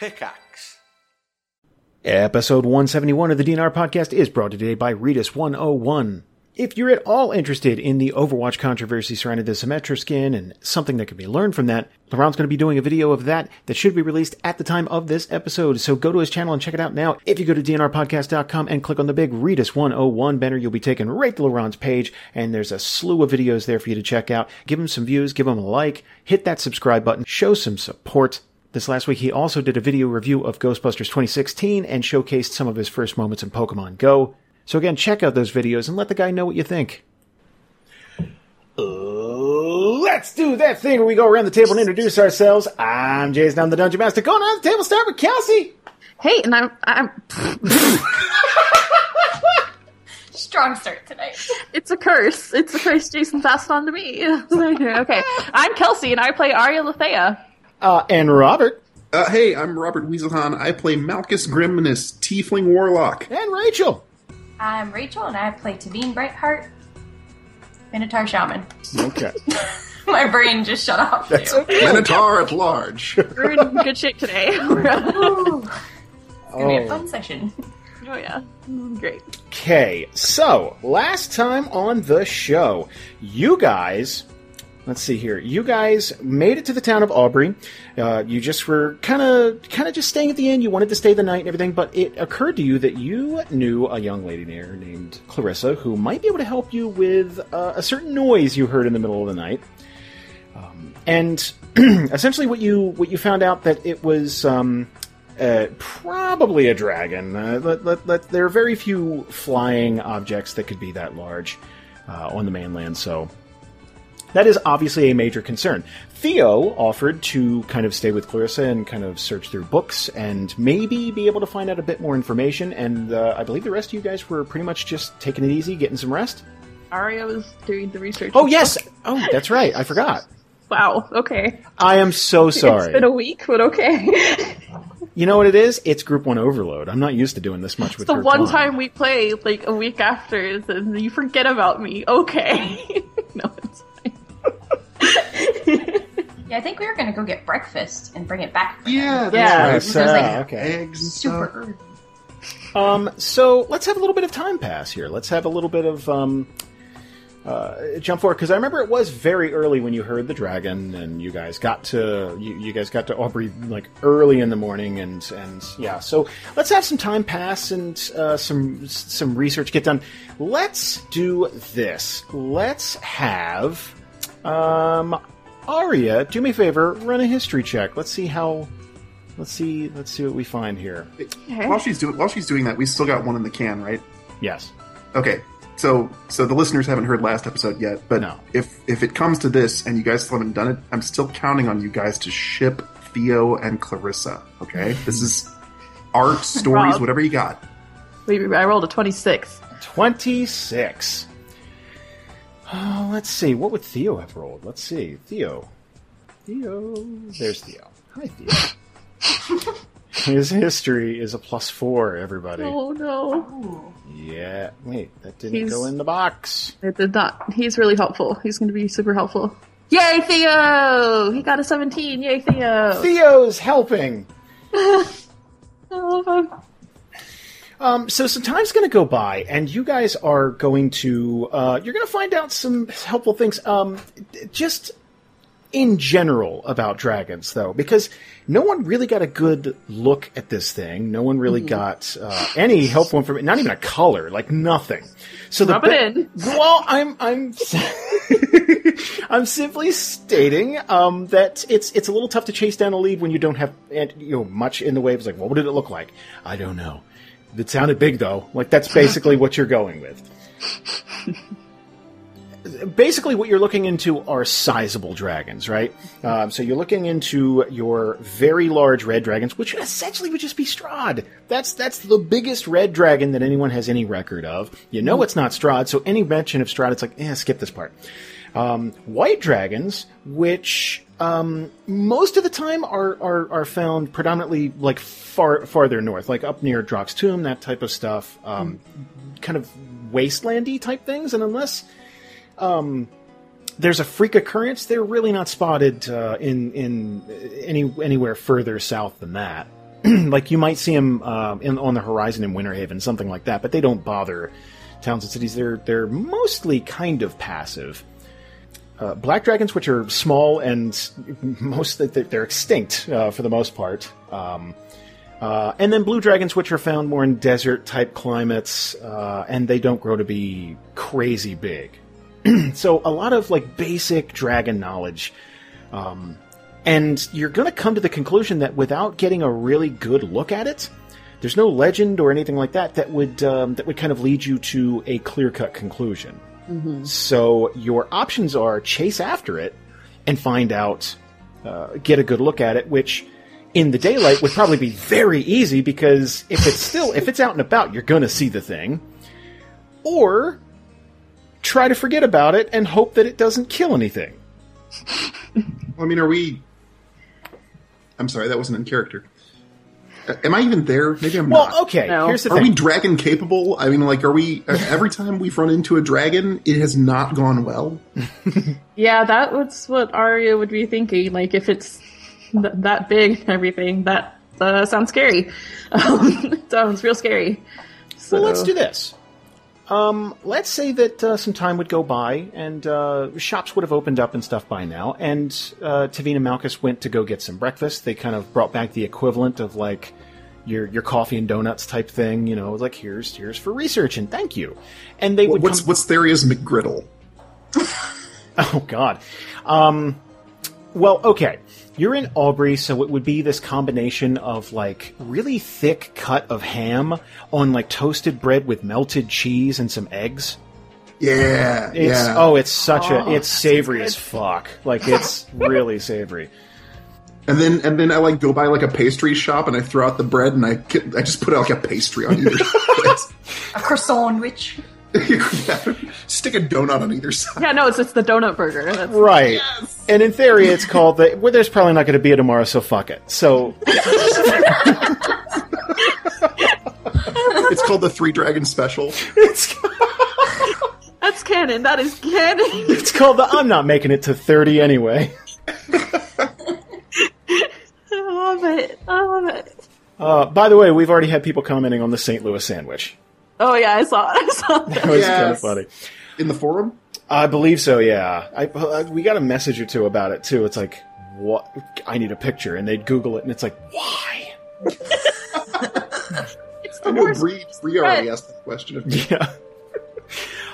Pickaxe. Episode 171 of the D&R podcast is brought to today by Redis 101. If you're at all interested in the Overwatch controversy surrounding the Symmetra skin and something that can be learned from that, Laurent's going to be doing a video of that that should be released at the time of this episode. So go to his channel and check it out now. If you go to dandrpodcast.com and click on the big Redis 101 banner, you'll be taken right to Laurent's page and there's a slew of videos there for you to check out. Give him some views, give him a like, hit that subscribe button, show some support. This last week, he also did a video review of Ghostbusters 2016 and showcased some of his first moments in Pokemon Go. So again, check out those videos and let the guy know what you think. Let's do that thing where we go around the table and introduce ourselves. I'm Jason, I'm the Dungeon Master. Going on the table, start with Kelsey. Hey, and I'm I'm Strong start tonight. it's a curse. It's a curse Jason passed on to me. okay. I'm Kelsey and I play Aria Lethea. Uh, and Robert. Uh, hey, I'm Robert Wiesehan. I play Malchus Grimnus, Tiefling Warlock. And Rachael. I'm Rachael and I play Teveen Brightheart, Minotaur Shaman. Okay. My brain just shut off. That's too. okay. Minotaur at large. We're in good shape today. oh Ooh. It's gonna be a fun session. Oh yeah. Great. Okay, so last time on the show, you guys, let's see here, you guys made it to the town of Aubrey. Uh, you just were kind of, kind of just staying at the inn. You wanted to stay the night and everything, but it occurred to you that you knew a young lady there named Clarissa who might be able to help you with uh, a certain noise you heard in the middle of the night. Um, and essentially, what you what you found out that it was. Um, uh, probably a dragon. Uh, let, let, let, there are very few flying objects that could be that large uh, on the mainland, so that is obviously a major concern. Theo offered to kind of stay with Clarissa and kind of search through books and maybe be able to find out a bit more information. And uh, I believe the rest of you guys were pretty much just taking it easy, getting some rest. Aria was doing the research. Oh yes, oh that's right, I forgot. Wow. Okay. I am so sorry. It's been a week, but okay. You know what it is? It's Group One overload. I'm not used to doing this much with the Group one One. time we play like a week after, then you forget about me. Okay. no, it's. Yeah, I think we were gonna go get breakfast and bring it back. for Yeah, them. that's Yeah. right. Yes, It uh, like okay. Eggs and super stuff. early. Um, so let's have a little bit of time pass here. Let's have a little bit of um, uh, jump forward because I remember it was very early when you heard the dragon, and you guys got to you, you guys got to Aubrey like early in the morning, and and yeah. So let's have some time pass and uh, some some research get done. Let's do this. Let's have um, Aria do me a favor, run a history check. Let's see how. Let's see. Let's see what we find here. While she's doing while she's doing that, we still got one in the can, right? Yes. Okay. So so the listeners haven't heard last episode yet, but No. if if it comes to this and you guys still haven't done it, I'm still counting on you guys to ship Theo and Clarissa. Okay, this is art, stories, Rob. whatever you got. Wait, I rolled a twenty-six. 26. Uh, let's see. What would Theo have rolled? Let's see. Theo. Theo. There's Theo. Hi, Theo. His history is a plus four, everybody. Oh no. Yeah. Wait, that didn't He's- go in the box. It did not. He's really helpful. He's going to be super helpful. Yay, Theo! He got a 17. Yay, Theo! Theo's helping. I love him. Um, so some time's going to go by, and you guys are going to uh, you're going to find out some helpful things. Um, just in general about dragons, though, because no one really got a good look at this thing. No one really got uh, any helpful information. Not even a color, like nothing. So the Rub it in. well, I'm I'm I'm simply stating um, that it's it's a little tough to chase down a lead when you don't have you know much in the way of like, what would it look like? I don't know. It sounded big though. Like that's basically what you're going with. Basically, what you're looking into are sizable dragons, right? Um, so you're looking into your very large red dragons, which essentially would just be Strahd. That's that's the biggest red dragon that anyone has any record of. You know it's not Strahd, so any mention of Strahd, it's like, eh, skip this part. Um, white dragons, which um, most of the time are, are, are found predominantly like far farther north, like up near Drock's tomb, that type of stuff. Um, Kind of wastelandy type things, and unless um, there's a freak occurrence, they're really not spotted uh, in in any anywhere further south than that. like you might see them uh, in, on the horizon in Winterhaven, something like that. But they don't bother towns and cities. They're they're mostly kind of passive. Uh, black dragons, which are small and most they're they're extinct uh, for the most part. Um, uh, and then blue dragons, which are found more in desert type climates, uh, and they don't grow to be crazy big. so a lot of like basic dragon knowledge. Um, and you're going to come to the conclusion that without getting a really good look at it, there's no legend or anything like that that would um, that would kind of lead you to a clear cut conclusion. So your options are chase after it and find out, uh, get a good look at it, which in the daylight would probably be very easy because if it's still if it's out and about, you're going to see the thing. Or try to forget about it and hope that it doesn't kill anything. I mean, are we? I'm sorry, that wasn't in character. Uh, Am I even there? Maybe I'm Well, not. Well, okay. No. Here's the Are thing. we dragon capable? I mean, like, are we? uh, Every time we've run into a dragon, it has not gone well. Yeah, that was what Aria would be thinking. Like, if it's th- that big and everything, that uh, sounds scary. Um, sounds real scary. So, Well, let's do this. Um, let's say that uh, some time would go by and uh, shops would have opened up and stuff by now, and uh, Tavina Malchus went to go get some breakfast. They kind of brought back the equivalent of like your your coffee and donuts type thing, you know, like here's here's for research and thank you. And they would What's come, what's Theria's McGriddle? Oh God. Um, well, okay. You're in Aubrey, so it would be this combination of like really thick cut of ham on like toasted bread with melted cheese and some eggs. Yeah, It's yeah. oh, it's such Oh, a it's savory as fuck. Like it's really savory. And then and then I like go by like a pastry shop and I throw out the bread and I get, I just put out like a pastry on either side. A croissant witch. Yeah. Stick a donut on either side. Yeah, no, it's it's the donut burger. That's, Right. And in theory, it's called the. Well, there's probably not going to be a tomorrow, so fuck it. So It's called the Three Dragon Special. it's that's canon. That is canon. it's called the. I'm not making it to thirty anyway. I love it. I love it. Uh, by the way, we've already had people commenting on the St. Louis sandwich. Oh yeah, I saw. I saw that. That was kind of funny. In the forum? I believe so. Yeah, I, uh, we got a message or two about it too. It's like, what? I need a picture, and they'd Google it, and it's like, why? It's I the know. Bree, Bree already asked that question of. Yeah.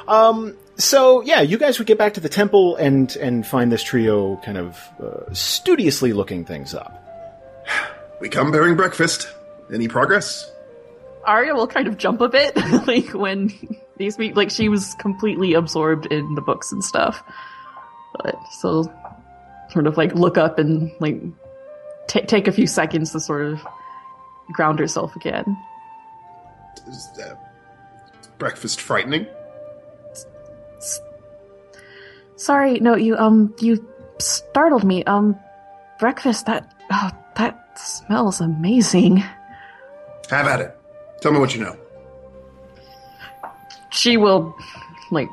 um. So yeah, you guys would get back to the temple and and find this trio kind of uh, studiously looking things up. We come bearing breakfast. Any progress? Aria will kind of jump a bit, like when these meet. Like she was completely absorbed in the books and stuff, but so sort of like look up and like ta take a few seconds to sort of ground herself again. Is uh, breakfast frightening? Sorry, no, you um you startled me. Um, breakfast that oh that smells amazing. Have at it. Tell me what you know. She will like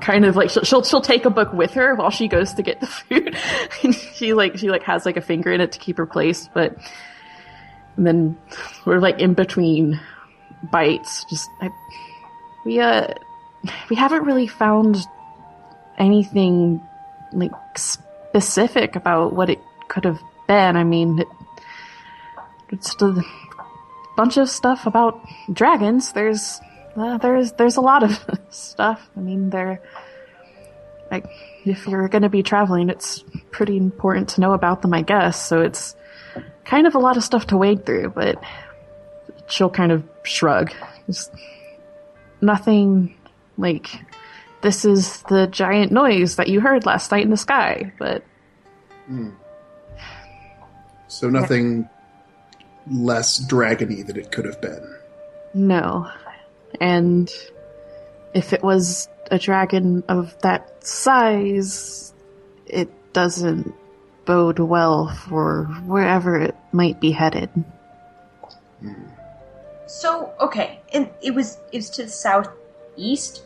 kind of like she'll she'll, she'll take a book with her while she goes to get the food. and she like she like has like a finger in it to keep her place, but and then we're like in between bites. Just I, we uh we haven't really found anything like specific about what it could have been. I mean, it, it's a bunch of stuff about dragons. There's uh, there's there's a lot of stuff. I mean, they're like if you're going to be traveling, it's pretty important to know about them, I guess. So it's kind of a lot of stuff to wade through, but she'll kind of shrug. Just nothing like this is the giant noise that you heard last night in the sky, but So nothing less dragony than it could have been. no. And if it was a dragon of that size, it doesn't bode well for wherever it might be headed. So okay, and it was it was to the southeast.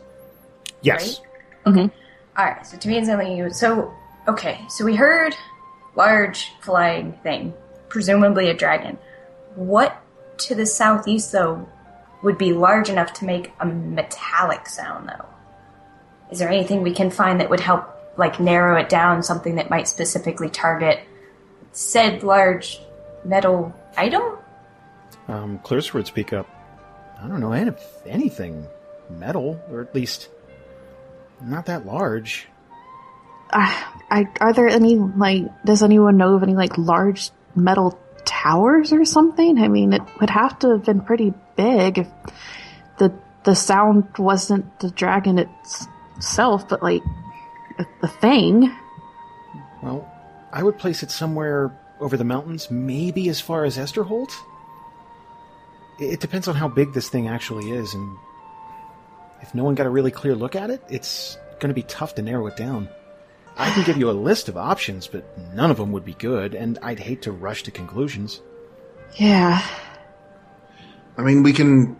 Yes. Mm-hmm. Okay. All right, so to me and something you. So okay, so we heard large flying thing, presumably a dragon. What to the southeast, though, would be large enough to make a metallic sound, though? Is there anything we can find that would help, like, narrow it down, something that might specifically target said large metal item? Um, Clarissa would speak up. I don't know any- anything metal, or at least not that large. Uh, I, are there any like? Does anyone know of any like large metal towers or something? I mean, it would have to have been pretty big if the the sound wasn't the dragon itself, but like the, thing. Well, I would place it somewhere over the mountains, maybe as far as Esterholt. It depends on how big this thing actually is, and if no one got a really clear look at it, it's going to be tough to narrow it down. I can give you a list of options, but none of them would be good, and I'd hate to rush to conclusions. Yeah. I mean, we can.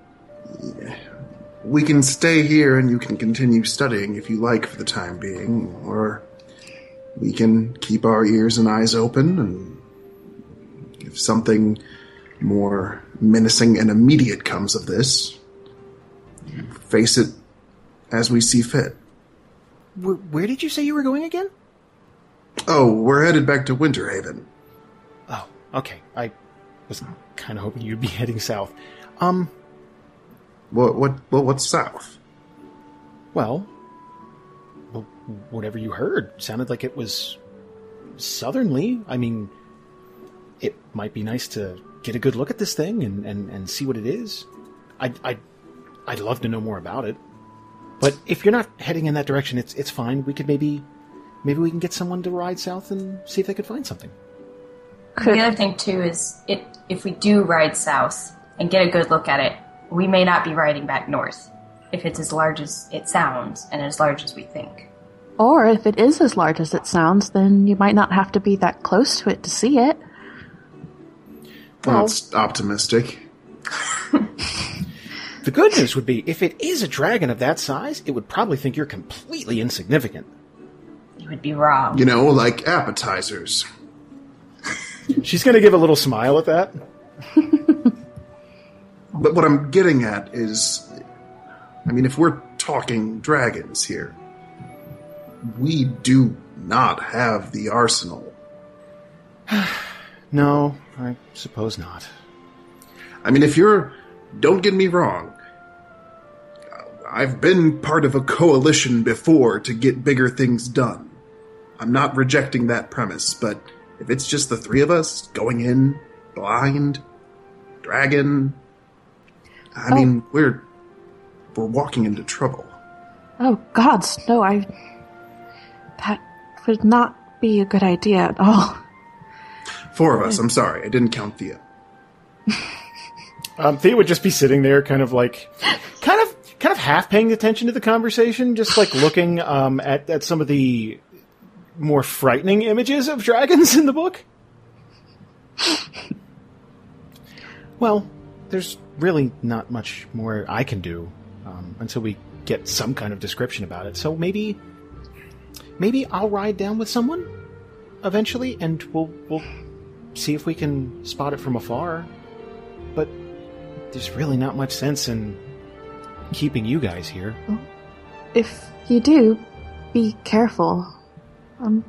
We can stay here and you can continue studying if you like for the time being, hmm. or we can keep our ears and eyes open and if something more menacing and immediate comes of this, face it as we see fit. Where, where did you say you were going again? Oh, we're headed back to Winterhaven. Oh, okay. I was kind of hoping you'd be heading south. Um, What? What? Well, what's south? well, well, whatever you heard sounded like it was southernly. I mean, it might be nice to get a good look at this thing and, and, and see what it is. I'd, I'd, I'd love to know more about it. But if you're not heading in that direction, it's it's fine. We could maybe maybe we can get someone to ride south and see if they could find something. Could, The other thing too is it if we do ride south and get a good look at it, we may not be riding back north. If it's as large as it sounds and as large as we think. or if it is as large as it sounds, then you might not have to be that close to it to see it. Well, Well- it's optimistic. The good news would be if it is a dragon of that size, it would probably think you're completely insignificant. You would be wrong. You know, like appetizers. She's going to give a little smile at that. But what I'm getting at is, I mean, if we're talking dragons here, we do not have the arsenal. No, I suppose not. I mean, if you're, don't get me wrong, I've been part of a coalition before to get bigger things done. I'm not rejecting that premise, but if it's just the three of us going in blind, dragon, I Oh. mean, we're we're walking into trouble. Oh gods, no, I. That would not be a good idea at all. Four of us. I'm sorry, I didn't count Thea. Um, Thea would just be sitting there, kind of like, kind of, kind of half paying attention to the conversation, just like looking um, at at some of the more frightening images of dragons in the book. Well, there's really not much more I can do um, until we get some kind of description about it. So maybe, maybe I'll ride down with someone eventually, and we'll we'll see if we can spot it from afar. But there's really not much sense in keeping you guys here. If you do, be careful. Um.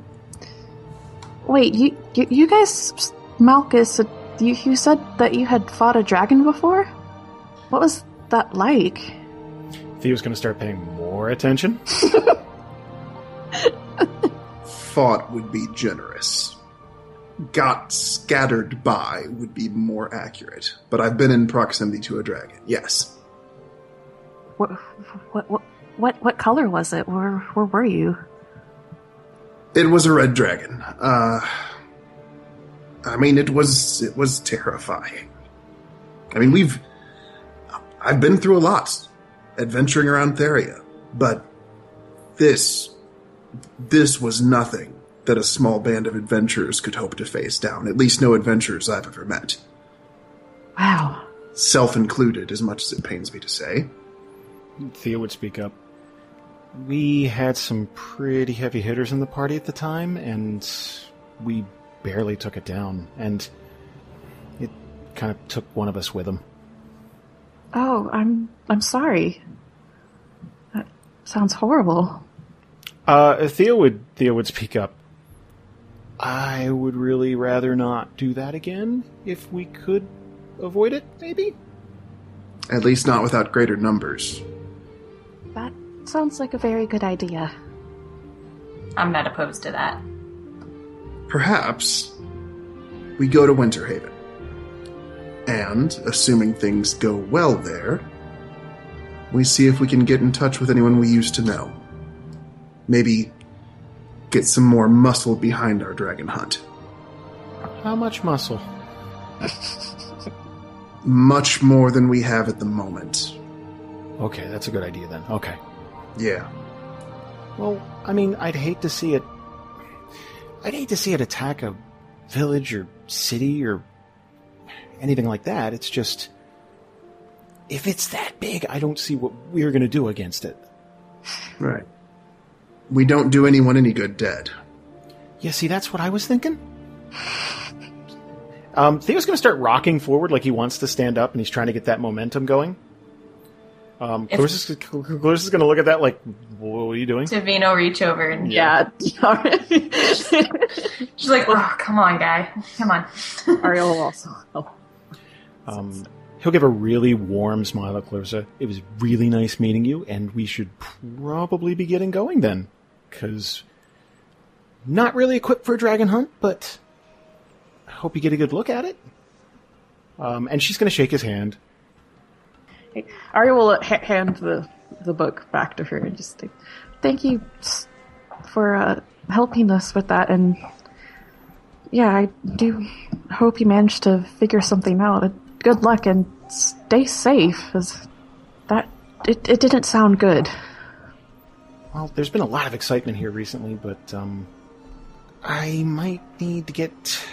Wait, you you, you guys, Malchus, you you said that you had fought a dragon before. What was that like? Theo's going to start paying more attention. Fought would be generous. Got scattered by would be more accurate. But I've been in proximity to a dragon. Yes. What what what what, what color was it? Where where were you? It was a red dragon. Uh I mean it was it was terrifying. I mean we've I've been through a lot adventuring around Theria, but this this was nothing that a small band of adventurers could hope to face down. At least no adventurers I've ever met. Wow. Self included, as much as it pains me to say. Thea would speak up. We had some pretty heavy hitters in the party at the time, and we barely took it down. And it kind of took one of us with him. Oh, I'm I'm sorry. That sounds horrible. Uh, Theo would Theo would speak up. I would really rather not do that again if we could avoid it. Maybe. At least not without greater numbers. That sounds like a very good idea. I'm not opposed to that. Perhaps we go to Winterhaven. And, assuming things go well there, we see if we can get in touch with anyone we used to know. Maybe get some more muscle behind our dragon hunt. How much muscle? Much more than we have at the moment. Okay, that's a good idea then. Okay. Yeah. Well, I mean, I'd hate to see it. I'd hate to see it attack a village or city or anything like that. It's just. If it's that big, I don't see what we're going to do against it. Right. We don't do anyone any good dead. Yeah, see, that's what I was thinking. Um, Theo's going to start rocking forward like he wants to stand up, and he's trying to get that momentum going. Um, If- Clarissa is going to look at that like, "What are you doing?" Savino reach over and Yeah. she's like, "Oh, come on, guy, come on." Ariel will also. Um, he'll give a really warm smile at Clarissa. It was really nice meeting you, and we should probably be getting going then, because not really equipped for a dragon hunt, but I hope you get a good look at it. Um, and she's going to shake his hand. Aria will ha- hand the the book back to her and just "Thank you for uh, helping us with that." And yeah, I do hope you managed to figure something out. Good luck and stay safe. Cause that it it didn't sound good. Well, there's been a lot of excitement here recently, but um, I might need to get.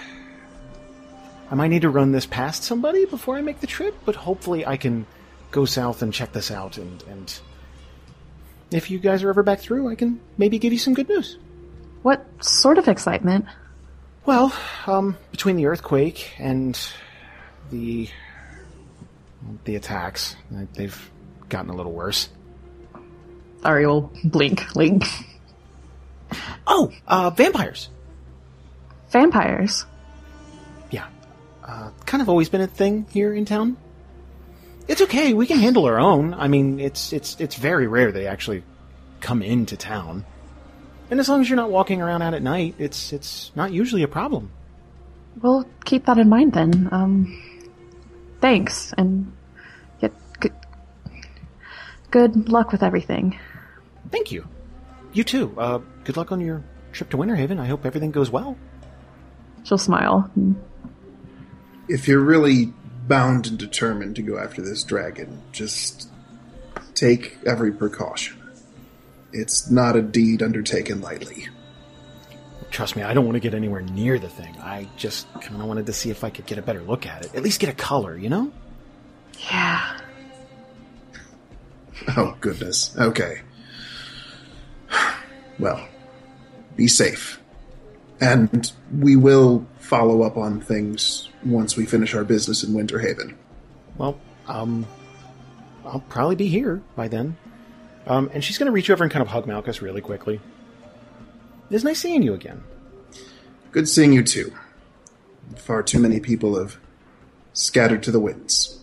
I might need to run this past somebody before I make the trip, but hopefully I can go south and check this out. And, and if you guys are ever back through, I can maybe give you some good news. What sort of excitement? Well, um, between the earthquake and the the attacks, they've gotten a little worse. Aria will blink, blink. Oh, uh, vampires. Vampires. Yeah. Uh, kind of always been a thing here in town. It's okay, we can handle our own. I mean, it's it's it's very rare they actually come into town. And as long as you're not walking around out at night, it's it's not usually a problem. We'll keep that in mind then. Um, thanks, and get good, good luck with everything. Thank you. You too. Uh, good luck on your trip to Winterhaven. I hope everything goes well. She'll smile. If you're really bound and determined to go after this dragon, just take every precaution. It's not a deed undertaken lightly. Trust me, I don't want to get anywhere near the thing. I just kind of wanted to see if I could get a better look at it. At least get a color, you know? Yeah. Oh, goodness. Okay. Well, be safe. And we will follow up on things once we finish our business in Winterhaven. Well, um, I'll probably be here by then. Um, and she's going to reach over and kind of hug Malchus really quickly. It's nice seeing you again. Good seeing you too. Far too many people have scattered to the winds.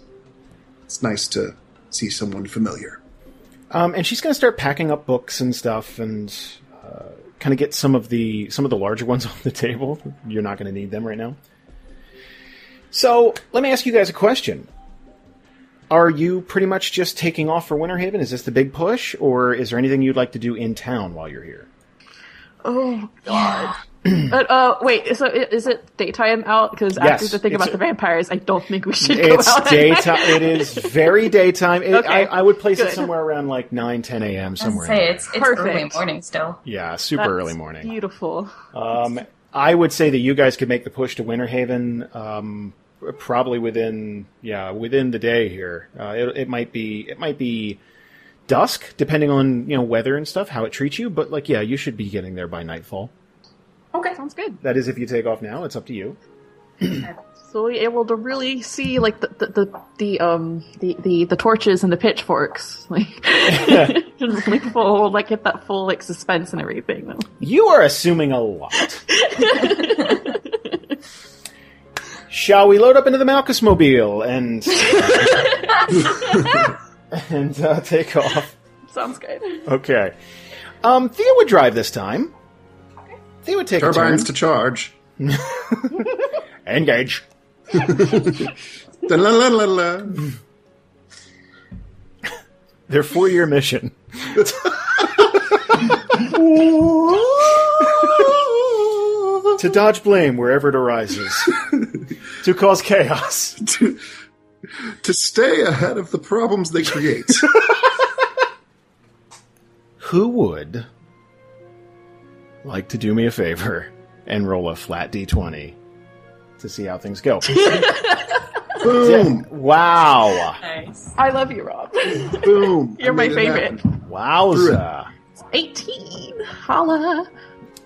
It's nice to see someone familiar. Um, and she's going to start packing up books and stuff, and kind of get some of the some of the larger ones on the table. You're not going to need them right now. So let me ask you guys a question: Are you pretty much just taking off for Winterhaven? Is this the big push, or is there anything you'd like to do in town while you're here? Oh god. but uh, wait. So is it daytime out? Because after the thing about a- the vampires, I don't think we should go out. at daytime. It is very daytime. It, Okay, I, I would place it somewhere around like 9, 10 a.m. Somewhere. gonna say there. it's it's early morning still. yeah, super That's early morning. Beautiful. Um, I would say that you guys could make the push to Winterhaven, um, probably within yeah within the day here. Uh, it, it might be it might be dusk depending on you know weather and stuff how it treats you. But like yeah, you should be getting there by nightfall. Okay. Sounds good. That is if you take off now. It's up to you. So we able to really see like the the, the, the um the, the the torches and the pitchforks, like like full like get that full like suspense and everything. Though. You are assuming a lot. Shall we load up into the Malchus mobile and and uh, take off? Sounds good. Okay. Um, Thea would drive this time. Thea would take Turbines a to charge. Engage. Their four-year mission. to dodge blame wherever it arises. to cause chaos. to, to stay ahead of the problems they create. Who would like to do me a favor and roll a flat d20 to see how things go? boom, wow. Nice. I love you, Rob. boom. You're I my favorite. happen. Wowza. Eighteen. Holla.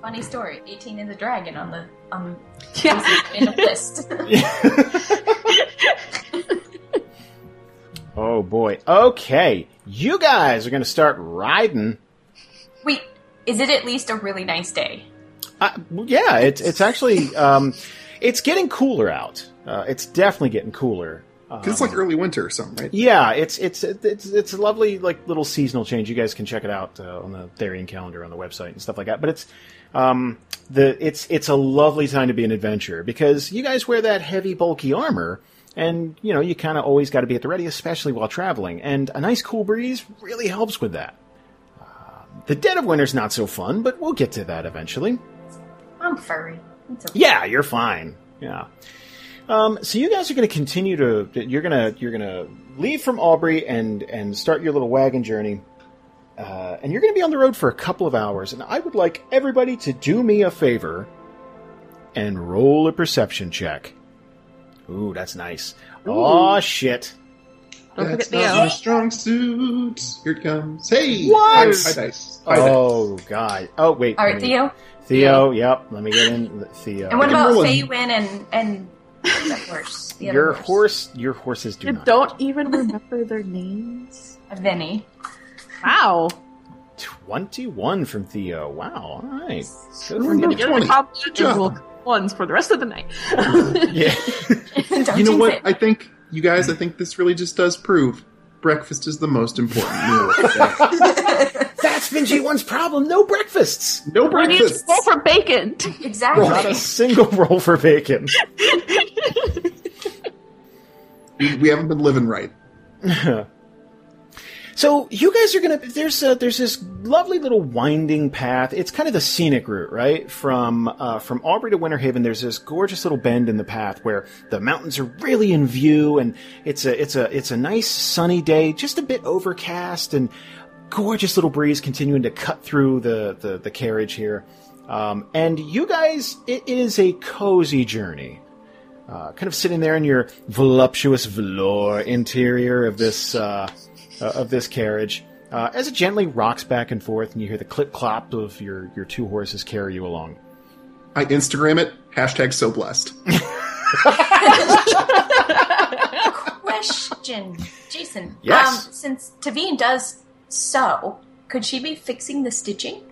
Funny story. 18 is a dragon on the um Yeah. in a list. Oh boy. Okay. You guys are going to start riding. Wait, is it at least a really nice day? Uh, yeah, it's it's actually um, it's getting cooler out. Uh, it's definitely getting cooler. 'Cause it's like early winter or something, right? Yeah, it's it's it's it's a lovely like little seasonal change. You guys can check it out uh, on the Therian calendar on the website and stuff like that. But it's um, the it's it's a lovely time to be an adventurer because you guys wear that heavy, bulky armor, and you know you kind of always got to be at the ready, especially while traveling. And a nice cool breeze really helps with that. Um, the dead of winter's not so fun, but we'll get to that eventually. I'm furry. Okay. Yeah, you're fine. Yeah. Um, so you guys are going to continue to you're going to you're going to leave from Aubrey and and start your little wagon journey. Uh, and you're going to be on the road for a couple of hours. And I would like everybody to do me a favor and roll a perception check. Ooh, that's nice. Oh shit! Don't That's forget not Theo. my strong suit. Here it comes. Hey! What? Hi, hi dice. Hi, dice. Oh god. Oh wait. All let me- Theo. Theo. Yep. Let me get in. Theo. And what about roll a- Feywin and and that horse? The other your horse? Your horses do You not. don't even remember their names. Vinny. Wow. 21 from Theo. Wow. All right. Good We're for gonna you. get 20. a top Good and job. roll ones for the rest of the night. Yeah. You know what? it. I think, you guys, I think this really just does prove breakfast is the most important meal of the day. That's Vinci One's problem. No breakfasts. No breakfasts. we need to breakfast. roll for bacon. exactly. Not a single roll for bacon. We, we haven't been living right. So you guys are gonna. There's a, there's this lovely little winding path. It's kind of the scenic route, right? From uh, from Aubrey to Winter Haven. There's this gorgeous little bend in the path where the mountains are really in view, and it's a it's a it's a nice sunny day, just a bit overcast, and gorgeous little breeze continuing to cut through the the, the carriage here. Um, and you guys, it is a cozy journey. Uh, kind of sitting there in your voluptuous velour interior of this uh, uh, of this carriage, uh, as it gently rocks back and forth, and you hear the clip clop of your your two horses carry you along. I Instagram it. Hashtag so blessed. Question, Jason. Yes. Um, since Teveen does sew, could she be fixing the stitching?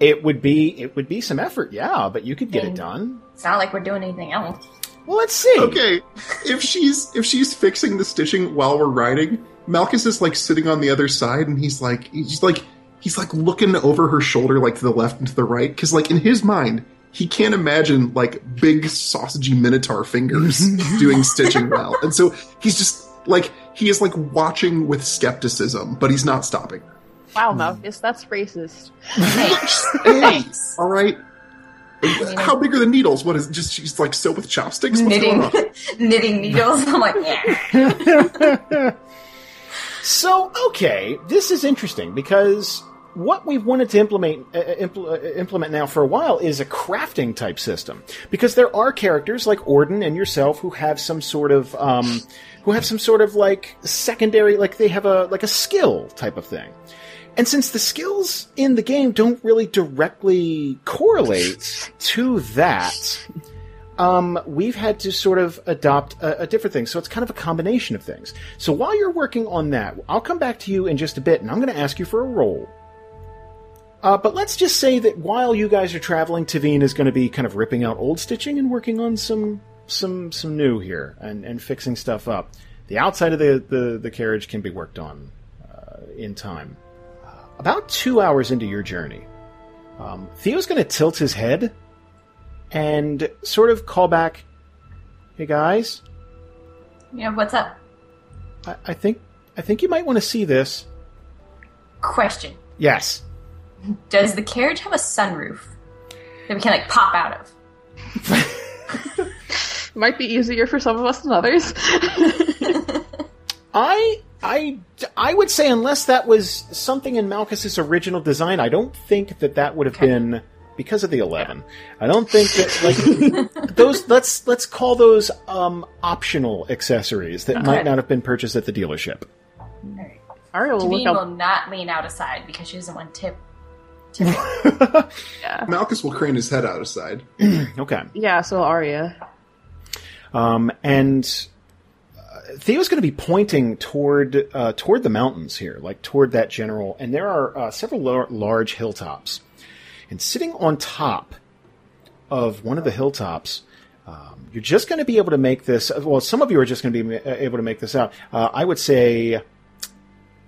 It would be it would be some effort, yeah, but you could get it done. It's not like we're doing anything else. Well, let's see. Okay, if she's if she's fixing the stitching while we're riding, Malchus is like sitting on the other side, and he's like he's like he's like looking over her shoulder, like to the left and to the right, because like in his mind, he can't imagine like big sausagey minotaur fingers doing stitching well, and so he's just like he is like watching with skepticism, but he's not stopping. Wow, Malchus, that's racist. Thanks. Hey, Thanks. all right. How big are the needles? What is just she's like sew with chopsticks? What's knitting, going on? knitting needles. I'm like, yeah. So, okay, this is interesting because what we've wanted to implement uh, impl- uh, implement now for a while is a crafting type system because there are characters like Orden and yourself who have some sort of um, who have some sort of like secondary like they have a like a skill type of thing. And since the skills in the game don't really directly correlate to that, um, we've had to sort of adopt a, a different thing. So it's kind of a combination of things. So while you're working on that, I'll come back to you in just a bit, and I'm going to ask you for a roll. Uh, but let's just say that while you guys are traveling, Teveen is going to be kind of ripping out old stitching and working on some some some new here and, and fixing stuff up. The outside of the, the, the carriage can be worked on uh, in time. About two hours into your journey, um, Theo's going to tilt his head and sort of call back, "Hey guys, Yeah, what's up? I, I think I think you might want to see this." Question. Yes. Does the carriage have a sunroof that we can like pop out of? Might be easier for some of us than others. I I I would say unless that was something in Malchus's original design, I don't think that that would have been because of the 11. I don't think that like those let's let's call those um optional accessories that might not have been purchased at the dealership. Aria will look Teveen will not lean out aside because she doesn't want to tip. Yeah. Malchus will crane his head out aside. Okay. yeah, so Aria. Um, and uh, Theo's going to be pointing toward uh, toward the mountains here, like toward that general. And there are uh, several lar- large hilltops, and sitting on top of one of the hilltops, um, you're just going to be able to make this. Well, some of you are just going to be uh, able to make this out. Uh, I would say,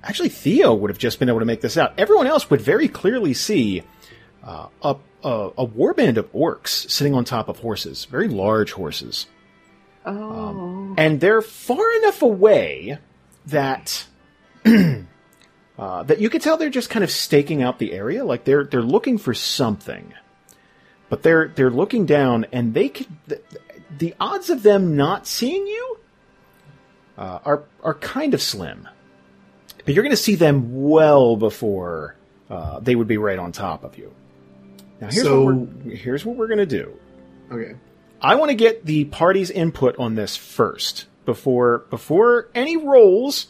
actually, Theo would have just been able to make this out. Everyone else would very clearly see uh, a, a a warband of orcs sitting on top of horses, very large horses Oh. and they're far enough away that uh, that you can tell they're just kind of staking out the area, like they're they're looking for something, but they're they're looking down, and they could the, the odds of them not seeing you uh, are are kind of slim, but you're going to see them well before uh, they would be right on top of you. Now here's So- what we're, here's what we're going to do. Okay. I want to get the party's input on this first before before any rolls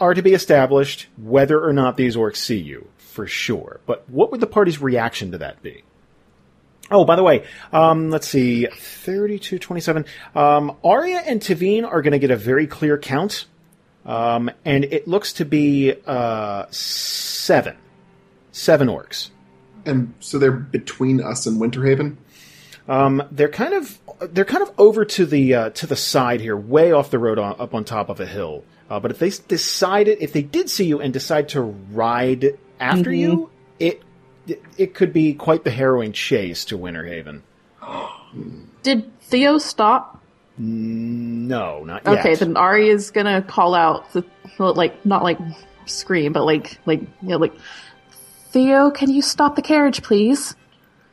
are to be established whether or not these orcs see you for sure. But what would the party's reaction to that be? Oh, by the way, um, let's see, 32, 27. Um, Aria and Teveen are going to get a very clear count. Um, and it looks to be, uh, seven. Seven orcs. And so they're between us and Winterhaven. Um, they're kind of they're kind of over to the uh, to the side here, way off the road, on, up on top of a hill. Uh, but if they decided, if they did see you and decide to ride after you, it, it it could be quite the harrowing chase to Winterhaven. Did Theo stop? No, not yet. Okay, then Ari is gonna call out the like not like scream, but like like you know, like Theo, can you stop the carriage, please?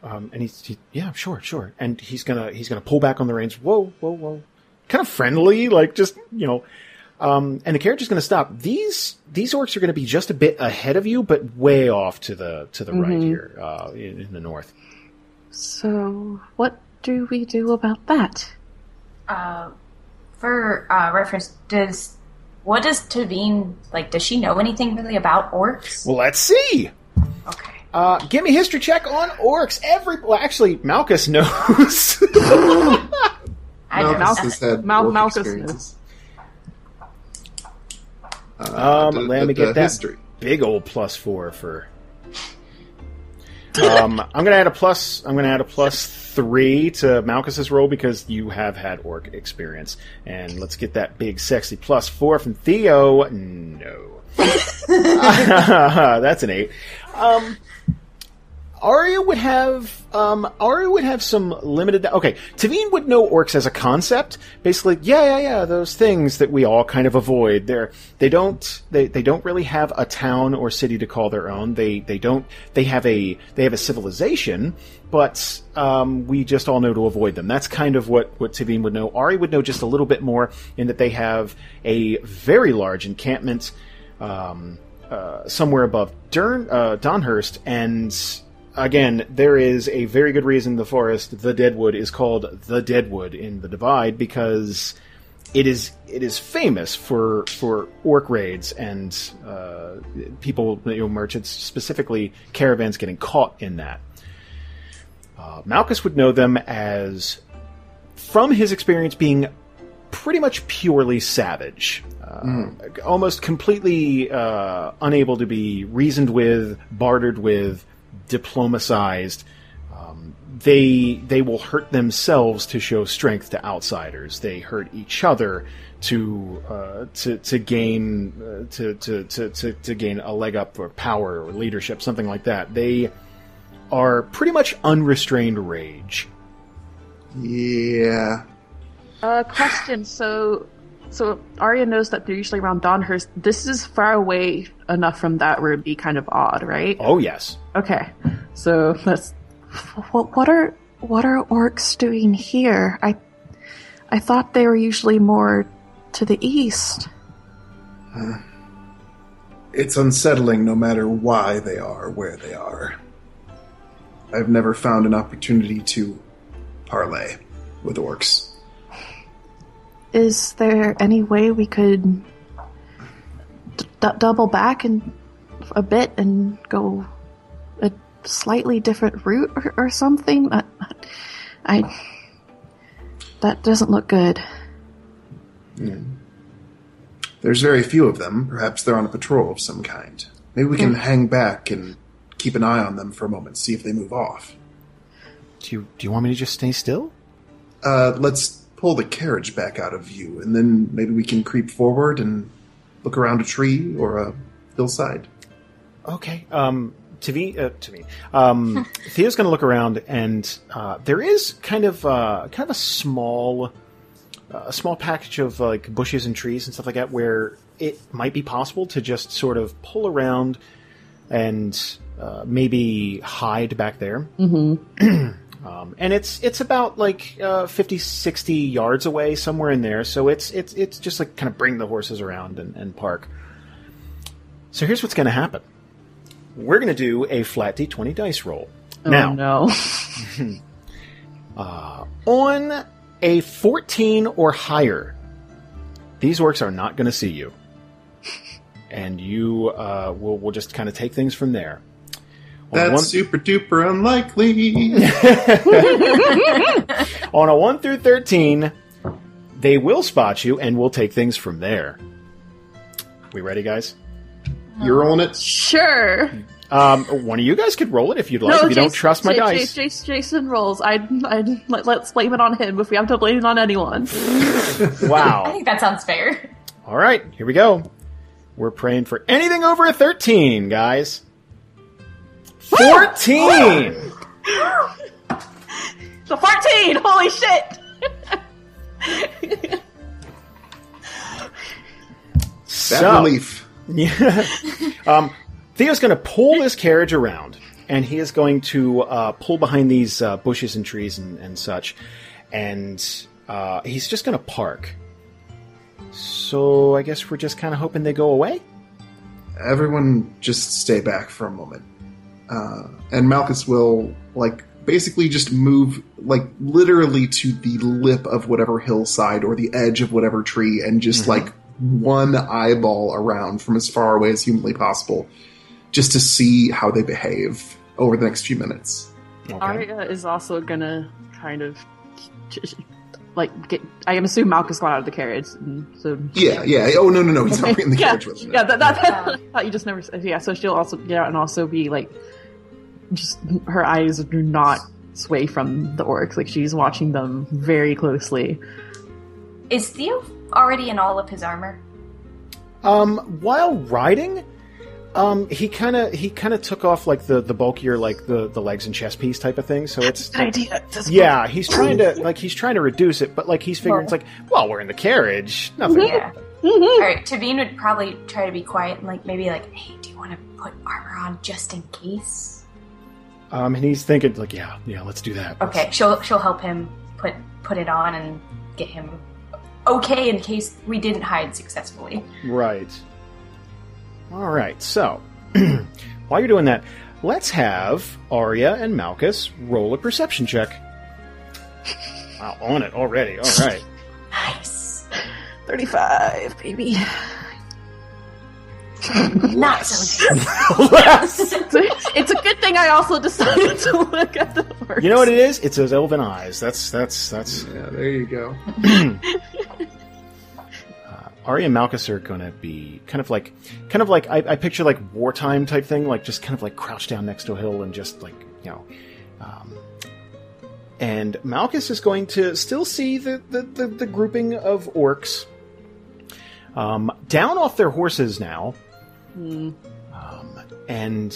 Um, and he's he, yeah, sure, sure. And he's gonna he's gonna pull back on the reins. Whoa, whoa, whoa. Kind of friendly, like just you know. Um, and the carriage is gonna stop. These these orcs are gonna be just a bit ahead of you, but way off to the to the right here, uh, in, in the north. So what do we do about that? Uh, for uh, reference, does what does Teveen like? Does she know anything really about orcs? Well, let's see. Okay. Uh, give me history check on orcs. Every well, actually, Malchus knows. I know Malchus has had Mal- work Malchus experiences. Uh, Um, da- let da- me da- get that history. big old plus four for. Um, I'm gonna add a plus. I'm gonna add a plus three to Malchus's roll because you have had orc experience, and let's get that big sexy plus four from Theo. No, that's an eight. Um, Aria would have um, Aria would have some limited. Okay, Teveen would know orcs as a concept. Basically, yeah, yeah, yeah. Those things that we all kind of avoid. They're they don't they, they don't really have a town or city to call their own. They they don't they have a they have a civilization, but um, we just all know to avoid them. That's kind of what what Teveen would know. Ari would know just a little bit more in that they have a very large encampment. Um, uh, somewhere above Dern, uh, Donhurst, and again, there is a very good reason the forest, the Deadwood, is called the Deadwood in the Divide because it is it is famous for for orc raids and uh, people, you know, merchants, specifically caravans, getting caught in that. Uh, Malchus would know them as from his experience being pretty much purely savage, uh, almost completely uh, unable to be reasoned with, bartered with, diplomatized. Um, they they will hurt themselves to show strength to outsiders. They hurt each other to uh, to to gain uh, to, to, to, to to gain a leg up or power or leadership, something like that. They are pretty much unrestrained rage. Yeah. Uh, question. So, so Aria knows that they're usually around Donhurst. This is far away enough from that where it'd be kind of odd, right? Oh yes, Okay. So that's what. What are what are orcs doing here? I I thought they were usually more to the east. Uh, it's unsettling no matter why they are where they are. I've never found an opportunity to parlay with orcs. Is there any way we could d- d- double back and a bit and go a slightly different route or, or something? I, I that doesn't look good. There's very few of them. Perhaps they're on a patrol of some kind. Maybe we can hang back and keep an eye on them for a moment, see if they move off. do you do you want me to just stay still? Uh, let's pull the carriage back out of view, and then maybe we can creep forward and look around a tree or a hillside. Okay. Um, Tavi, uh, Tavi, um, Thea's going to look around, and uh, there is kind of uh, kind of a small, uh, a small package of like bushes and trees and stuff like that, where it might be possible to just sort of pull around and uh, maybe hide back there. Mm-hmm. um, and it's it's about like uh, 50, 60 yards away, somewhere in there. So it's it's it's just like kind of bring the horses around and, and park. So here's what's going to happen. We're going to do a flat d20 dice roll. now, Oh no. on a 14 or higher, these orcs are not going to see you. And you uh, will will just kind of take things from there. On a That's one- super duper unlikely. on a 1 through 13, they will spot you and we'll take things from there. We ready, guys? You're rolling it. Sure. Um, one of you guys could roll it if you'd like, if you don't trust my J- J- dice. J- Jason rolls. I, I let, let's blame it on him if we have to blame it on anyone. Wow. I think that sounds fair. All right, here we go. We're praying for anything over a 13, guys. 14! So fourteen. Holy shit. That So- relief. Yeah. um, Theo's going to pull this carriage around, and he is going to uh, pull behind these uh, bushes and trees and, and such, and uh, he's just going to park. So I guess we're just kind of hoping they go away. Everyone just stay back for a moment. Uh, and Malchus will, like, basically just move, like, literally to the lip of whatever hillside or the edge of whatever tree and just, like, one eyeball around from as far away as humanly possible just to see how they behave over the next few minutes. Okay. Aria is also gonna kind of like get. I can assume Malchus got out of the carriage, and so Yeah, yeah. Oh, no, no, no. He's not bringing the yeah, carriage with him. yeah. That, that, that, thought you just never. Yeah, so she'll also get out and also be like, just her eyes do not sway from the orcs. Like she's watching them very closely. Is Theo already in all of his armor? Um, while riding, um, he kind of he kind of took off like the the bulkier like the the legs and chest piece type of thing. So it's Good idea. Just- yeah, he's trying to like he's trying to reduce it, but like he's figuring it's like, well, we're in the carriage, nothing. Yeah. All right. Teveen would probably try to be quiet and like maybe like, hey, do you want to put armor on just in case? Um, and he's thinking like, yeah, yeah, let's do that. Let's- Okay, she'll she'll help him put put it on and get him okay in case we didn't hide successfully. Right. All right. So, while you're doing that, let's have Aria and Malchus roll a perception check. Wow, on it already. All right. Nice. thirty-five, baby. Not so Less. it's a good thing I also decided to look at the orcs. You know what it is? It's those elven eyes. That's that's that's. Yeah, there you go. Aria and Malchus are going to be kind of like, kind of like I, I picture like wartime type thing, like just kind of like crouched down next to a hill and just like you know. Um, and Malchus is going to still see the the, the, the grouping of orcs um, down off their horses now, um, and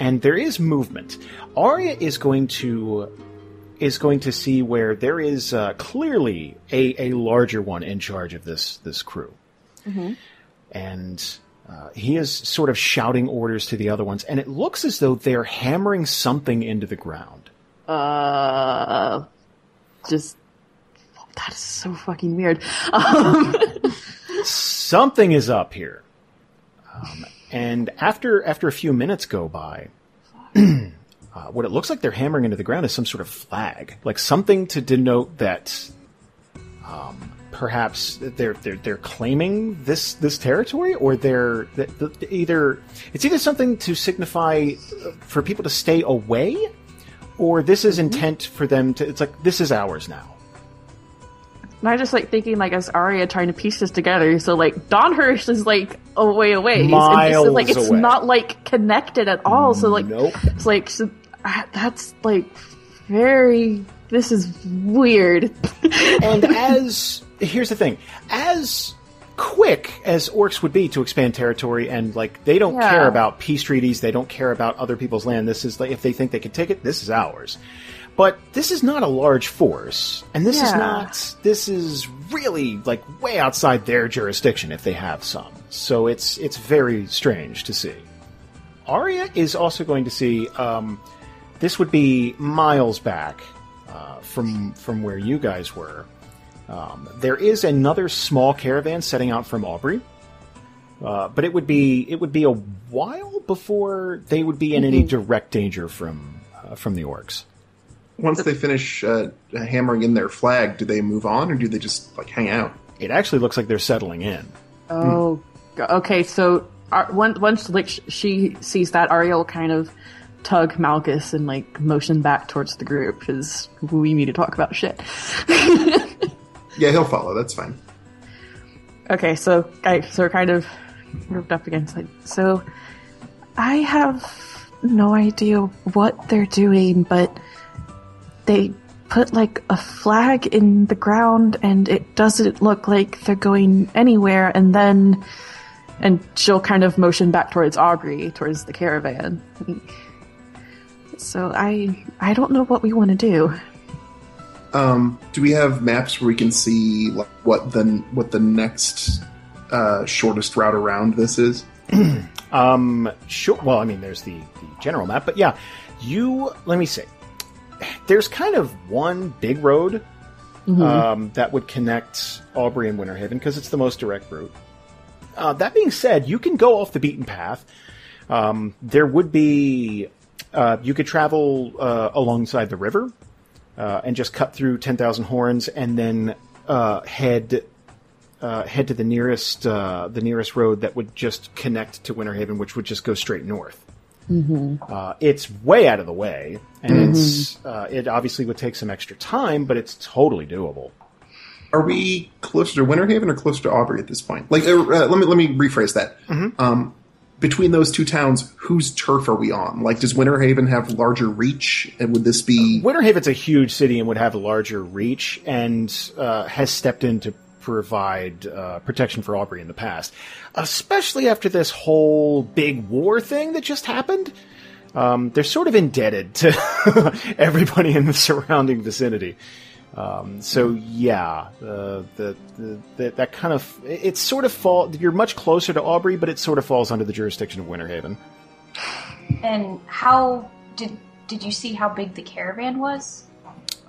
and there is movement. Aria is going to is going to see where there is uh, clearly a, a larger one in charge of this this crew, and uh, he is sort of shouting orders to the other ones, and it looks as though they're hammering something into the ground. Uh, just that is so fucking weird. Um, Something is up here, um, and after after a few minutes go by. Uh, what it looks like they're hammering into the ground is some sort of flag, like something to denote that um, perhaps they're they're they're claiming this this territory, or they're th- th- either it's either something to signify uh, for people to stay away, or this is intent for them to. It's like this is ours now. And I just like thinking like as Aria trying to piece this together. So like Donhurst is like a way away, and this is, like it's away. not like connected at all. So like Nope. it's like so, uh, that's like very. This is weird. and as here's the thing, as quick as orcs would be to expand territory, and like they don't Yeah. care about peace treaties, they don't care about other people's land. This is like if they think they can take it, this is ours. But this is not a large force, and this is not. This is really like way outside their jurisdiction if they have some. So it's it's very strange to see. Aria is also going to see. Um, this would be miles back uh, from from where you guys were. Um, there is another small caravan setting out from Aubrey, uh, but it would be it would be a while before they would be in any direct danger from uh, from the orcs. Once they finish uh, hammering in their flag, do they move on or do they just like hang out? It actually looks like they're settling in. Oh, go- okay. So uh, once once like she sees that, Aria will kind of tug Malchus and like motion back towards the group because we need to talk about shit. Yeah, he'll follow. That's fine. Okay, so I so we're kind of moved up against like so. I have no idea what they're doing, but they put like a flag in the ground, and it doesn't look like they're going anywhere. And then, and she'll kind of motion back towards Aubrey, towards the caravan. So I I don't know what we want to do. Um, do we have maps where we can see like, what the what the next uh, shortest route around this is? Um, sure. Well, I mean, there's the, the general map, but yeah, you. Let me see. There's kind of one big road um, that would connect Aubrey and Winterhaven because it's the most direct route. Uh, that being said, you can go off the beaten path. Um, there would be. Uh, you could travel uh, alongside the river uh, and just cut through Ten Thousand Horns, and then uh, head uh, head to the nearest uh, the nearest road that would just connect to Winterhaven, which would just go straight north. Uh, it's way out of the way, and it's uh, it obviously would take some extra time, but it's totally doable. Are we closer to Winterhaven or closer to Aubrey at this point? Like, uh, uh, let me let me rephrase that. Um, between those two towns, whose turf are we on? Like, does Winterhaven have larger reach, and would this be? Winterhaven's a huge city and would have a larger reach, and uh, has stepped in to provide uh, protection for Aubrey in the past, especially after this whole big war thing that just happened. Um, they're sort of indebted to everybody in the surrounding vicinity. Um, so yeah, uh, the, the, the that kind of it sort of fall. You're much closer to Aubrey, but it sort of falls under the jurisdiction of Winterhaven. And how did did you see how big the caravan was?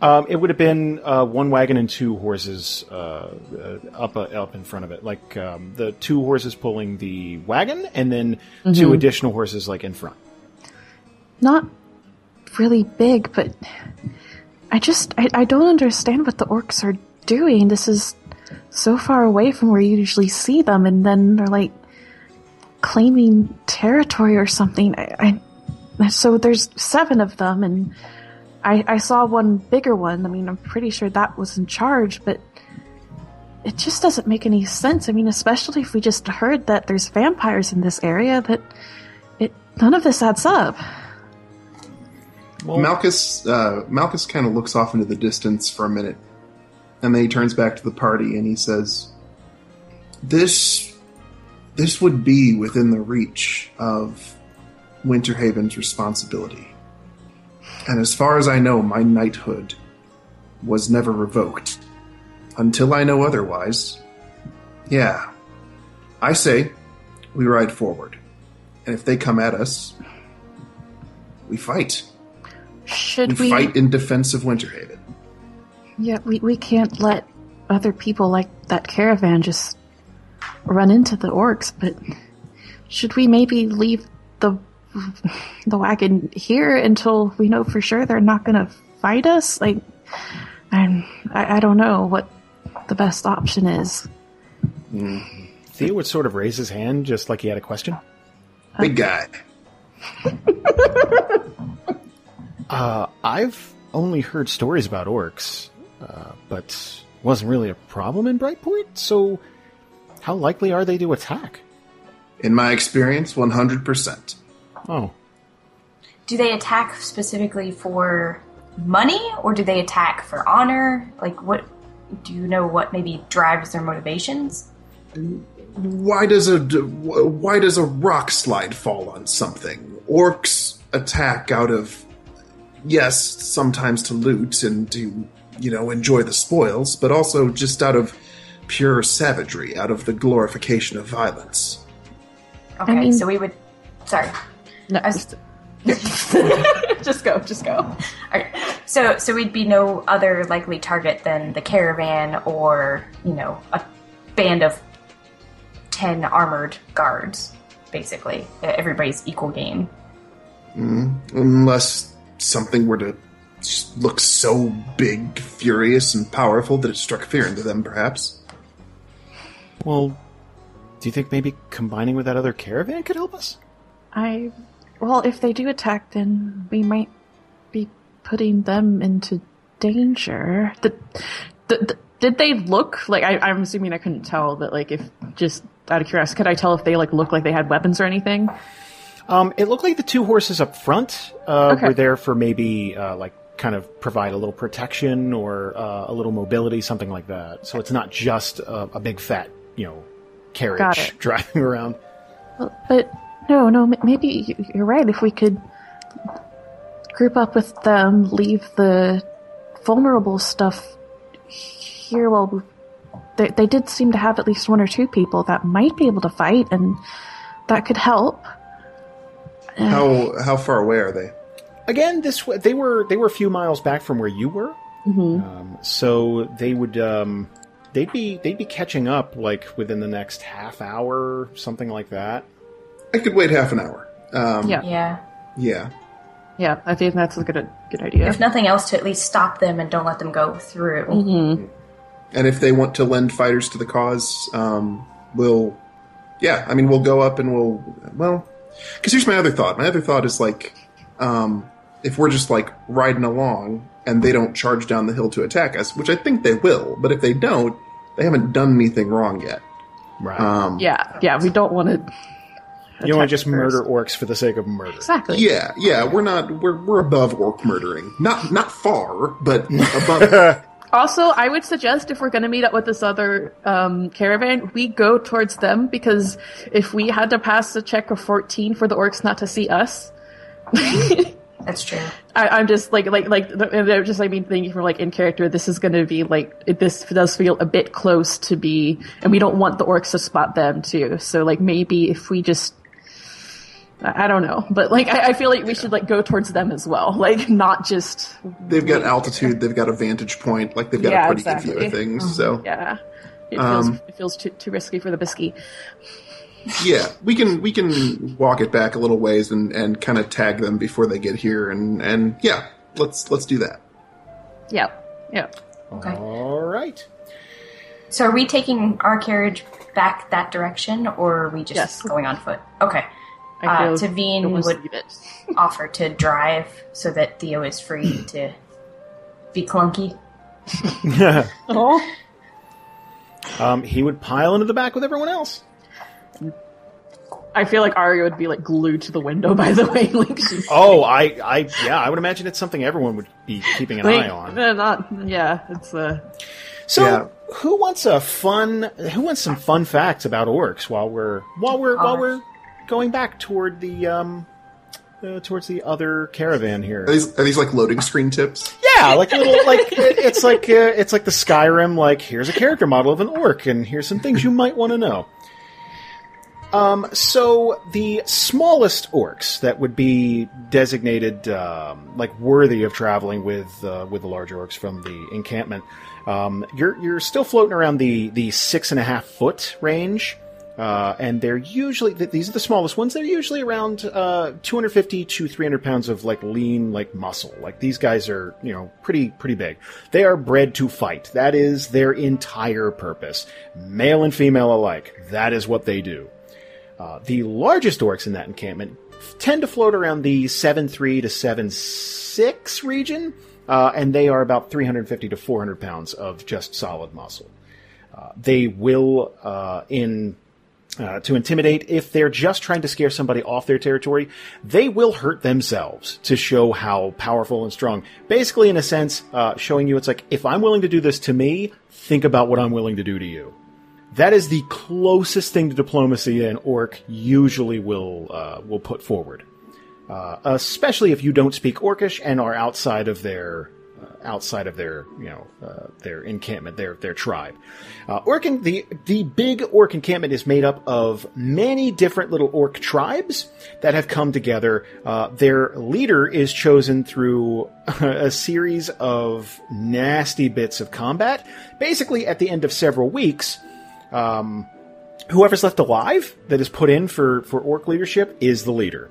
Um, it would have been uh, one wagon and two horses uh, uh, up uh, up in front of it, like um, the two horses pulling the wagon, and then two additional horses like in front. not really big, but I just I, I don't understand what the orcs are doing. This is so far away from where you usually see them, and then they're like claiming territory or something. I, I so there's seven of them, and I, I saw one bigger one. I mean, I'm pretty sure that was in charge, but it just doesn't make any sense. I mean, especially if we just heard that there's vampires in this area, that it none of this adds up. Well, Malchus uh, Malchus kind of looks off into the distance for a minute, and then he turns back to the party and he says, "This, this would be within the reach of Winterhaven's responsibility, and as far as I know, my knighthood was never revoked until I know otherwise. Yeah, I say we ride forward, and if they come at us, we fight." Should we we? fight in defense of Winterhaven. Yeah, we, we can't let other people like that caravan just run into the orcs, but should we maybe leave the the wagon here until we know for sure they're not gonna fight us? Like, I'm, I, I don't know what the best option is. Theo would sort of raise his hand just like he had a question. Big guy. Uh, I've only heard stories about orcs, uh, but wasn't really a problem in Brightpoint, so how likely are they to attack? In my experience, 100%. Oh, Do they attack specifically for money, or do they attack for honor? Like, what? Do you know what maybe drives their motivations? Why does a why does a rock slide fall on something? Orcs attack out of yes, sometimes to loot and to you know enjoy the spoils, but also just out of pure savagery, out of the glorification of violence. Okay, mean- so we would. Sorry. No, I was- just go, just go. Alright, So, so we'd be no other likely target than the caravan or, you know, a band of 10 armored guards, basically. Everybody's equal game. Mm-hmm. Unless something were to look so big, furious, and powerful that it struck fear into them, perhaps. well, do you think maybe combining with that other caravan could help us? I, well, if they do attack, then we might be putting them into danger. The, the, the- did they look like? I, I'm assuming I couldn't tell, but like, if just out of curiosity, could I tell if they like looked like they had weapons or anything? Um, it looked like the two horses up front uh, Okay. were there for maybe uh, like kind of provide a little protection or uh, a little mobility, something like that. So it's not just a, a big fat, you know, carriage driving around. Well, but no, no, m- maybe you're right. If we could group up with them, leave the vulnerable stuff here. Well, they, they did seem to have at least one or two people that might be able to fight, and that could help. How how far away are they? Again, this they were they were a few miles back from where you were, Mm-hmm. um, so they would um, they'd be they'd be catching up like within the next half hour, something like that. I could wait half an hour. Um, Yeah. Yeah. Yeah. Yeah, I think that's a good good idea. If nothing else, to at least stop them and don't let them go through. Mm-hmm. And if they want to lend fighters to the cause, um, we'll, yeah, I mean, we'll go up and we'll, well, because here's my other thought. My other thought is like, um, if we're just like riding along and they don't charge down the hill to attack us, which I think they will, but if they don't, they haven't done anything wrong yet. Right. Um, Yeah, yeah, we don't want to. You don't want to just murder orcs for the sake of murder. Exactly. Yeah, yeah, we're not, we're, we're above orc murdering. Not, not far, but above. Also, I would suggest if we're going to meet up with this other um, caravan, we go towards them because if we had to pass a check of 14 for the orcs not to see us, That's true. I, I'm just like like like they're just like me thinking from like in character. This is going to be like it, this does feel a bit close to be, and we don't want the orcs to spot them too. So like maybe if we just. I I don't know, but like I, I feel like we should like go towards them as well, like not just they've got altitude, they've got a vantage point, like they've got Yeah, a pretty good view of exactly. things, so. yeah. It feels Um, it feels too too risky for the biscuit. Yeah, we can we can walk it back a little ways and, and kind of tag them before they get here, and, and yeah, let's let's do that. Yeah, yeah. Okay. All right. So are we taking our carriage back that direction, or are we just Yes. going on foot? Okay. I Uh, Teveen would offer to drive so that Theo is free to be clunky. Oh, um, he would pile into the back with everyone else. I feel like Aria would be like glued to the window. By the way, like she's Oh, I, I, yeah, I would imagine it's something everyone would be keeping an like, eye on. not yeah. It's uh So, Yeah. who wants a fun? Who wants some fun facts about orcs while we're while we're while Gosh. we're going back toward the um uh, towards the other caravan here? Are these, are these like loading screen tips? Yeah, like a little like it- it's like uh, it's like the Skyrim. Like here's a character model of an orc, and here's some things you might want to know. Um, so the smallest orcs that would be designated um, like worthy of traveling with uh, with the larger orcs from the encampment, um, you're you're still floating around the the six and a half foot range. Uh, and they're usually th- these are the smallest ones. They're usually around uh, 250 to 300 pounds of like lean like muscle. Like these guys are you know pretty pretty big. They are bred to fight. That is their entire purpose, male and female alike. That is what they do. Uh, the largest orcs in that encampment tend to float around the 7.3 to 7.6 region, uh, and they are about 350 to 400 pounds of just solid muscle. Uh, they will, uh, in uh, to intimidate, if they're just trying to scare somebody off their territory, they will hurt themselves to show how powerful and strong. Basically, in a sense, uh, showing you it's like, if I'm willing to do this to me, think about what I'm willing to do to you. That is the closest thing to diplomacy an orc usually will uh, will put forward, uh, especially if you don't speak Orcish and are outside of their outside of their you know uh, their encampment, their their tribe. Uh, orc the the big orc encampment is made up of many different little orc tribes that have come together. Uh, their leader is chosen through a series of nasty bits of combat. Basically, at the end of several weeks um, whoever's left alive that is put in for, for orc leadership is the leader.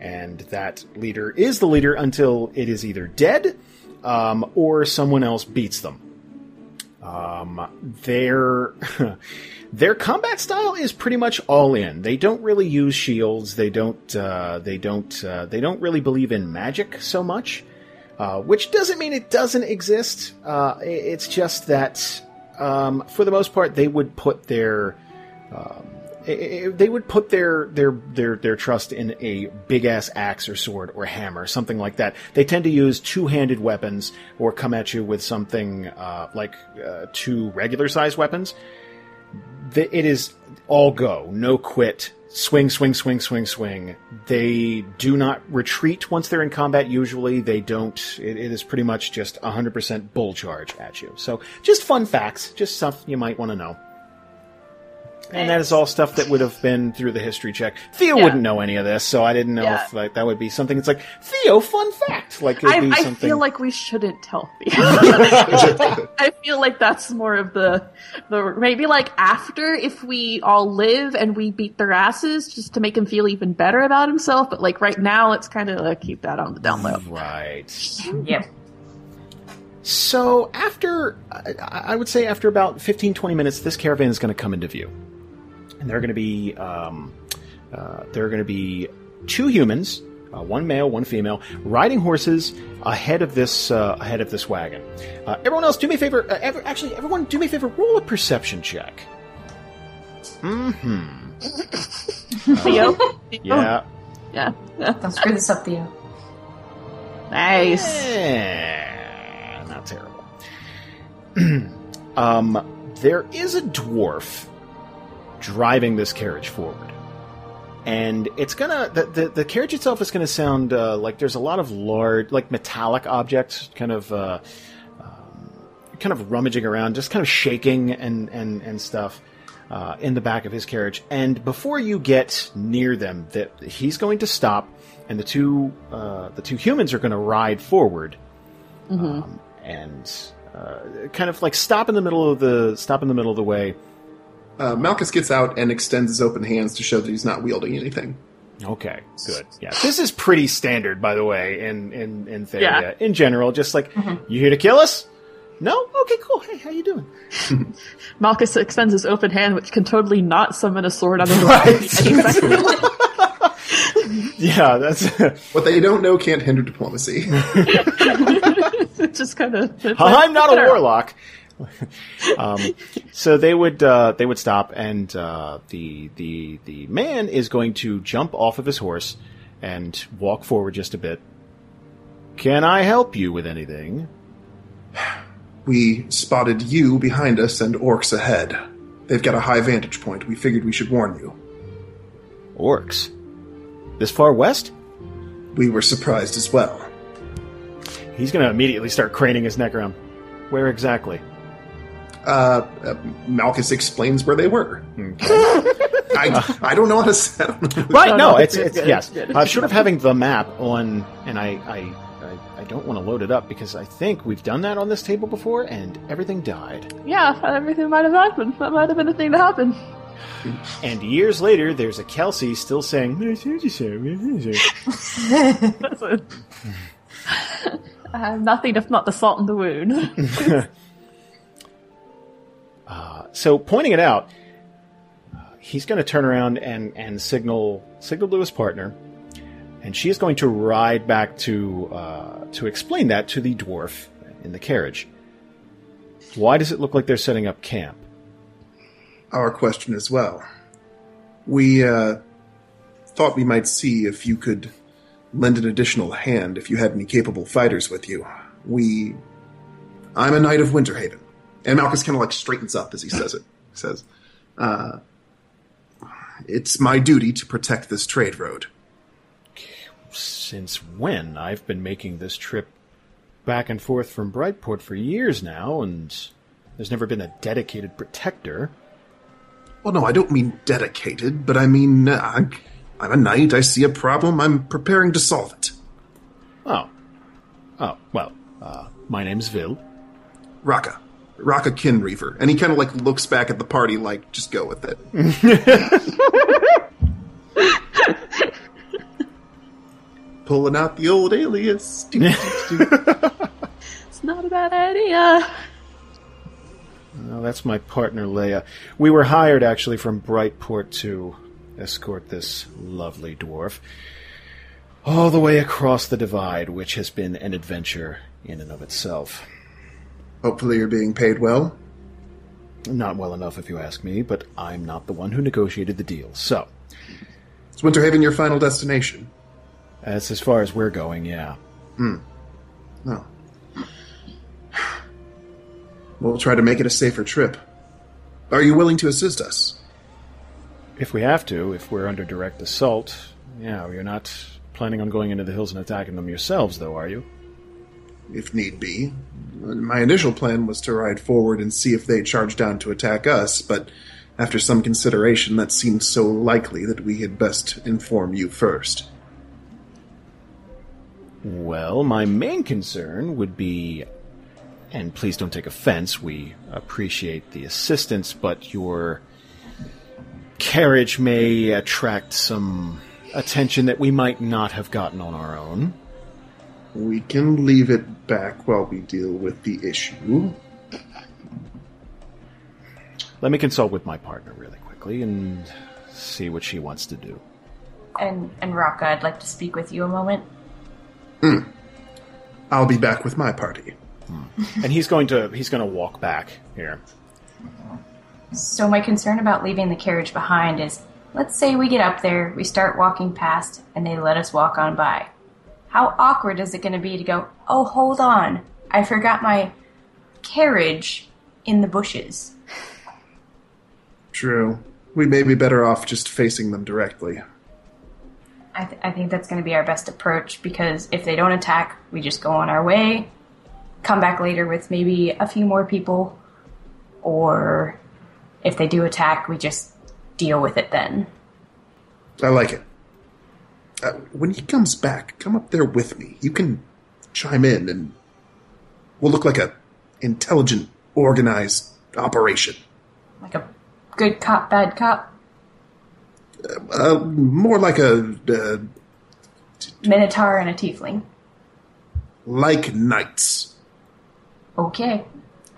And that leader is the leader until it is either dead um, or someone else beats them. Um, their their combat style is pretty much all in. They don't really use shields. They don't. Uh, they don't. Uh, they don't really believe in magic so much. Uh, which doesn't mean it doesn't exist. Uh, it's just that um, for the most part, they would put their um, i- i- they would put their their their their trust in a big ass axe or sword or hammer, something like that. They tend to use two handed weapons or come at you with something uh, like uh, two regular sized weapons. The, it is all go, no quit. Swing, swing, swing, swing, swing. They do not retreat once they're in combat. Usually, they don't. It, it is pretty much just 100% bull charge at you. So, just fun facts, just stuff you might want to know. And that is all stuff that would have been through the history check. Theo Yeah. wouldn't know any of this, so I didn't know Yeah. if like that would be something. It's like Theo, fun fact. Like it would I, be I feel like we shouldn't tell Theo. I feel like that's more of the the maybe like after if we all live and we beat their asses just to make him feel even better about himself. But like right now, let's kind of uh, keep that on the down low. right. Yep. So after, I I would say after about 15, 20 minutes, this caravan is going to come into view. And there are going to be, um, uh, there are going to be two humans, uh, one male, one female, riding horses ahead of this, uh, ahead of this wagon. Uh, everyone else, do me a favor, uh, ever, actually, everyone, do me a favor, roll a perception check. Mm-hmm. Theo, Yeah. yeah, Don't screw this up, Theo. nice. Eh, not terrible. um, there is a dwarf driving this carriage forward. And it's gonna the, the, the carriage itself is gonna sound uh, like there's a lot of large, like metallic objects, kind of uh, um, kind of rummaging around, just kind of shaking and and and stuff uh, in the back of his carriage. And before you get near them, that he's going to stop, and the two uh, the two humans are going to ride forward, um, and uh, kind of like stop in the middle of the stop in the middle of the way. Uh, Malchus gets out and extends his open hands to show that he's not wielding anything. Okay, good. Yeah, this is pretty standard, by the way, in in in Theria. Yeah. In general, just like you here to kill us? No. Okay, cool. Hey, how you doing? Malchus extends his open hand, which can totally not summon a sword on the right. Yeah, that's. What they don't know can't hinder diplomacy. Just kind of. I'm not a warlock. um, so they would uh, they would stop, and uh, the the the man is going to jump off of his horse and walk forward just a bit. Can I help you with anything? we spotted you behind us and orcs ahead. They've got a high vantage point. We figured we should warn you. Orcs. This far west? We were surprised as well. He's going to immediately start craning his neck around. Where exactly? Uh, uh, Malchus explains where they were. I, I don't know how to say Right, No, no, no, it's, it's it's good, yes. it's good. Uh, short of having the map on, and I, I, I, I don't want to load it up because I think we've done that on this table before, and everything died. Yeah, everything might have happened. That might have been a thing to happen. And years later, there's a Kelsey still saying, That's it. I have nothing if not the salt in the wound. So pointing it out, he's going to turn around and, and signal signal to his partner, and she is going to ride back to uh, to explain that to the dwarf in the carriage. Why does it look like they're setting up camp? Our question as well. We uh, thought we might see if you could lend an additional hand if you had any capable fighters with you. We. I'm a knight of Winterhaven. And Malchus kind of like straightens up as he says it. He says, uh, It's my duty to protect this trade road. Since when? I've been making this trip back and forth from Brightport for years now, and there's never been a dedicated protector. Well, no, I don't mean dedicated, but I mean, uh, I'm, a knight. I see a problem. I'm preparing to solve it. Oh. Oh, well, uh, my name's Vil. Raka. Raka Kinreaver. And he kind of like looks back at the party like, just go with it. Pulling out the old alias. it's not a bad idea. Well, that's my partner, Leia. We were hired actually from Brightport to escort this lovely dwarf all the way across the divide, which has been an adventure in and of itself. Hopefully you're being paid well. Not well enough, if you ask me, but I'm not the one who negotiated the deal. So, Is Winterhaven your final destination? that's as far as we're going, yeah. Hmm. No. We'll try to make it a safer trip. Are you willing to assist us? If we have to, if we're under direct assault, yeah, you're not planning on going into the hills and attacking them yourselves, though, are you? If need be. My initial plan was to ride forward and see if they charge down to attack us, but after some consideration, that seemed so likely that we had best inform you first. Well, my main concern would be, and please don't take offense, we appreciate the assistance, but your carriage may attract some attention that we might not have gotten on our own. We can leave it back while we deal with the issue. Let me consult with my partner really quickly and see what she wants to do. And and Raka, I'd like to speak with you a moment. Hmm. I'll be back with my party. Hmm. And he's going to he's going to walk back here. So my concern about leaving the carriage behind is let's say we get up there, we start walking past, and they let us walk on by. How awkward is it going to be to go, oh, hold on, I forgot my carriage in the bushes? True. We may be better off just facing them directly. I, th- I think that's going to be our best approach because if they don't attack, we just go on our way, come back later with maybe a few more people, or if they do attack, we just deal with it then. I like it. Uh, when he comes back, come up there with me. You can chime in, and we'll look like a intelligent, organized operation. Like a good cop, bad cop. Uh, more like a uh, Minotaur and a tiefling. like knights. Okay,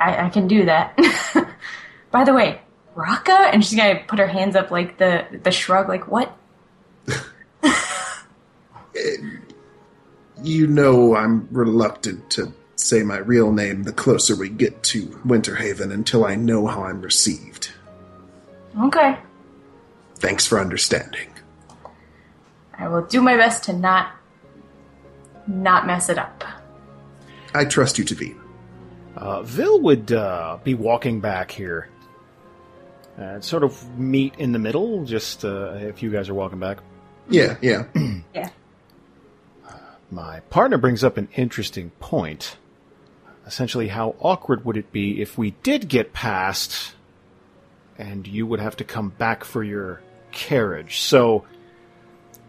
I, I can do that. By the way, Raka, and she's gonna put her hands up like the the shrug, like what? You know, I'm reluctant to say my real name the closer we get to Winterhaven until I know how I'm received. Okay. Thanks for understanding. I will do my best to not not mess it up. I trust you, Teveen. Uh, Vil would uh, be walking back here. Uh, sort of meet in the middle, just uh, if you guys are walking back. Yeah, yeah. Yeah. My partner brings up an interesting point. Essentially, how awkward would it be if we did get past and you would have to come back for your carriage? So,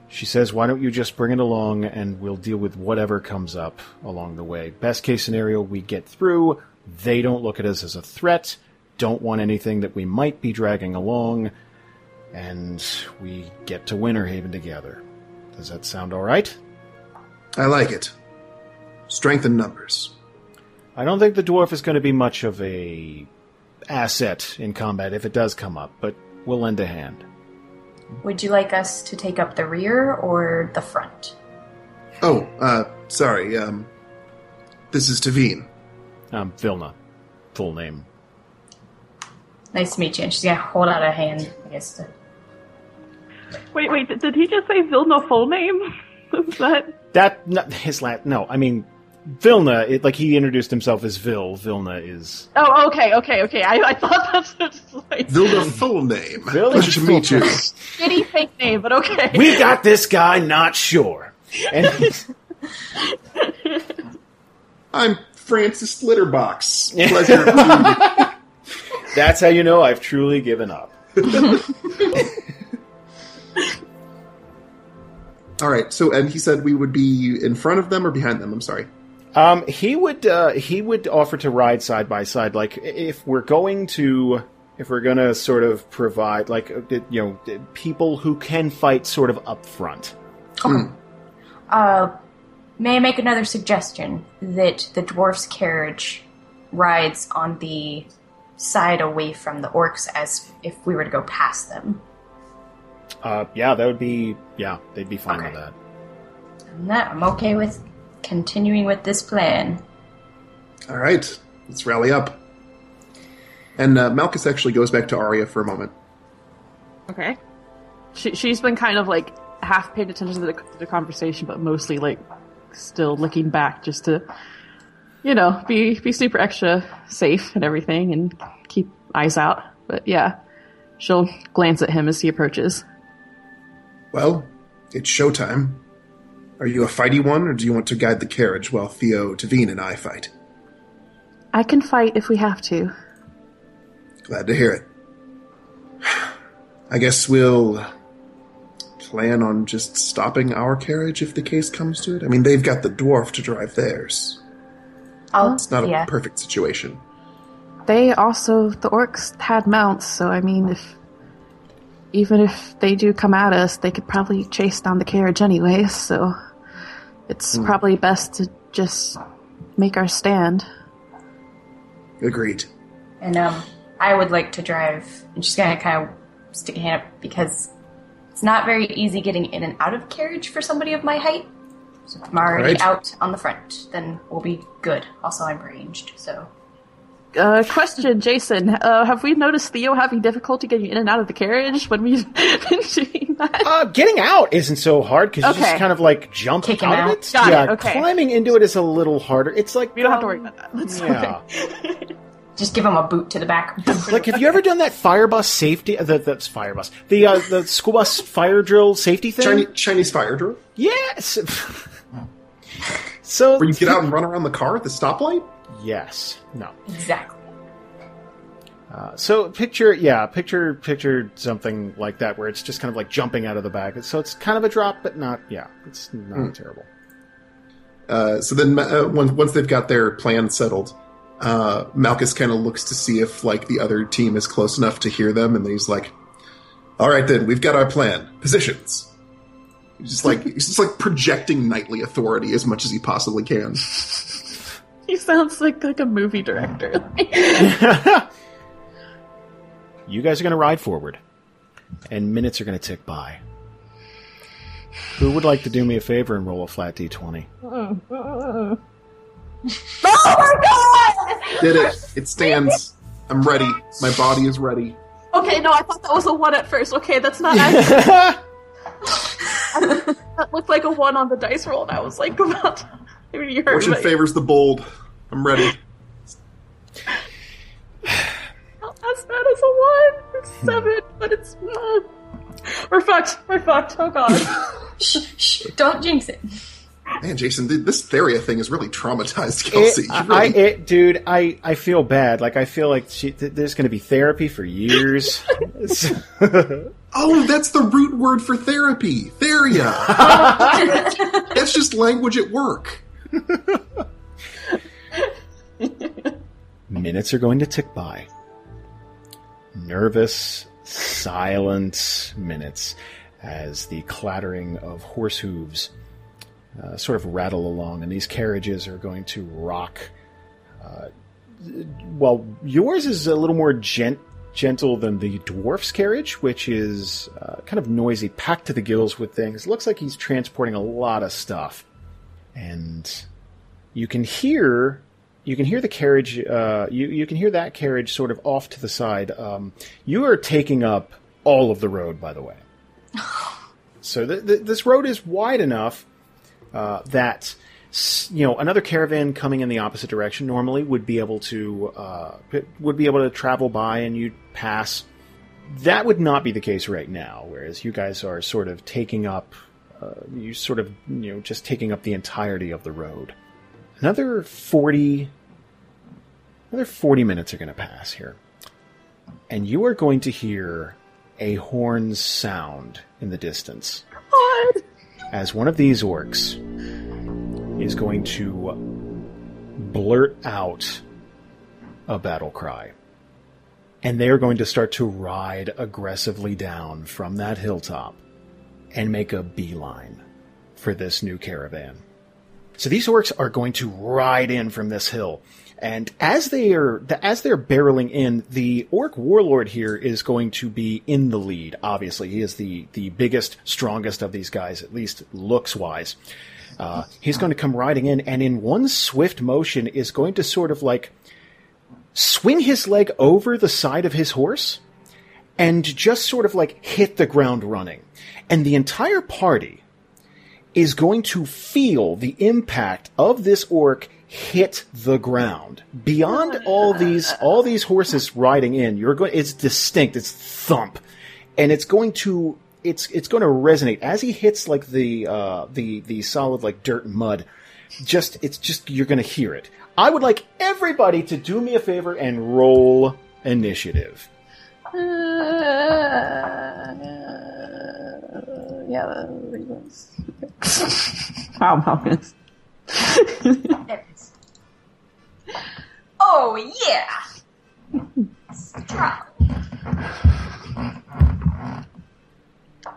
she says, why don't you just bring it along and we'll deal with whatever comes up along the way. Best case scenario, we get through. They don't look at us as a threat, don't want anything that we might be dragging along, and we get to Winterhaven together. Does that sound alright? I like it. Strength in numbers. I don't think the dwarf is going to be much of a asset in combat if it does come up, but we'll lend a hand. Would you like us to take up the rear or the front? Oh, uh, sorry, um, this is Teveen. Um, Vilna, full name. Nice to meet you. And she's gonna hold out a hand, I guess. To... Wait, wait, did- did he just say Vilna full name? Is that That not his last. No, I mean Vilna. It, like he introduced himself as Vil. Vilna is Oh, okay, okay, okay. I, I thought that's just like Vilda full name. Vilda Pleasure to meet you. shitty fake name, but okay. we got this guy. Not sure. And I'm Francis Litterbox. Pleasure to that's how you know I've truly given up. All right, so and he said we would be in front of them or behind them. I'm sorry. Um, he would uh, he would offer to ride side by side. Like if we're going to if we're gonna sort of provide like uh, you know people who can fight sort of up front. Uh, may I make another suggestion that the dwarf's carriage rides on the side away from the orcs as if we were to go past them? Uh, yeah, that would be yeah, they'd be fine with Okay. that. And that I'm okay with continuing with this plan. All right, let's rally up. And uh, Malchus actually goes back to Aria for a moment. Okay. She she's been kind of like half paying attention to the, the conversation, but mostly like still looking back just to, you know, be be super extra safe and everything, and keep eyes out. But yeah, she'll glance at him as he approaches. Well, it's showtime. Are you a fighty one, or do you want to guide the carriage while Theo, Teveen, and I fight? I can fight if we have to. Glad to hear it. I guess we'll plan on just stopping our carriage if the case comes to it. I mean, they've got the dwarf to drive theirs. I'll, It's not a perfect situation. They also the orcs had mounts, so I mean, if even if they do come at us, they could probably chase down the carriage anyway. So it's probably best to just make our stand. Agreed. And um, I would like to drive. And she's gonna kind of stick a hand up because it's not very easy getting in and out of carriage for somebody of my height. So if I'm already Right. out on the front, then we'll be good. Also, I'm ranged, so Uh, question, Jason. Uh, have we noticed Theo having difficulty getting in and out of the carriage when we've been doing that? Uh, getting out isn't so hard because you just kind of like jump Kick out, out. of it. Got it, yeah, okay. climbing into it is a little harder. It's like We don't have to um, worry about that. That's Yeah. okay. just give him a boot to the back. like, have you ever done that fire bus safety? Uh, the, that's fire bus. The uh, the school bus fire drill safety thing. Chinese, Chinese fire drill? Yes. so Where you get out and run around the car at the stoplight? Yes. No. exactly. Uh, so picture, yeah, picture, picture something like that where it's just kind of like jumping out of the bag. So it's kind of a drop, but not, yeah, it's not terrible. Uh, so then, uh, once once they've got their plan settled, uh, Malchus kind of looks to see if like the other team is close enough to hear them, and then he's like, "All right, then we've got our plan. Positions." He's just like he's just like projecting knightly authority as much as he possibly can. He sounds like like a movie director. You guys are going to ride forward, and minutes are going to tick by. Who would like to do me a favor and roll a flat d20? Oh my god! Did it. It stands. I'm ready. My body is ready. Okay, no, I thought that was a one at first. Okay, that's not accurate. that looked like a one on the dice roll, and I was like, about to... I you heard Fortune but- favors the bold. I'm ready. Not as bad as a one. It's seven, but it's. Uh, we're fucked. We're fucked. Oh god. Shh, shh, don't jinx it. Man, Jason, th- this Theria thing is really traumatized Kelsey. It, You I, it, dude, I, I feel bad. Like I feel like she, th- there's going to be therapy for years. oh, that's the root word for therapy. Theria. that's just language at work. Minutes are going to tick by. Nervous, silent minutes as the clattering of horse hooves uh, sort of rattle along, and these carriages are going to rock. Uh, well, yours is a little more gent- gentle than the dwarf's carriage, which is uh, kind of noisy, packed to the gills with things. looks like he's transporting a lot of stuff, and you can hear you can hear the carriage. Uh, you you can hear that carriage sort of off to the side. Um, you are taking up all of the road, by the way. so th- th- this road is wide enough uh, that you know another caravan coming in the opposite direction normally would be able to uh, would be able to travel by and you'd pass. That would not be the case right now. Whereas you guys are sort of taking up, you sort of you know just taking up the entirety of the road. Another 40 another 40 minutes are going to pass here. And you are going to hear a horn sound in the distance. As one of these orcs is going to blurt out a battle cry. And they are going to start to ride aggressively down from that hilltop and make a beeline for this new caravan so these orcs are going to ride in from this hill. And as they are, as they're barreling in, the orc warlord here is going to be in the lead. Obviously, he is the the biggest, strongest of these guys, at least looks wise. Uh, he's going to come riding in, and in one swift motion, is going to sort of like swing his leg over the side of his horse, and just sort of like hit the ground running. And the entire party is going to feel the impact of this orc hit the ground. Beyond all these all these horses riding in, you're going it's distinct, it's thump. And it's going to it's it's going to resonate as he hits like the uh the the solid like dirt and mud. Just it's just you're going to hear it. I would like everybody to do me a favor and roll initiative. Uh, yeah. wow, Malchus. There it is. Oh yeah! Strong.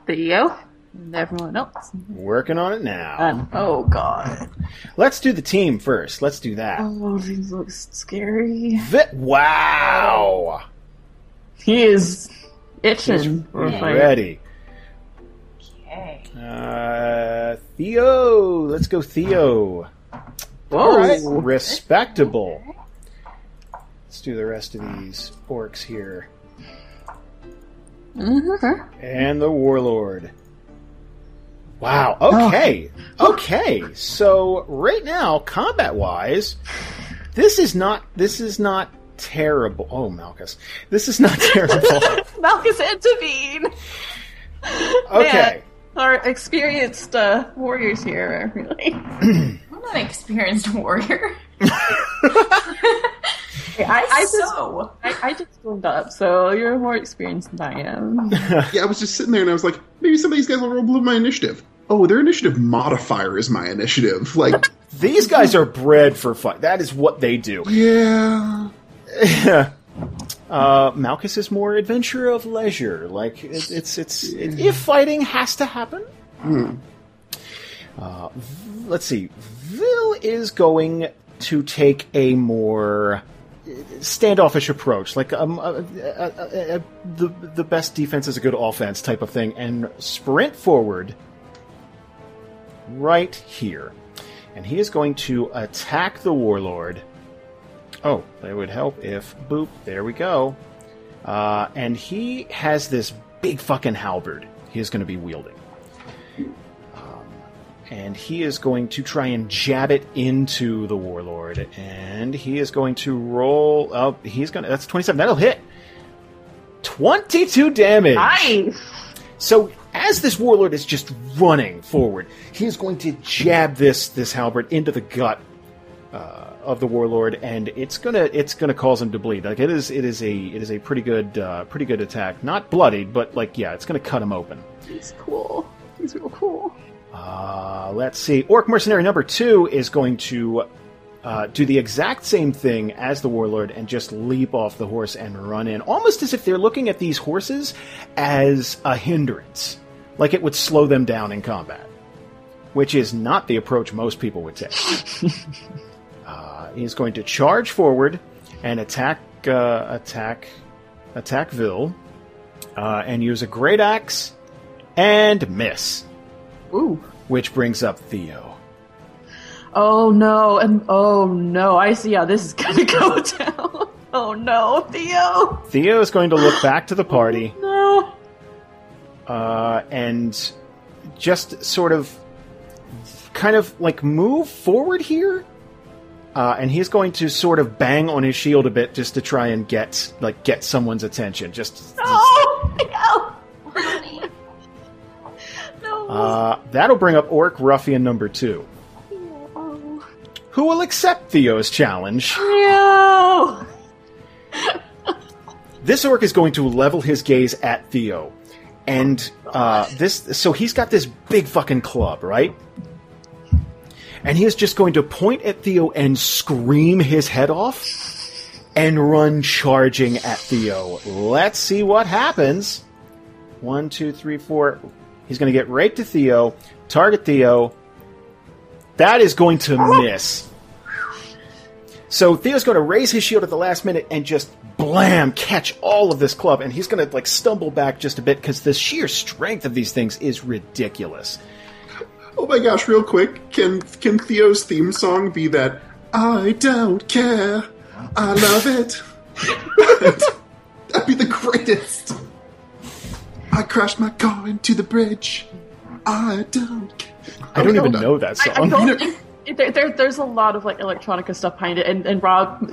Theo and everyone else. Working on it now. And, oh god. Let's do the team first. Let's do that. Oh, these look scary. Vi- wow. He is itching for a. Ready. Okay. Uh, Theo. Let's go, Theo. Whoa. All right. Respectable. Let's do the rest of these orcs here. Mhm. And the warlord. Wow. Okay. Okay. So right now, combat wise, this is not. This is not terrible. Oh, Malchus. This is not terrible. Malchus intervene. Okay. Man, our experienced uh, warriors here really. I'm not an experienced warrior. I, I just so. I, I just joined up, so you're more experienced than I am. Yeah, I was just sitting there and I was like, maybe some of these guys will roll below my initiative. Oh, their initiative modifier is my initiative. Like, These guys are bred for fight. That is what they do. yeah. Uh, Malchus is more adventure of leisure. Like it, it's it's it, if fighting has to happen. Uh, v- let's see. Vil is going to take a more standoffish approach, like um, uh, uh, uh, uh, the the best defense is a good offense type of thing, and sprint forward right here. And he is going to attack the warlord. Oh, that would help if. Boop, there we go. Uh, and he has this big fucking halberd he is going to be wielding. Um, and he is going to try and jab it into the warlord. And he is going to roll. Oh, he's going to. That's 27. That'll hit. 22 damage. Nice. So as this warlord is just running forward, he is going to jab this this halberd into the gut of the warlord, and it's gonna it's gonna cause him to bleed. Like it is it is a it is a pretty good uh, pretty good attack. Not bloodied, but like yeah, it's gonna cut him open. He's cool. He's real cool. Uh, let's see. Orc mercenary number two is going to uh, do the exact same thing as the warlord and just leap off the horse and run in, almost as if they're looking at these horses as a hindrance, like it would slow them down in combat, which is not the approach most people would take. uh, he's going to charge forward and attack, uh, attack, attack Vil, uh, and use a great axe and miss, Ooh. which brings up Theo. Oh no, and oh no, I see how this is gonna go down. Oh no, Theo. Theo is going to look back to the party No. uh, and just sort of kind of like move forward here. Uh, and he's going to sort of bang on his shield a bit just to try and get like get someone's attention. Just No. No. No. uh, that'll bring up Orc Ruffian number two, Oh. who will accept Theo's challenge. No. This orc is going to level his gaze at Theo, and uh, this. So he's got this big fucking club, right? And he is just going to point at Theo and scream his head off, and run charging at Theo. Let's see what happens. One, two, three, four. He's going to get right to Theo, target Theo. That is going to miss. So Theo's going to raise his shield at the last minute and just blam catch all of this club, and he's going to like stumble back just a bit because the sheer strength of these things is ridiculous. Oh my gosh, real quick, can can Theo's theme song be that I don't care, I love it? That'd be the greatest. I crashed my car into the bridge. I don't care. I don't Okay, even know done. that I, I song. don't there, there, there's a lot of like electronica stuff behind it, and, and Rob,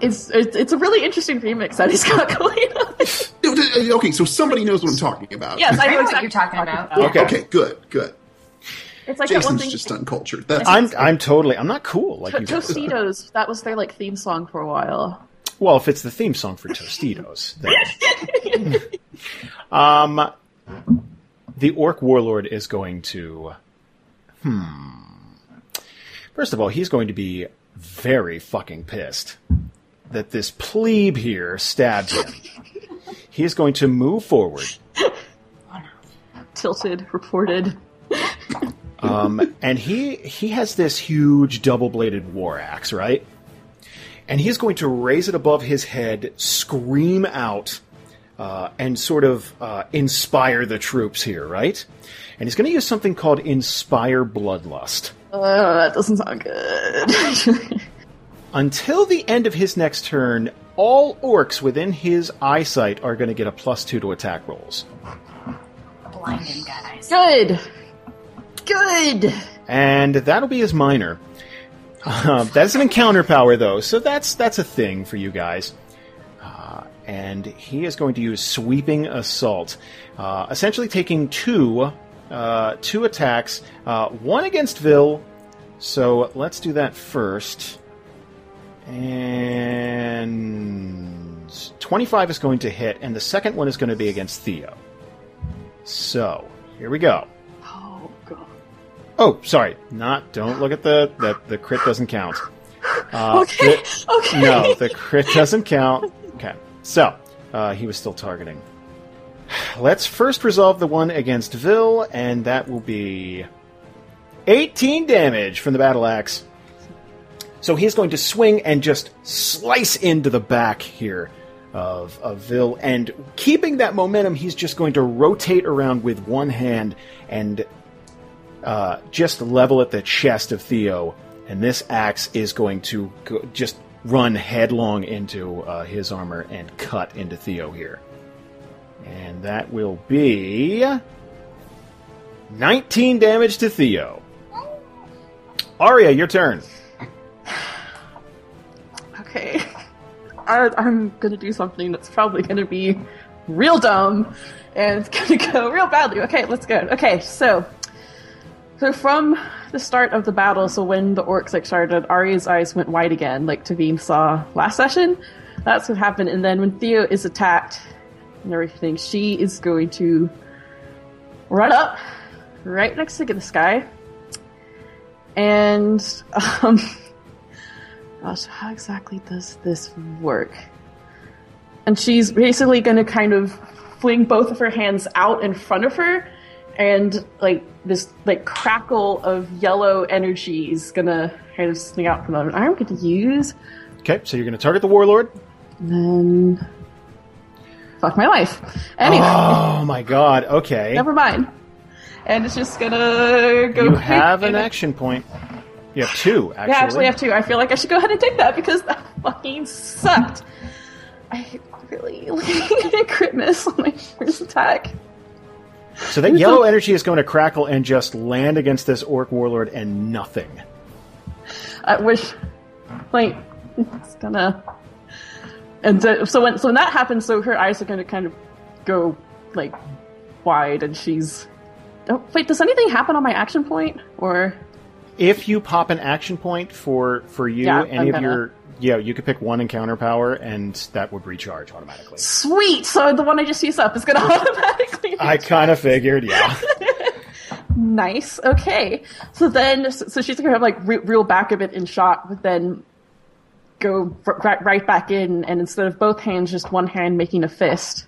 it's, it's it's a really interesting remix that he's got going on. No, d- Okay, so somebody knows what I'm talking about. yes, I I know know what you're talking about. Okay. Okay, good, good. It's like that one Jason's thing. just uncultured. That's I'm I'm totally I'm not cool like To- you guys. are. Tostitos, that was their like theme song for a while. Well, if it's the theme song for Tostitos, then. um, the Orc Warlord is going to. Hmm. First of all, he's going to be very fucking pissed that this plebe here stabbed him. He is going to move forward, Tilted, reported. Um, and he he has this huge double-bladed war axe, right? And he's going to raise it above his head, scream out, uh, and sort of uh, inspire the troops here, right? And he's going to use something called Inspire Bloodlust. Uh, that doesn't sound good. Until the end of his next turn, all orcs within his eyesight are going to get a plus two to attack rolls. Blind him, guys. good. Good. and that'll be his minor. Uh, that's an encounter power, though, so that's that's a thing for you guys. Uh, and he is going to use sweeping assault, uh, essentially taking two uh, two attacks, uh, one against Vil. So let's do that first. And twenty-five is going to hit, and the second one is going to be against Theo. So here we go. Oh. Sorry. Not. Don't look at the the, the crit doesn't count. Uh, Okay. the- okay. no, the crit doesn't count. Okay. So uh, he was still targeting. Let's first resolve the one against Vil, and that will be 18 damage from the battle axe. So he's going to swing and just slice into the back here of, of Vil, and keeping that momentum, he's just going to rotate around with one hand and uh, just level at the chest of Theo, and this axe is going to go, just run headlong into uh, his armor and cut into Theo here. And that will be 19 damage to Theo. Aria, your turn. Okay. I, I'm gonna do something that's probably gonna be real dumb, and it's gonna go real badly. Okay, let's go. Okay, so so from the start of the battle, so when the orcs like started, Aria's eyes went wide again, like Teveen saw last session. That's what happened, and then when Theo is attacked and everything, she is going to run up right next to this guy, and um. Gosh, how exactly does this work? And she's basically to kind of fling both of her hands out in front of her, and like this like crackle of yellow energy is gonna kind of swing out from them. I'm going to use Okay, so you're to target the warlord. then fuck my life. Anyway, Oh my god. Okay. never mind. And it's just gonna go. You have an action point. You have two, actually. Yeah, actually, I have two. I feel like I should go ahead and take that because that fucking sucked. I really did crit miss on my first attack. So that yellow energy is going to crackle and just land against this orc warlord and nothing. I wish, like, it's gonna. And so, so when so when that happens, so her eyes are gonna kind of go like wide, and she's. Oh, wait, does anything happen on my action point or? If you pop an action point for for you, Yeah, any I'm of gonna. your yeah, you could pick one encounter power, and that would recharge automatically. Sweet! So the one I just used up is gonna automatically. I kind of figured, yeah. Nice. Okay. So then, so she's gonna have like re- reel back a bit in shot, but then go r- right, back in, and instead of both hands, just one hand making a fist,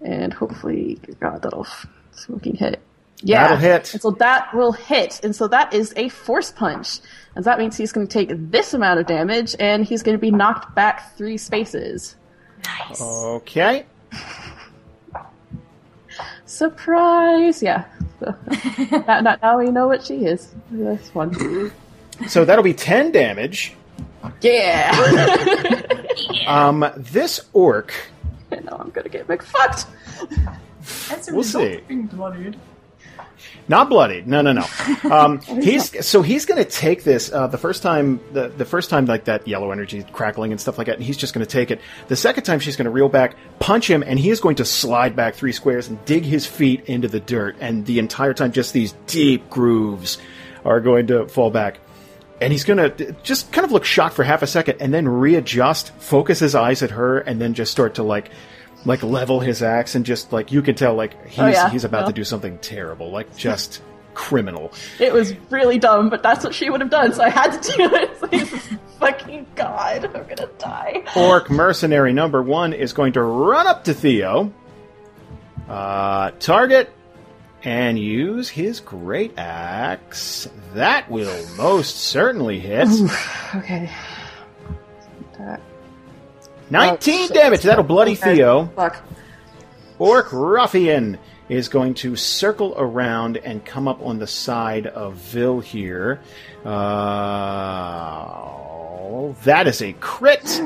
and hopefully, God, that'll smoking hit. Yeah, That'll hit. And so that will hit, and so that is a force punch, and that means he's going to take this amount of damage, and he's going to be knocked back three spaces. Nice. Okay. Surprise! Yeah. So, now, now, now we know what she is. This one. So that'll be 10 damage. Yeah. Um, this orc, now I'm gonna get McFucked. That's a we'll see. of being bloodied. Not bloodied. No, no, no. Um, he's so he's going to take this uh, the first time the the first time like that yellow energy crackling and stuff like that. And he's just going to take it. The second time she's going to reel back, punch him, and he is going to slide back three squares and dig his feet into the dirt. And the entire time, just these deep grooves are going to fall back. And he's going to just kind of look shocked for half a second and then readjust, focus his eyes at her, and then just start to like, like level his axe and just like you can tell like he's Oh, yeah. he's about to do something terrible, like just criminal. It was really dumb, but that's what she would have done, so I had to do it. Like, fucking god, I'm gonna die. Orc mercenary number one is going to run up to Theo, uh, target, and use his great axe. That will most certainly hit. Okay. Attack. 19 Oh, damage. That'll bloody Okay. Theo. Fuck. Orc Ruffian is going to circle around and come up on the side of Vil here. Uh, that is a crit.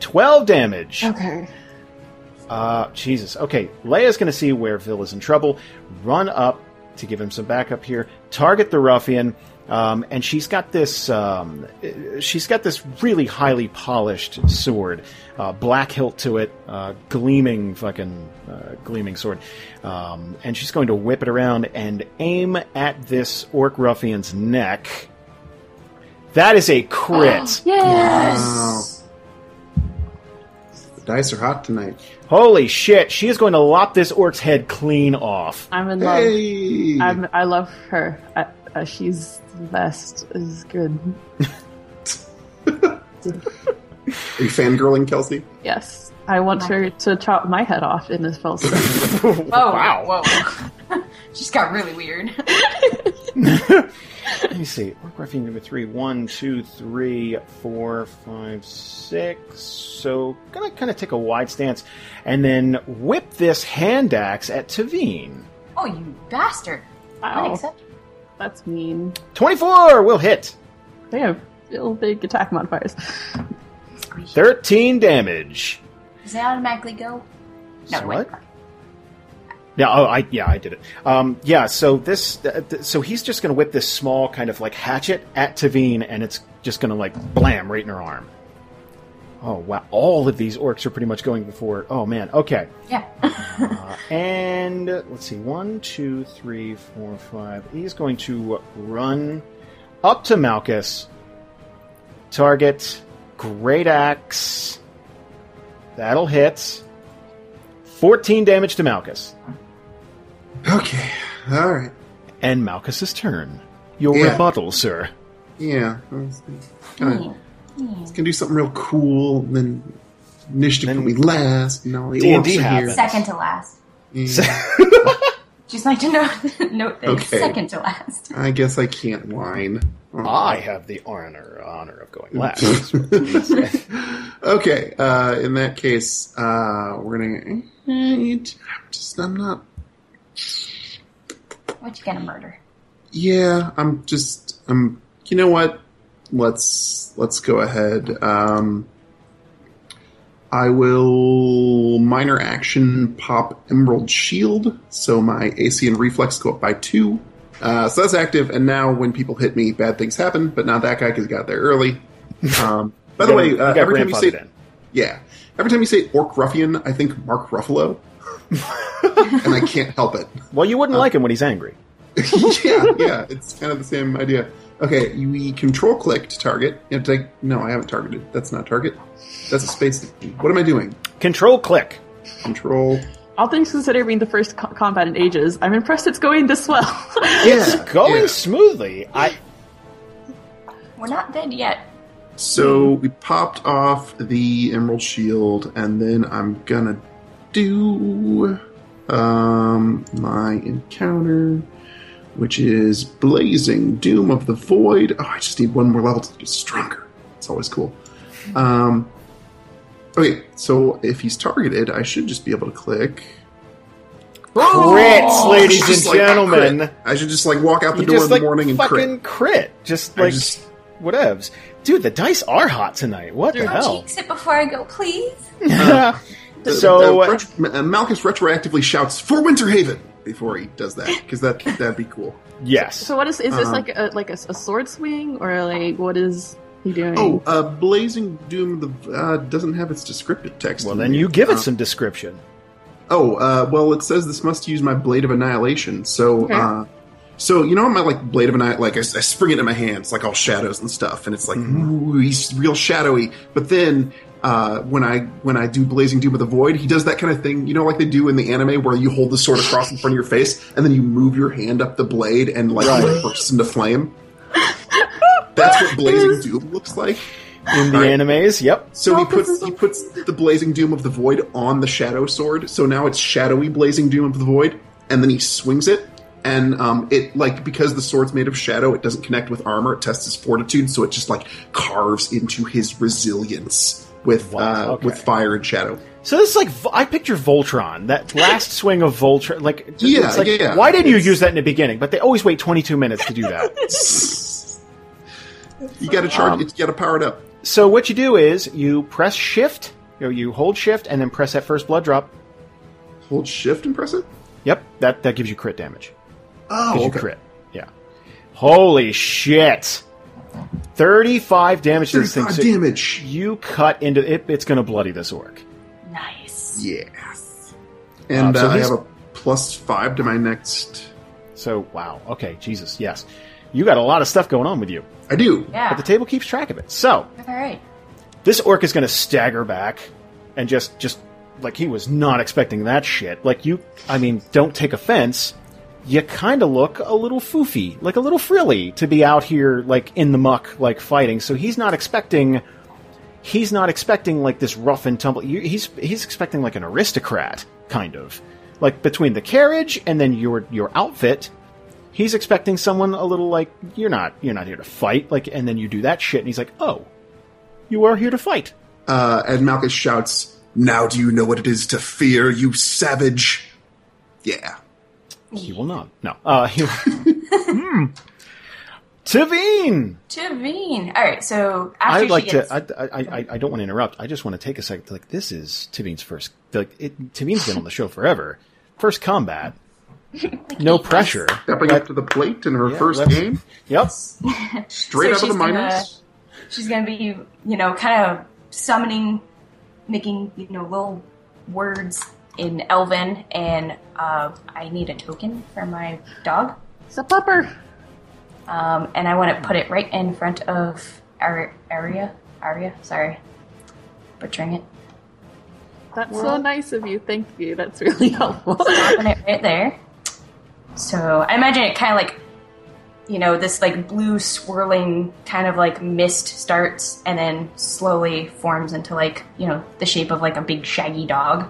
12 damage. Okay. Uh, Jesus. Okay, Leia's going to see where Vil is in trouble. Run up to give him some backup here. Target the ruffian, um, and she's got this. Um, uh, she's got this really highly polished sword, uh, black hilt to it, uh, gleaming fucking uh, gleaming sword, um, and she's going to whip it around and aim at this orc ruffian's neck. That is a crit. Wow. The dice are hot tonight. Holy shit! She is going to lop this orc's head clean off. I'm in love. Hey! I'm, I love her. I, uh, she's the best. Is good. Are you fangirling, Kelsey? Yes. I want her to chop my head off in this fell swoop. Oh, Wow. whoa. Just got really weird. Let me see. Orc Ruffian number three. One, two, three, four, five, six. So, gonna kind of take a wide stance and then whip this hand axe at Teveen. Oh, you bastard. Wow. Unacceptable. That's mean. 24 will hit. They have real big attack modifiers. 13 damage. Does it automatically go? No, So wait. what? Yeah, oh, I yeah, I did it. Um, yeah, so this, uh, th- so he's just going to whip this small kind of like hatchet at Teveen, and it's just going to like blam right in her arm. Oh wow! All of these orcs are pretty much going before. Oh man. Okay. Yeah. Uh, and let's see, one, two, three, four, five. He's going to run up to Malchus. Target, great axe. That'll hit. Fourteen damage to Malchus. Okay. All right. And Malchus's turn. Your Yeah. rebuttal, sir. Yeah. I was gonna, gonna do something real cool. And then initiative Then put me last. And all the D&D orcs are here. happens. Second to last. Yeah. Just like to note, note that Okay. second to last. I guess I can't whine. Oh. I have the honor honor of going last. okay. Uh, in that case, uh, we're gonna. Just I'm not. What you gonna murder? Yeah, I'm just. I'm. You know what? Let's let's go ahead. Um, I will minor action pop Emerald Shield, so my AC and Reflex go up by two. Uh, so that's active, and now when people hit me, bad things happen. But not that guy because he got there early. Um, by the way, uh, every time you say in. yeah, every time you say Orc Ruffian, I think Mark Ruffalo, and I can't help it. Well, you wouldn't like him when he's angry. yeah, yeah, it's kind of the same idea. Okay, we control click to target. You have to take, no, I haven't targeted. That's not target. That's a space. What am I doing? Control click. Control. All things considered, being the first co- combat in ages, I'm impressed it's going this well. Yeah, Going yeah. smoothly. I We're not dead yet. So we popped off the Emerald Shield, and then I'm gonna do um, my encounter, which is Blazing Doom of the Void. Oh, I just need one more level to get stronger. It's always cool. Um, okay, so if he's targeted, I should just be able to click. crits, ladies and like gentlemen. crit. I should just like walk out the You door just in the like morning and fucking crit. crit. Just like just- whatevs. Dude, the dice are hot tonight. What the Don't hell? jinx it before I go, please. The- so the retro- uh, Malchus retroactively shouts for Winterhaven before he does that because that that'd be cool. yes. so what is is this Uh-huh. like a like a, a sword swing or like what is he doing? Oh, uh, Blazing Doom the uh, doesn't have its descriptive text. well, then there. you give it Uh, some description. Oh, uh, well, it says this must use my Blade of Annihilation. So, Okay. uh, so you know my like Blade of Annihilation, like I, I spring it in my hands, like all shadows and stuff, and it's like ooh, he's real shadowy. But then. Uh, when I when I do Blazing Doom of the Void, he does that kind of thing, you know, like they do in the anime, where you hold the sword across in front of your face, and then you move your hand up the blade, and like it bursts into flame. That's what Blazing Doom looks like. In the Alright. animes, yep. So he puts he puts the blazing doom of the void on the shadow sword. So now it's shadowy blazing doom of the void, and then he swings it, and um, it like because the sword's made of shadow, it doesn't connect with armor. It tests his fortitude, so it just like carves into his resilience with Wow, uh, okay. with fire and shadow. So this is like I picture Voltron, that last swing of Voltron. Like, it's Yeah, like, yeah. Why didn't you use that in the beginning? But they always wait 22 minutes to do that. You got to charge. Um, it, you got to power it up. so what you do is you press Shift, you, know, you hold Shift, and then press that first blood drop. Hold shift and press it. Yep, that that gives you crit damage. Oh, Gives you crit. Yeah. Holy shit! 35 damage to this thing. So damage. you cut into it. It's going to bloody this orc. Nice. Yes. And Uh, so uh, I have a plus five to my next. So wow. Okay, Jesus. Yes, you got a lot of stuff going on with you, I do. Yeah. but the table keeps track of it. So All right. this orc is going to stagger back and just just like he was not expecting that shit. Like you, I mean, don't take offense. You kind of look a little foofy, like a little frilly, to be out here like in the muck, like fighting. So he's not expecting. He's not expecting like this rough and tumble. He's he's expecting like an aristocrat kind of, like between the carriage and then your your outfit. He's expecting someone a little like you're not you're not here to fight, like, and then you do that shit, and he's like, oh, you are here to fight. Uh, and Malchus shouts, Now do you know what it is to fear, you savage? Yeah. He will not. No. Uh, he, Hmm. Teveen! Teveen. All right, so after I'd she like gets, to. I, I, I, I don't want to interrupt. I just want to take a second. Like this is Teveen's first. Like it, Teveen's been on the show forever. First combat. No pressure. Stepping up to the plate in her Yeah, first let's- game, Yep. straight So out of the she's gonna- minors. she's gonna be, you know, kind of summoning, making, you know, little words in Elven, and uh, I need a token for my dog, It's a pupper. um, and I want to put it right in front of Ar- Aria. Aria, sorry, butchering it. That's so nice of you. Thank you. That's really helpful. Popping it right there. So I imagine it kind of like, you know, this like blue swirling kind of like mist starts and then slowly forms into like, you know, the shape of like a big shaggy dog.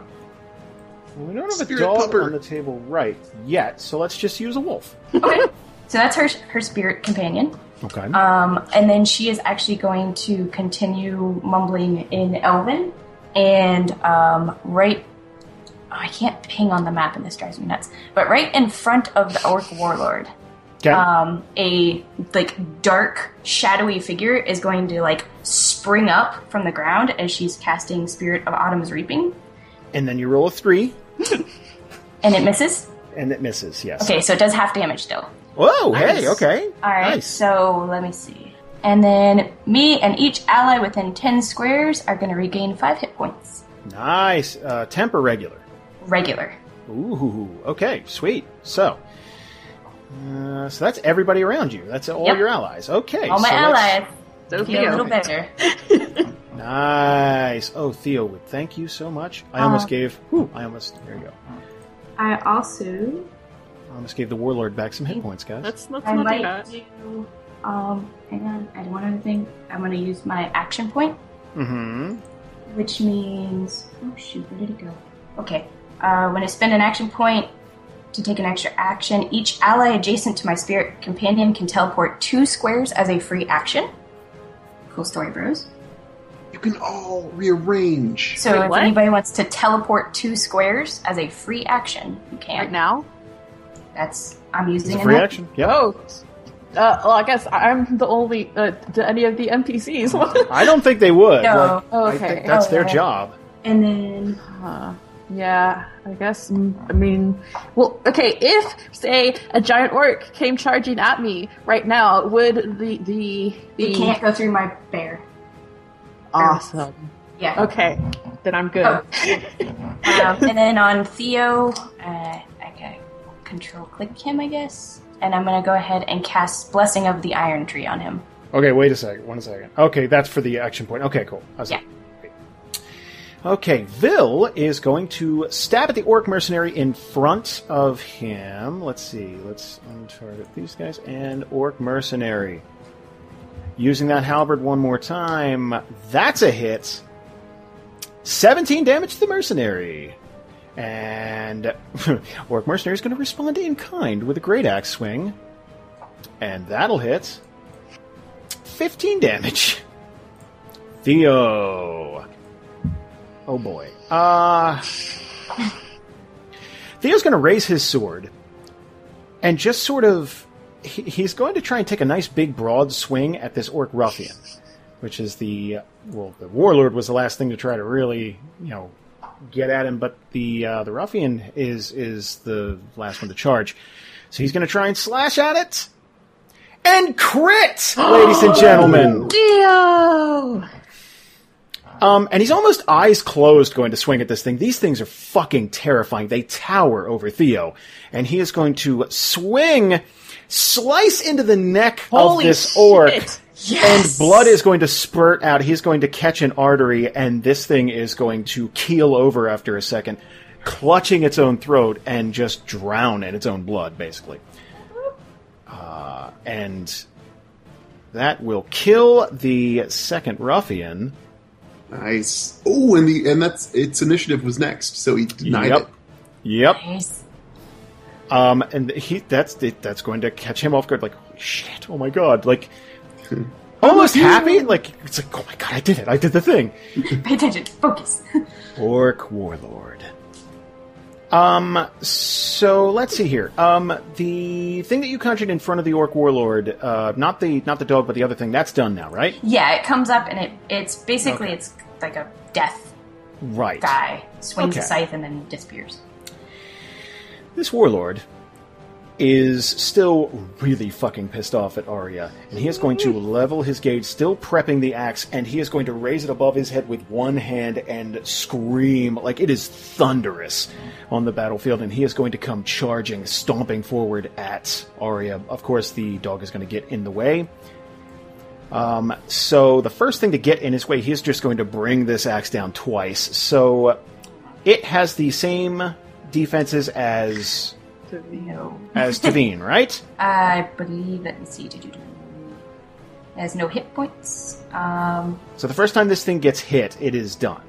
We don't have a dog pupper. on the table right yet, so let's just use a wolf. Okay. so that's her her spirit companion. Okay. Um, and then she is actually going to continue mumbling in Elven, and um, right. Oh, I can't ping on the map, and this drives me nuts. But right in front of the Orc Warlord, okay. um, a like dark, shadowy figure is going to like spring up from the ground as she's casting Spirit of Autumn's Reaping, and then you roll a three, and it misses. and it misses. Yes. Okay, so it does half damage still. Whoa. Hey. Okay. All right, Nice. so let me see. And then me and each ally within 10 squares are going to regain 5 hit points. Nice. Uh, temper regular. Regular. Ooh. Okay. Sweet. So. Uh, so that's everybody around you. That's all Yep. your allies. Okay. All my so let's- allies So feel a little better. Nice. Oh, Theo, would thank you so much. I almost Uh, gave. Whew, I almost. There you go. I also I almost gave the warlord back some hit points, guys. Let's, let's I not do might that. Um, hang on. I do one other thing. I'm going to use my action point, Mm-hmm. which means. Oh, shoot. Where did it go? Okay. Uh, when I spend an action point to take an extra action, each ally adjacent to my spirit companion can teleport two squares as a free action. Cool story, bros. You can all rearrange. So Wait, if what? anybody wants to teleport two squares as a free action, you can. Right now? That's I'm It's using a an free action. action. Yep. Oh. Uh, well, I guess I'm the only. Uh, do any of the NPCs? I don't think they would. No. Like, Oh, I okay. think that's Oh, their yeah. job. And then Uh, yeah, I guess. mm, I mean, well, okay. If say a giant orc came charging at me right now, would the the the you can't go through my bear. Awesome? Yeah. Okay, then I'm good. Oh. um, and then on Theo, uh, I can control click him, I guess. And I'm gonna go ahead and cast Blessing of the Iron Tree on him. Okay, wait a second. One second. Okay, that's for the action point. Okay, cool. I was Yeah. like. Okay, Vil is going to stab at the orc mercenary in front of him. Let's see. Let's untarget these guys and orc mercenary. Using that halberd one more time. That's a hit. 17 damage to the mercenary. And Orc Mercenary is going to respond in kind with a great axe swing. And that'll hit. 15 damage. Theo. Oh boy. Uh Theo's going to raise his sword and just sort of he, he's going to try and take a nice big broad swing at this orc ruffian, which is the well the warlord was the last thing to try to really, you know, get at him, but the uh, the ruffian is is the last one to charge. So he's going to try and slash at it. And crit, ladies and gentlemen. Dio! Um, and he's almost eyes closed going to swing at this thing. These things are fucking terrifying. They tower over Theo. And he is going to swing, slice into the neck Holy of this shit. orc. Yes! And blood is going to spurt out. He's going to catch an artery, and this thing is going to keel over after a second, clutching its own throat and just drown in its own blood, basically. Uh, and that will kill the second ruffian. Nice. Oh, and the and that's its initiative was next, so he denied Yep. it. Yep. Nice. Um, and he that's that's going to catch him off guard. Like, shit! Oh my god! Like, almost happy. Like, it's like, oh my god! I did it! I did the thing. Pay attention. Focus. Orc warlord. Um, so let's see here. Um, the thing that you conjured in front of the orc warlord, uh, not the not the dog, but the other thing, that's done now, right? Yeah, it comes up and it it's basically Okay. it's like a death Right. guy swings Okay. a scythe and then disappears. This warlord is still really fucking pissed off at Aria, and he is going to level his gauge, still prepping the axe, and he is going to raise it above his head with one hand and scream like it is thunderous on the battlefield, and he is going to come charging, stomping forward at Aria. Of course, the dog is going to get in the way. Um, so the first thing to get in his way, he is just going to bring this axe down twice. So it has the same defenses as No. as Teveen, right? I believe let me see. Has no hit points. Um So the first time this thing gets hit, it is done.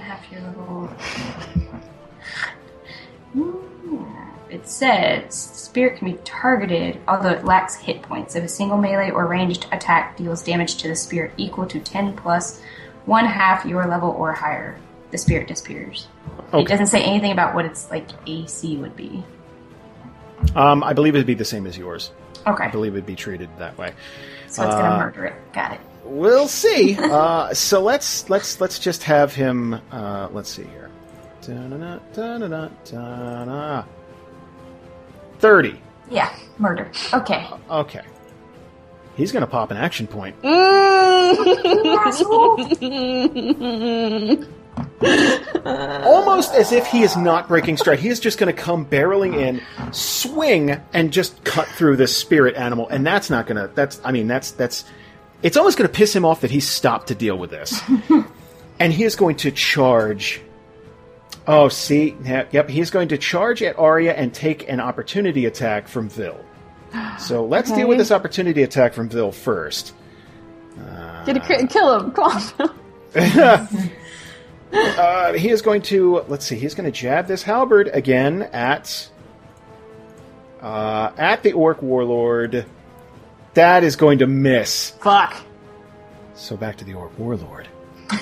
half your level. It says spirit can be targeted, although it lacks hit points. If a single melee or ranged attack deals damage to the spirit equal to ten plus one half your level or higher, the spirit disappears. It doesn't say anything about what its like AC would be. Um, I believe it'd be the same as yours. Okay, I believe it'd be treated that way. so it's gonna uh, murder it. Got it. We'll see. uh, so let's let's let's just have him. Uh, let's see here. Da-na-na, da-na-na, da-na. Thirty. Yeah, murder. Okay. Okay. He's going to pop an action point. Almost as if he is not breaking stride. He is just going to come barreling in, swing, and just cut through this spirit animal. And that's not going to. That's. I mean, that's that's. It's almost going to piss him off that he's stopped to deal with this. and he is going to charge. Oh, see, yep. He's going to charge at Aria and take an opportunity attack from Vil. So let's deal with this opportunity attack from Vil first. Get a crit and kill him. Come on. Uh, he is going to let's see. He's going to jab this halberd again at uh, at the orc warlord. That is going to miss. Fuck. So back to the orc warlord.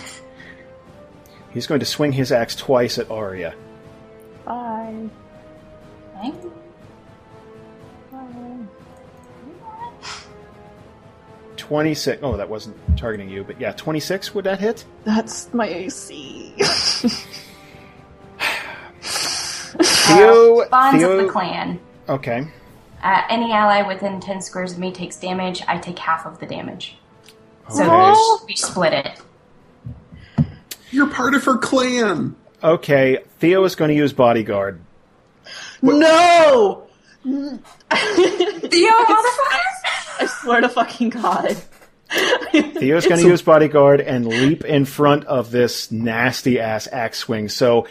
he's going to swing his axe twice at Aria. Bye. Thanks. 26. Oh, that wasn't targeting you, but yeah, 26 would that hit? That's my AC. Theo, uh, bonds Theo, of the clan. Okay. Uh, any ally within 10 squares of me takes damage. I take half of the damage. Okay. So we, split it. You're part of her clan. Okay, Theo is going to use bodyguard. What? No! Theo, motherfucker! I swear to fucking God. Theo's going to use bodyguard and leap in front of this nasty ass axe swing. So,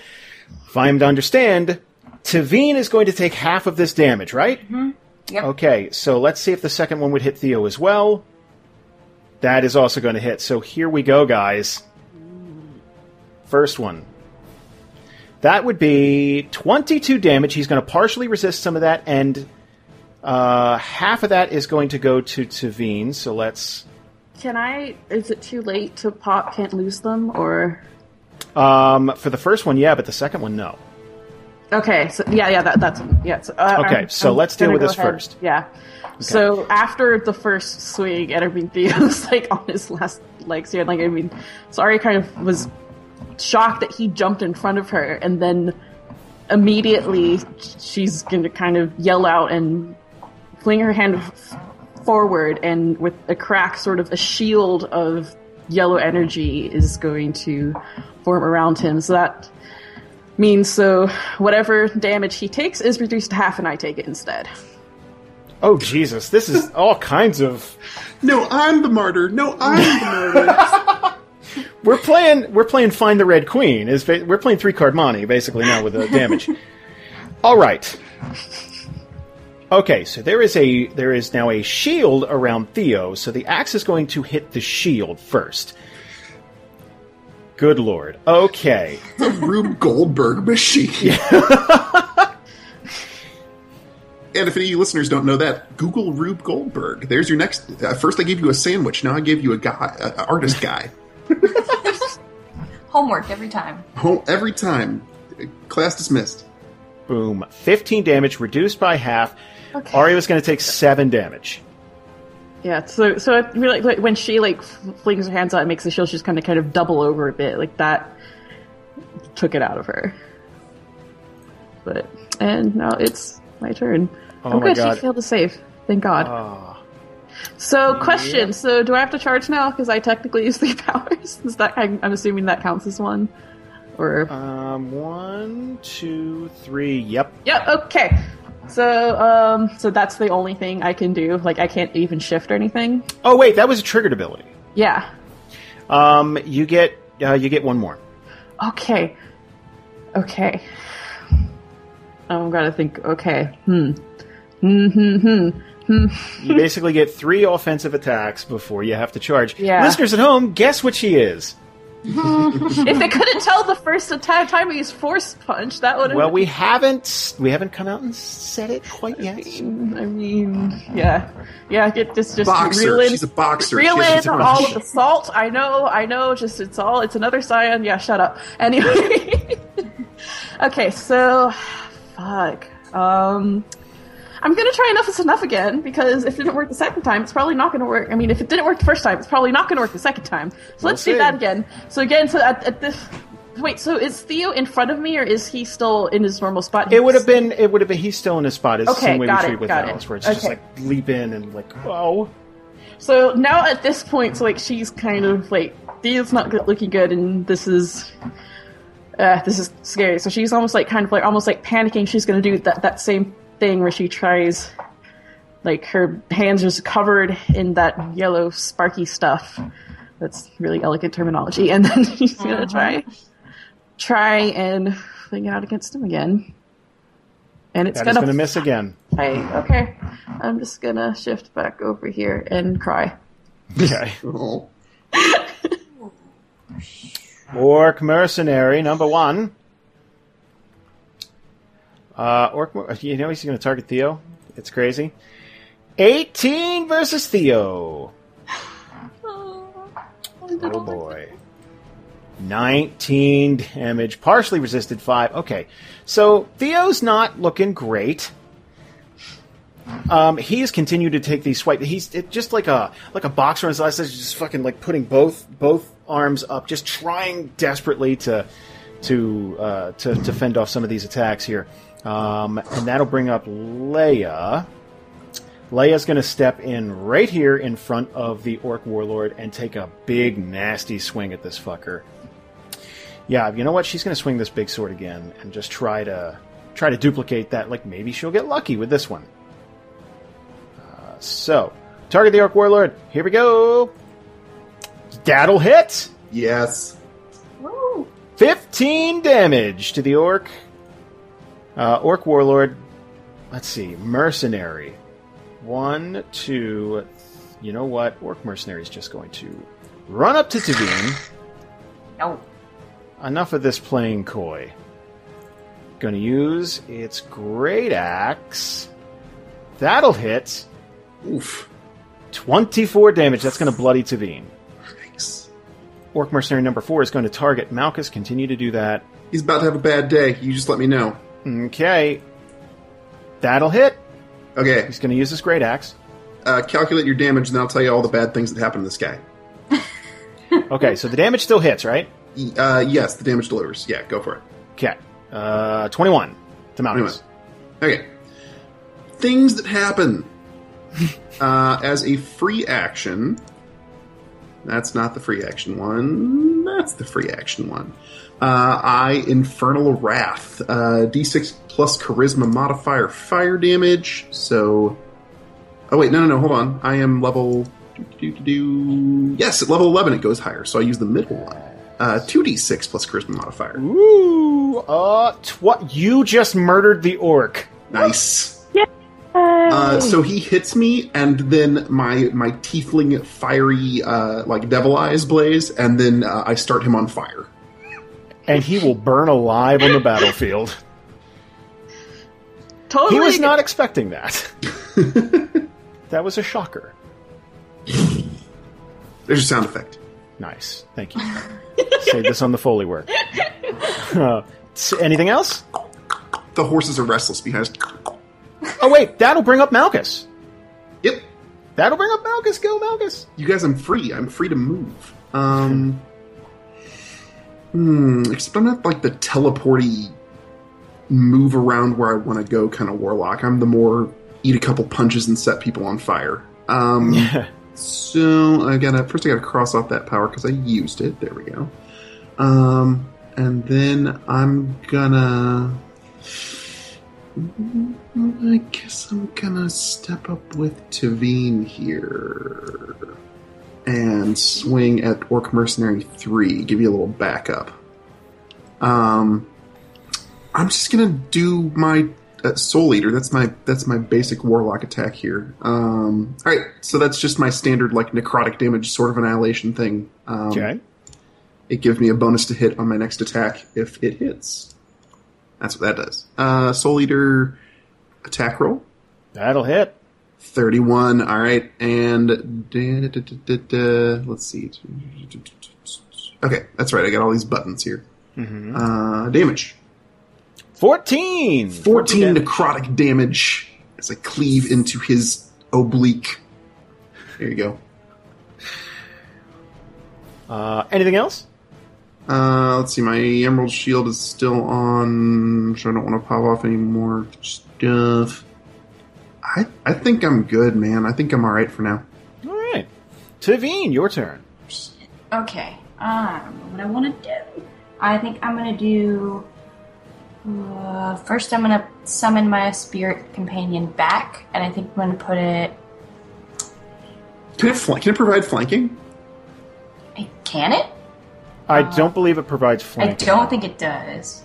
if I'm to understand, Teveen is going to take half of this damage, right? Mm-hmm. Yep. Okay, so let's see if the second one would hit Theo as well. That is also going to hit. So here we go, guys. First one. That would be 22 damage. He's going to partially resist some of that, and uh, half of that is going to go to Teveen. So let's. Can I? Is it too late to pop? Can't lose them, or Um, for the first one, yeah, but the second one, no. okay? So yeah, yeah, that, that's yeah. So, uh, Okay, I'm- so I'm let's deal with this ahead. first. Yeah. So after the first swing, and I mean Theo's like on his last legs here. Like I mean, Sorry kind of was shocked that he jumped in front of her, and then immediately she's going to kind of yell out and fling her hand f- forward, and with a crack, sort of a shield of yellow energy is going to form around him. So that means so whatever damage he takes is reduced to half, and I take it instead. Oh Jesus, this is all kinds of. No, I'm the martyr. No, I'm the martyr. We're playing. We're playing Find the Red Queen. Is we're playing three card money basically now with the damage. all right. Okay, so there is a there is now a shield around Theo, so the axe is going to hit the shield first. Good lord. Okay. the Rube Goldberg machine. Yeah. and if any of you listeners don't know that, Google Rube Goldberg. There's your next. Uh, first, I gave you a sandwich. Now I give you a guy, a, a artist guy. Homework every time. Home every time. class dismissed. Boom. 15 damage, reduced by half. Okay. Ari was going to take 7 damage. Yeah, so so it really like when she like flings her hands out and makes the shield, she's kind of kind of double over a bit, like that took it out of her. But and now it's my turn. Oh oh, my good, God. she failed to save. Thank God. Ah. so, question: So, do I have to charge now? Because I technically use three powers. Is that I'm, I'm assuming that counts as one, or Um, one, two, three. Yep. Yep. okay. So, um, so that's the only thing I can do. Like, I can't even shift or anything. Oh wait, that was a triggered ability. Yeah. Um, you get uh, you get one more. Okay. Okay. I'm gonna think. Okay. Hmm. Hmm. Hmm. Hmm. Hmm. You basically get three offensive attacks before you have to charge. Yeah. Listeners at home, guess what she is. if they couldn't tell the first atta- time we used force punch, that would have. Well, we haven't we haven't come out and said it quite yet. I mean, yeah, yeah. Get just just Boxer. reel in, She's a boxer. reel in a all of the salt. I know, I know. Just it's all. It's another scion. Yeah, shut up. Anyway. okay, so fuck. Um. I'm gonna try enough is enough again because if it didn't work the second time, it's probably not gonna work. I mean, if it didn't work the first time, it's probably not gonna work the second time. So We'll let's do that again. So again, so at, at this, wait, so is Theo in front of me or is he still in his normal spot? It would have been it would have been he's still in his spot. It's the Okay, same way got we it, treat with got it. Where it's just like leap in and like oh. So now at this point, so like she's kind of like Theo's not looking good, and this is uh, this is scary. So she's almost like kind of like almost like panicking. She's going to do that that same thing where she tries, like her hands are just covered in that yellow sparky stuff. That's really elegant terminology, and then she's going to mm-hmm. try try and fling out against him again. And it's gonna, going to miss again. I, okay, I'm just gonna shift back over here and cry. Okay. Orc mercenary number one. Uh, Orc, you know he's going to target Theo. It's crazy. 18 versus Theo. Oh boy. 19 damage, partially resisted 5. Okay. So Theo's not looking great. Um, he's continued to take these swipe. He's it, just like a like a boxer on his last. He's just fucking like putting both both arms up, just trying desperately to to uh, to, to fend off some of these attacks here. Um, and that'll bring up Leia. Leia's going to step in right here in front of the Orc Warlord and take a big, nasty swing at this fucker. Yeah, you know what? She's going to swing this big sword again and just try to try to duplicate that. Like maybe she'll get lucky with this one. Uh, so, target the Orc Warlord. Here we go. That'll hit. Yes. Woo! 15 damage to the orc. Uh, orc warlord. Let's see. Mercenary. One, two. You know what? Orc mercenary is just going to run up to Teveen. No. Enough of this playing coy. Going to use its great axe. That'll hit. Oof. 24 damage. That's going to bloody Teveen. Thanks. Orc mercenary number four is going to target Malchus. Continue to do that. He's about to have a bad day. You just let me know. Okay. That'll hit. Okay. He's going to use his great axe. Uh, calculate your damage, and I'll tell you all the bad things that happen to this guy. Okay, so the damage still hits, right? Uh, yes, the damage delivers. Yeah, go for it. Okay. Uh, 21 to Malchus. Okay. Things that happen. uh, as a free action. That's not the free action one. That's the free action one. Uh, I Infernal Wrath. Uh, D6 plus Charisma modifier fire damage. So. Oh, wait, no, no, no, hold on. I am level. Do, do, do, do. Yes, at level 11 it goes higher, so I use the middle one. Uh, 2d6 plus Charisma modifier. Ooh, uh, tw- you just murdered the orc. Nice. Uh, so he hits me, and then my my tiefling fiery uh, like devil eyes blaze, and then uh, I start him on fire. And he will burn alive on the battlefield. Totally. He was not expecting that. that was a shocker. There's a sound effect. Nice. Thank you. Save this on the Foley work. Uh, anything else? The horses are restless behind. Oh wait, that'll bring up Malchus. Yep. That'll bring up Malchus. Go Malchus. You guys, I'm free. I'm free to move. Um. Hmm. Except I'm not like the teleporty move around where I want to go kind of warlock. I'm the more eat a couple punches and set people on fire. Um. So again, at first I got to cross off that power because I used it. There we go. Um, and then I'm gonna. I guess I'm gonna step up with Teveen here and swing at Orc Mercenary three. Give you a little backup. Um, I'm just gonna do my uh, Soul Eater. That's my that's my basic Warlock attack here. Um, all right, so that's just my standard like necrotic damage sort of annihilation thing. Um, Okay. It gives me a bonus to hit on my next attack if it hits. That's what that does. Uh, Soul Eater attack roll. That'll hit. 31. All right. And da- da- da- da- da- let's see. Okay, that's right. I got all these buttons here. Uh, damage. Fourteen. 14 damage. necrotic damage as I cleave into his oblique. There you go. Uh, anything else? Uh, let's see. My emerald shield is still on, so I don't want to pop off any more stuff. I I think I'm good, man. I think I'm all right for now. All right. Teveen, your turn. Okay. I don't know what I want to do. I think I'm gonna do. Uh, first, I'm gonna summon my spirit companion back, and I think I'm gonna put it. Can it fl- can it provide flanking? Can it? I don't believe it provides flanking. I don't think it does.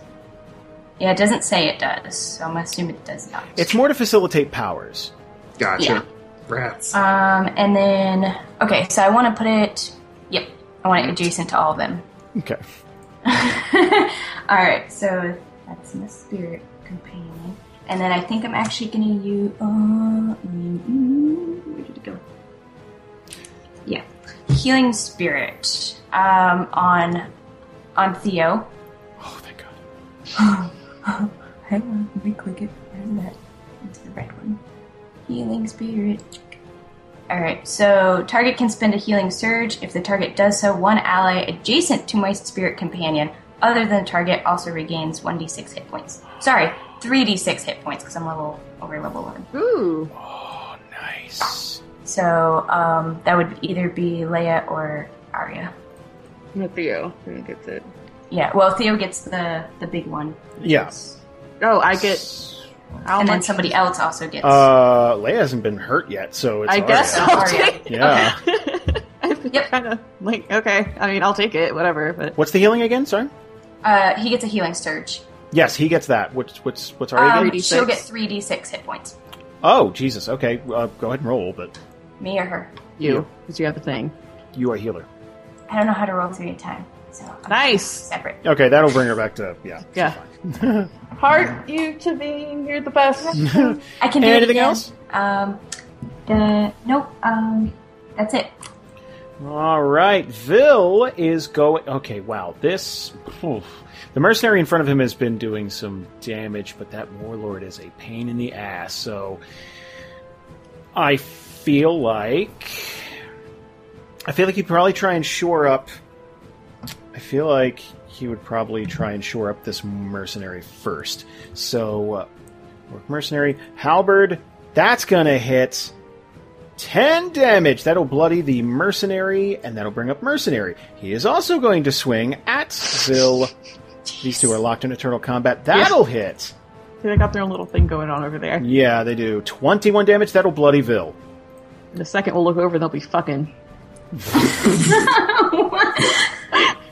Yeah, it doesn't say it does, so I'm gonna assume it does not. It's more to facilitate powers. Gotcha. Yeah. Rats. Um, and then okay, so I want to put it. Yep, I want it adjacent to all of them. Okay. all right, so that's my spirit companion, and then I think I'm actually gonna use. Uh, mm, mm, where did it go? Yeah, healing spirit um, on on Theo. Oh, thank God. Hang on, let me click it. Where's that? It's the red one. Healing spirit. Alright, so target can spend a healing surge. If the target does so, one ally adjacent to my spirit companion, other than the target, also regains 1d6 hit points. Sorry, 3d6 hit points, because I'm a little over level 1. Ooh. Oh, nice. So, um, that would either be Leia or Aria. With Theo. Theo gets it. Yeah, well, Theo gets the, the big one. Yeah. Oh, I get. How and then somebody else also gets. Uh, Leia hasn't been hurt yet, so it's I guess Aria. I'll take Yeah. Okay. I've Yep. kind of like, okay. I mean, I'll take it, whatever. But What's the healing again? Sorry. uh, he gets a healing surge. Yes, he gets that. What's what's what's Aria Um, again? 3d6. she'll get 3d6 hit points. Oh, Jesus. Okay, uh, go ahead and roll, but Me or her. you, because you have the thing. you are a healer. I don't know how to roll three at a time. So I'm Nice. separate. Okay, that'll bring her back to yeah. Yeah. Heart you to being, you're the best. I can do it Anything again. else? Um, the, nope, um, that's it. All right, Vil is going. Okay, wow. This oof. the mercenary in front of him has been doing some damage, but that warlord is a pain in the ass. So I feel like I feel like he'd probably try and shore up. I feel like he would probably try and shore up this mercenary first. So, uh, Orc mercenary halberd. That's gonna hit. 10 damage. That'll bloody the mercenary, and that'll bring up mercenary. He is also going to swing at Vil. These two are locked in eternal combat. That'll hit. See, they got their own little thing going on over there. Yeah, they do. 21 damage. That'll bloody Vil. The second we'll look over, they'll be fucking.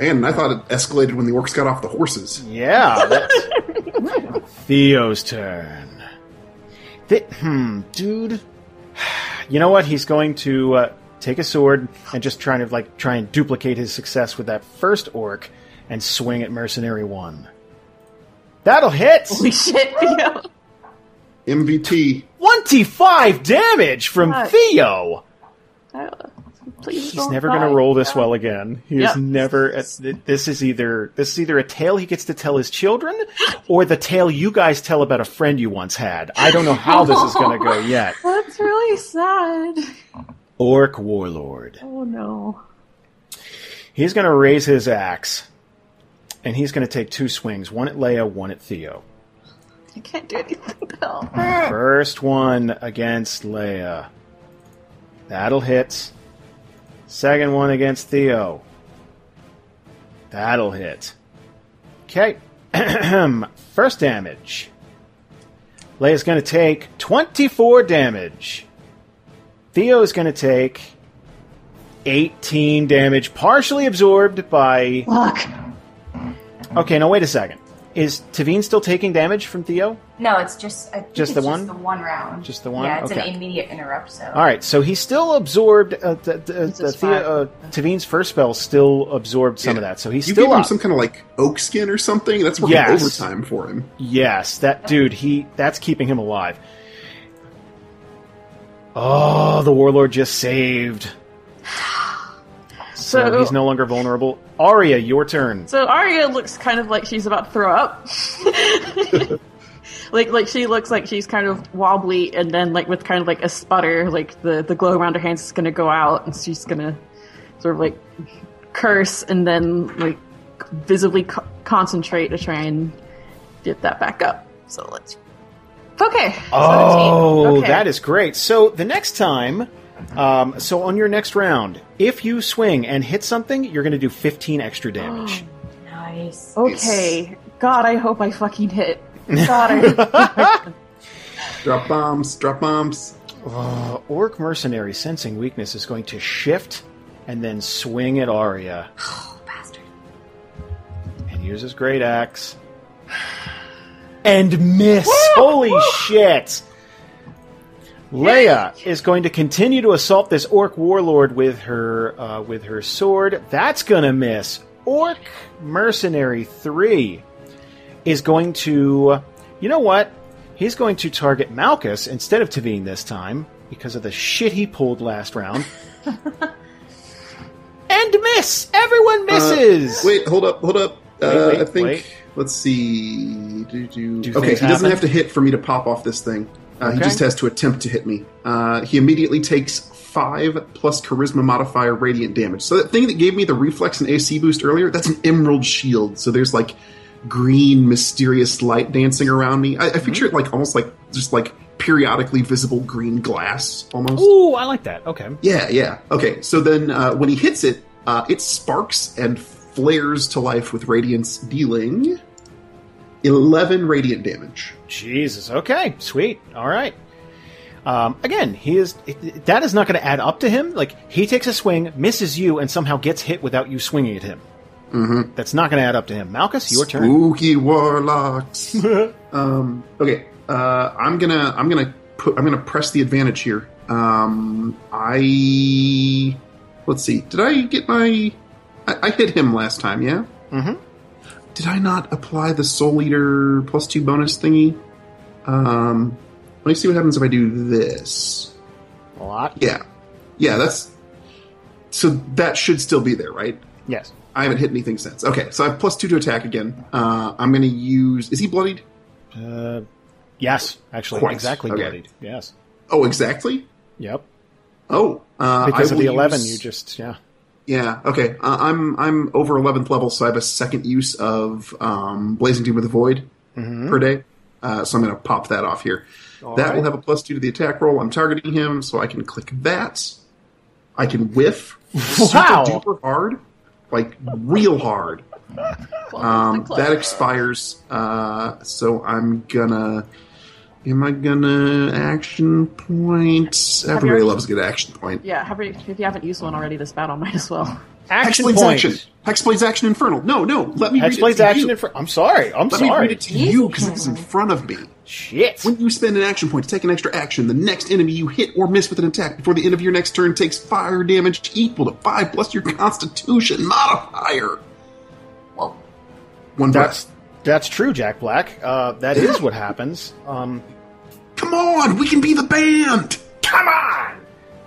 Man, I thought it escalated when the orcs got off the horses. Yeah. That's Theo's turn. Th- hmm, dude. You know what? He's going to uh, take a sword and just trying to like try and duplicate his success with that first orc and swing at mercenary one. That'll hit. Holy shit, Theo. MVT. 25 damage from God. Theo. Uh, Please He's never going to roll this well again. He Yep. is never. This is either this is either a tale he gets to tell his children, or the tale you guys tell about a friend you once had. I don't know how this is going to go yet. That's really sad. Orc warlord. Oh no. He's going to raise his axe, and he's going to take two swings: one at Leia, one at Theo. I can't do anything to help. First one against Leia. That'll hit. Second one against Theo. That'll hit. Okay. First damage. Leia's going to take 24 damage. Theo is going to take 18 damage, partially absorbed by. Fuck. Okay, now wait a second. Is Teveen still taking damage from Theo? No, it's just I Just it's the one? Just the one round. Just the one? Yeah, it's Okay. an immediate interrupt. So All right, so he still absorbed uh, the, the, It's the. Thea, uh, Teveen's first spell still absorbed some of that, so he's You still gave him some kind of like oak skin or something. That's working Yes. overtime for him. Yes, that dude, he that's keeping him alive. Oh, the warlord just saved. So, So- he's no longer vulnerable. Aria, your turn. So Aria looks kind of like she's about to throw up. like like she looks like she's kind of wobbly and then like with kind of like a sputter, like the, the glow around her hands is gonna go out and she's gonna sort of like curse and then like visibly co- concentrate to try and get that back up. So let's Okay. Oh, Okay. that is great. So the next time, um, so on your next round, if you swing and hit something, you're going to do 15 extra damage. nice. Okay. God, I hope I fucking hit. God, I Drop bombs, drop bombs. Uh, Orc Mercenary, sensing weakness, is going to shift and then swing at Aria Oh, bastard. and use his great axe. And miss! Holy shit! Leia is going to continue to assault this orc warlord with her uh, with her sword. That's gonna miss. Orc mercenary three is going to, you know what? He's going to target Malchus instead of Teveen this time because of the shit he pulled last round. and miss. Everyone misses. Uh, wait, hold up, hold up. Uh, wait, I think. wait. Let's see. Do, do, Do okay, things he doesn't have to hit for me to pop off this thing. Uh, He just has to attempt to hit me. Uh, he immediately takes five plus charisma modifier radiant damage. So that thing that gave me the reflex and AC boost earlier, that's an emerald shield. So there's like green, mysterious light dancing around me. I, I picture it like almost like just like periodically visible green glass, almost. Ooh, I like that. Okay. Yeah, yeah. Okay, so then uh, when he hits it, uh, it sparks and flares to life with radiance, dealing 11 radiant damage. Jesus. Okay. Sweet. All right. Um, again, he is that is not going to add up to him. Like he takes a swing, misses you, and somehow gets hit without you swinging at him. Mm-hmm. That's not going to add up to him. Malchus, your turn. Spooky warlocks. um, okay, uh, I'm gonna I'm gonna put I'm gonna press the advantage here. Um, I let's see. Did I get my? I, I hit him last time. Yeah. Mhm. Did I not apply the Soul Eater plus two bonus thingy? Um, let me see what happens if I do this. A lot. Yeah, yeah. That's so that should still be there, right? Yes. I haven't hit anything since. Okay, so I have plus two to attack again. Uh, I'm going to use. Is he bloodied? Uh, yes. Actually, Quite. exactly Okay. bloodied. Yes. Oh, exactly. Yep. Oh, uh, Because of the eleven, use- you just yeah. Yeah. Okay. Uh, I'm I'm over eleventh level, so I have a second use of um, Blazing Doom of the Void per day. Uh, so I'm going to pop that off here. All that right. will have a plus two to the attack roll. I'm targeting him, so I can click that. I can whiff Wow. super duper hard, like real hard. Um, that expires. Uh, so I'm gonna. Am I gonna action point? Everybody already- loves a good action point. Yeah, have you, if you haven't used one already this battle, might as well. Action Hexblade's point. action. Hexblade's action infernal. No, no. Let me read it to action. you. In fr- I'm sorry. I'm Let me read sorry. it to you because it's in front of me. Shit. When you spend an action point to take an extra action, the next enemy you hit or miss with an attack before the end of your next turn takes fire damage equal to five plus your Constitution modifier. Whoa. One That's breath. that's true, Jack Black. Uh, that is what happens. Um, Come on, we can be the band. come on.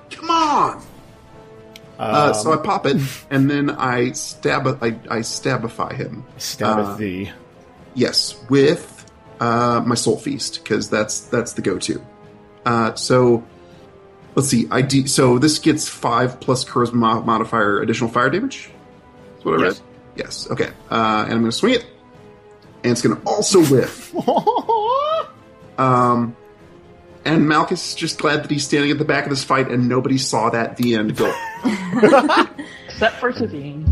Come on. Uh, so I pop it, and then I stab. I, I stabify him. Stab Uh, thee. Yes, with uh, my soul feast because that's that's the go-to. Uh, so let's see. I de- so this gets five plus charisma modifier additional fire damage. That's what I Yes. read. Yes. Okay. Uh, and I'm going to swing it, and it's going to also whiff. Um, and Malchus is just glad that he's standing at the back of this fight and nobody saw that the end go. Except for Teveen.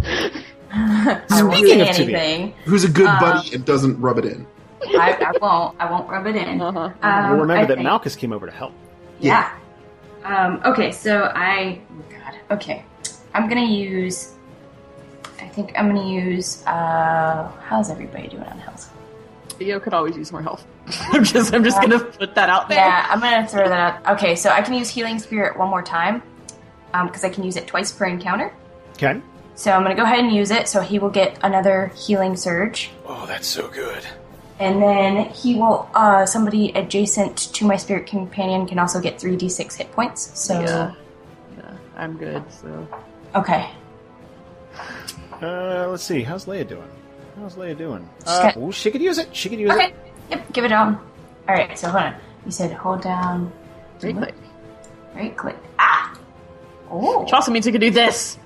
I Speaking of Tibia. anything. Who's a good Uh, buddy and doesn't rub it in. I, I won't. I won't rub it in. Uh-huh. Um, Well, remember I that think- Malchus came over to help. Yeah. Um, okay, so I. Oh God. Okay, I'm gonna use. I think I'm gonna use. Uh, how's everybody doing on health? Theo could always use more health. I'm just, I'm just gonna put that out there. Yeah, I'm gonna throw that out. Okay, so I can use healing spirit one more time, because I can use it twice per encounter. Okay. So I'm gonna go ahead and use it. So he will get another healing surge. Oh, that's so good. And then he will, uh, somebody adjacent to my spirit companion can also get 3d6 hit points. So, Yeah. Yeah, I'm good. So okay. Uh, let's see. How's Leia doing? How's Leia doing? She's Uh, got- ooh, she could use it. She could use Okay. it. Yep, give it on. Alright, so hold on. You said hold down, right click. right click. Ah! Oh. Which also means you can do this.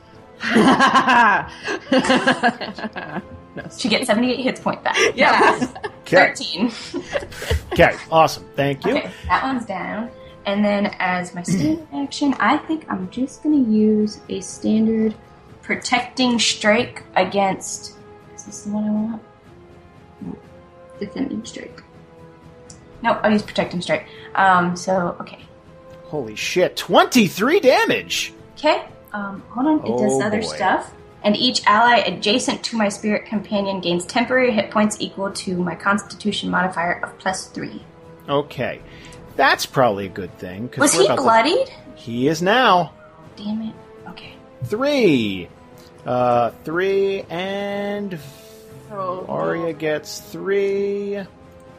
no. She gets 78 hits point back. Yeah. Okay. 13. Okay. Awesome. Thank you. Okay, that one's down. And then as my standard action, I think I'm just gonna use a standard protecting strike against. Is this the one I want? No. Defending strike. No, I'll use protecting strike. Um, so, okay. Holy shit! Twenty-three damage. Okay, um, hold on, it does Oh, other boy. stuff. And each ally adjacent to my spirit companion gains temporary hit points equal to my constitution modifier of plus three. Okay. That's probably a good thing. 'cause Was we're he about to- bloodied? He is now Damn it. Okay. three. Uh, three and Oh, Aria gets three.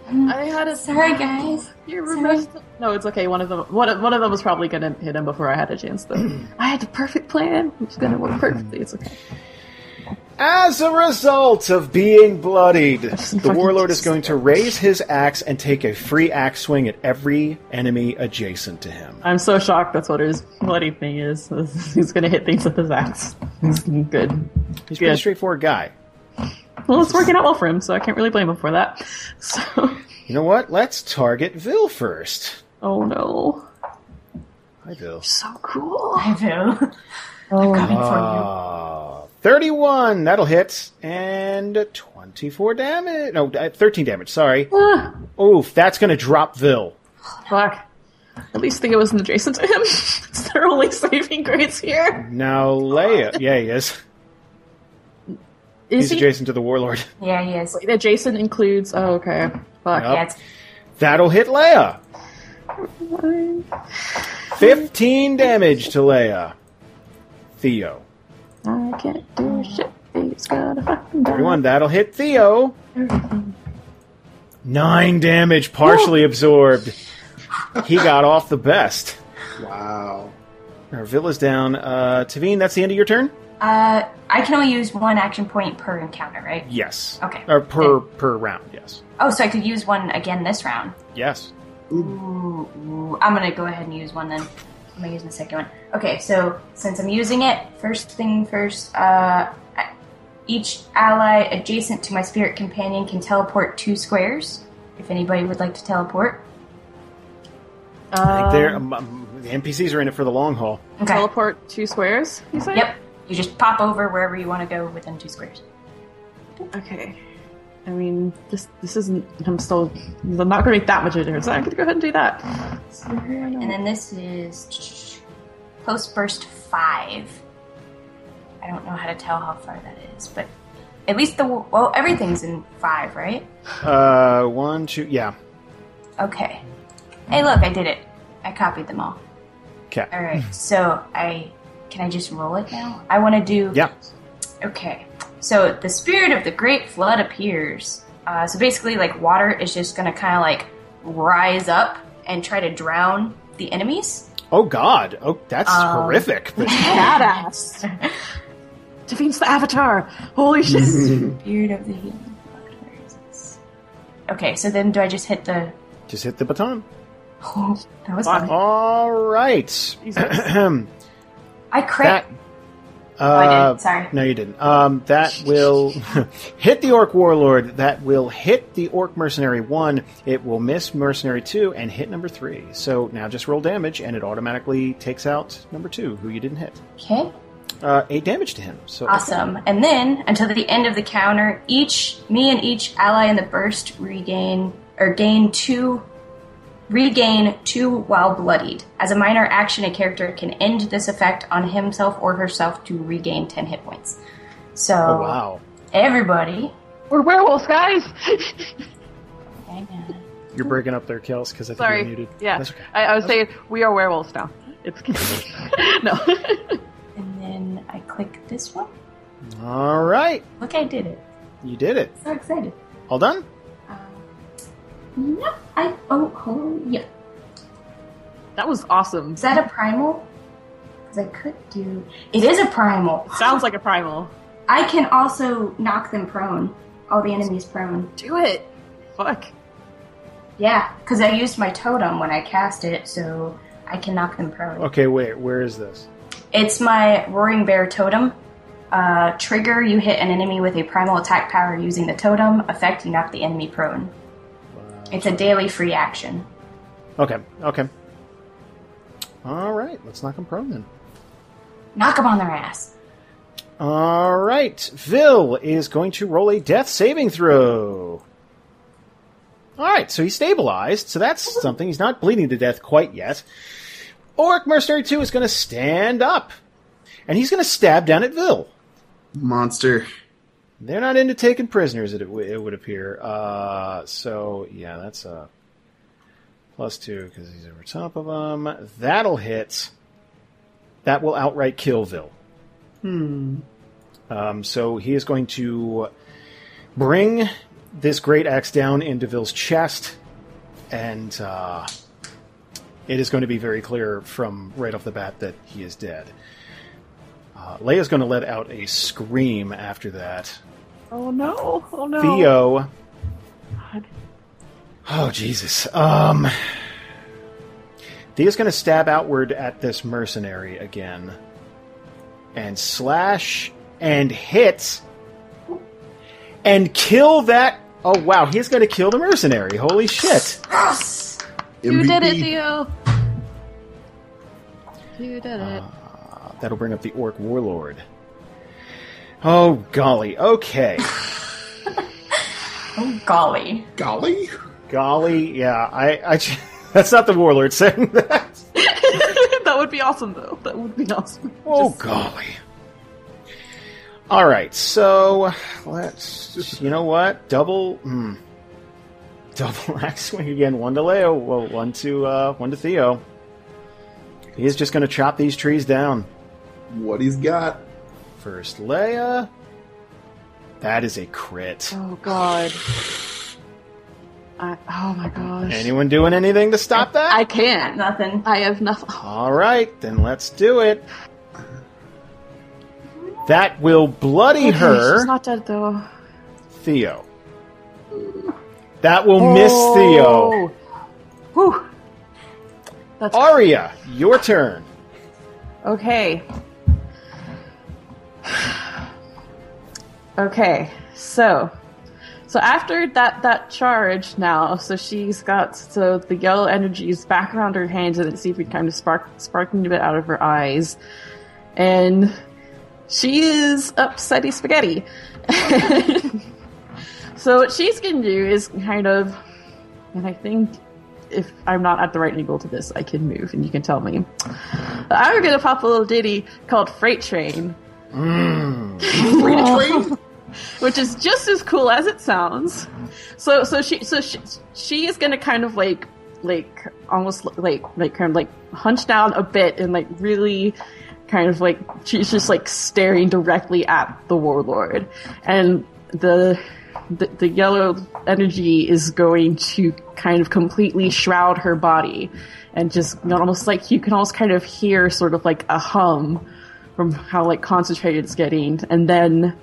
Mm. I had a Sorry, guys. You Sorry. reversed. No, it's okay. One of them, one of, one of them was probably gonna hit him before I had a chance. Though I had the perfect plan. It was gonna work mm-hmm. perfectly. It's okay. As a result of being bloodied, the warlord is going to raise his axe and take a free axe swing at every enemy adjacent to him. I'm so shocked. That's what his bloody thing is. He's gonna hit things with his axe. He's good. He's a pretty straightforward guy. Well, it's working out well for him, so I can't really blame him for that. So, You know what? Let's target Vil first. oh no, Hi, Vil. so cool. I will. Oh, you. 31, that'll hit, and 24 damage. No, uh, 13 damage, sorry. ah, Oof, that's gonna drop Vil. fuck. At least Theo wasn't adjacent to him. it's their only saving grace here. Now, Leia. Yeah, he is. Is He's he? adjacent to the warlord. Yeah, he is. Adjacent includes. Oh, okay. Fuck. Yep. Yeah, it's, That'll hit Leia. 15 damage to Leia. Theo. I can't do shit. He's gotta fucking die. Everyone, that'll hit Theo. Nine damage, partially absorbed. He got off the best. Wow. Our villa's down. Uh, Teveen, that's the end of your turn? Uh, I can only use one action point per encounter, right? Yes. Okay. Or per per round, yes. Oh, so I could use one again this round. Yes. Ooh, ooh. I'm gonna go ahead and use one then. I'm gonna use my second one. Okay, so since I'm using it, first thing first, uh, each ally adjacent to my spirit companion can teleport two squares. If anybody would like to teleport. I think they're, Um, um, um, the NPCs are in it for the long haul. Okay. Teleport two squares. You say? Yep. You just pop over wherever you want to go within two squares. Okay. I mean, this this isn't. I'm still. I'm not gonna make that much of a difference. I'm gonna go ahead and do that. So here I know. And then this is close burst five. I don't know how to tell how far that is, but at least the well, everything's in five, right? Uh, one, two, yeah. Okay. Hey, look, I did it. I copied them all. Okay. All right. So I can I just roll it now? I want to do. Yeah. Okay. So the spirit of the great flood appears. Uh, so basically, like water is just gonna kind of like rise up and try to drown the enemies. Oh God! Oh, that's Um. horrific. But Badass. Defeats the Avatar. Holy shit. Beard of the healing. blood. Where is? Okay, so then do I just hit the? just hit the baton. Oh, that was fun. All right. I crit. that. oh, I Uh, did. Sorry. no, you didn't. Um, that will hit the orc warlord. That will hit the orc mercenary one. It will miss mercenary two and hit number three. So now just roll damage, and it automatically takes out number two, who you didn't hit. Okay. Uh, eight damage to him. So Awesome. And then, until the end of the counter, each me and each ally in the burst regain or gain two regain two while bloodied. As a minor action, a character can end this effect on himself or herself to regain ten hit points. So Oh wow! everybody We're werewolves, guys. You're breaking up there, Kels, because I think Sorry. you're muted. Yeah. That's okay. I, I was saying we are werewolves now. It's no. And then I click this one. All right, Look, I did it. you did it. So excited. All done. Yep. I oh, oh yeah. that was awesome. Is that a primal? Because I could do. It is a primal. Sounds like a primal. I can also knock them prone. All the enemies prone. Do it. Fuck. Yeah, because I used my totem when I cast it, so I can knock them prone. Okay, wait. Where is this? It's my Roaring Bear totem. Uh, trigger, you hit an enemy with a primal attack power using the totem. Effect, you knock the enemy prone. It's a daily free action. Okay. Okay. All right. Let's knock him prone then. Knock them on their ass. All right. Vil is going to roll a death saving throw. All right. So he's stabilized. So that's something. He's not bleeding to death quite yet. Orc Mercenary 2 is going to stand up. And he's going to stab down at Vil. Monster. They're not into taking prisoners, it, w- it would appear. Uh, so, yeah, that's a plus two because he's over top of them. That'll hit. That will outright kill Vil. Hmm. Um, so he is going to bring this great axe down into Vil's chest, and uh, it is going to be very clear from right off the bat that he is dead. Uh, Leia's going to let out a scream after that. Oh no. Oh no. Theo. God. Oh Jesus. Um. Theo's going to stab outward at this mercenary again, and slash and hit, and kill that. Oh wow, he's going to kill the mercenary. Holy shit! Yes! You did it, Theo. You did it. Uh, that'll bring up the orc warlord. Oh golly. Okay. Oh, golly. Golly. golly. Yeah. I. I. That's not the warlord saying that. that would be awesome, though. That would be awesome. Oh Just- golly. All right, so let's. You know what? Double. Hmm. Double axe swing again. One to Leo. Well, one to uh, one to Theo. He is just going to chop these trees down. What he's got. First, Leia. That is a crit. Oh god. I, oh my gosh. Anyone doing anything to stop that? I can't. Nothing. I have nothing. All right, then let's do it. That will bloody oh, Okay, her, She's not dead though. Theo. That will miss oh. Theo. Oh. Whew. That's Aria, your turn. Okay. Okay, so so after that that charge now, so she's got so the yellow energy is back around her hands and it seems to be kind of spark sparking a bit out of her eyes, and she is upsetty spaghetti. so what she's gonna do is kind of, and I think if I'm not at the right angle to this, I can move and you can tell me. I'm gonna pop a little ditty called Freight Train, Train? Mmm. which is just as cool as it sounds. So, so she, so she, she is gonna kind of like, like almost like, like kind of like hunch down a bit and like really kind of like she's just like staring directly at the warlord, and the the, the yellow energy is going to kind of completely shroud her body, and just almost like you can almost kind of hear sort of like a hum from how like concentrated it's getting, and then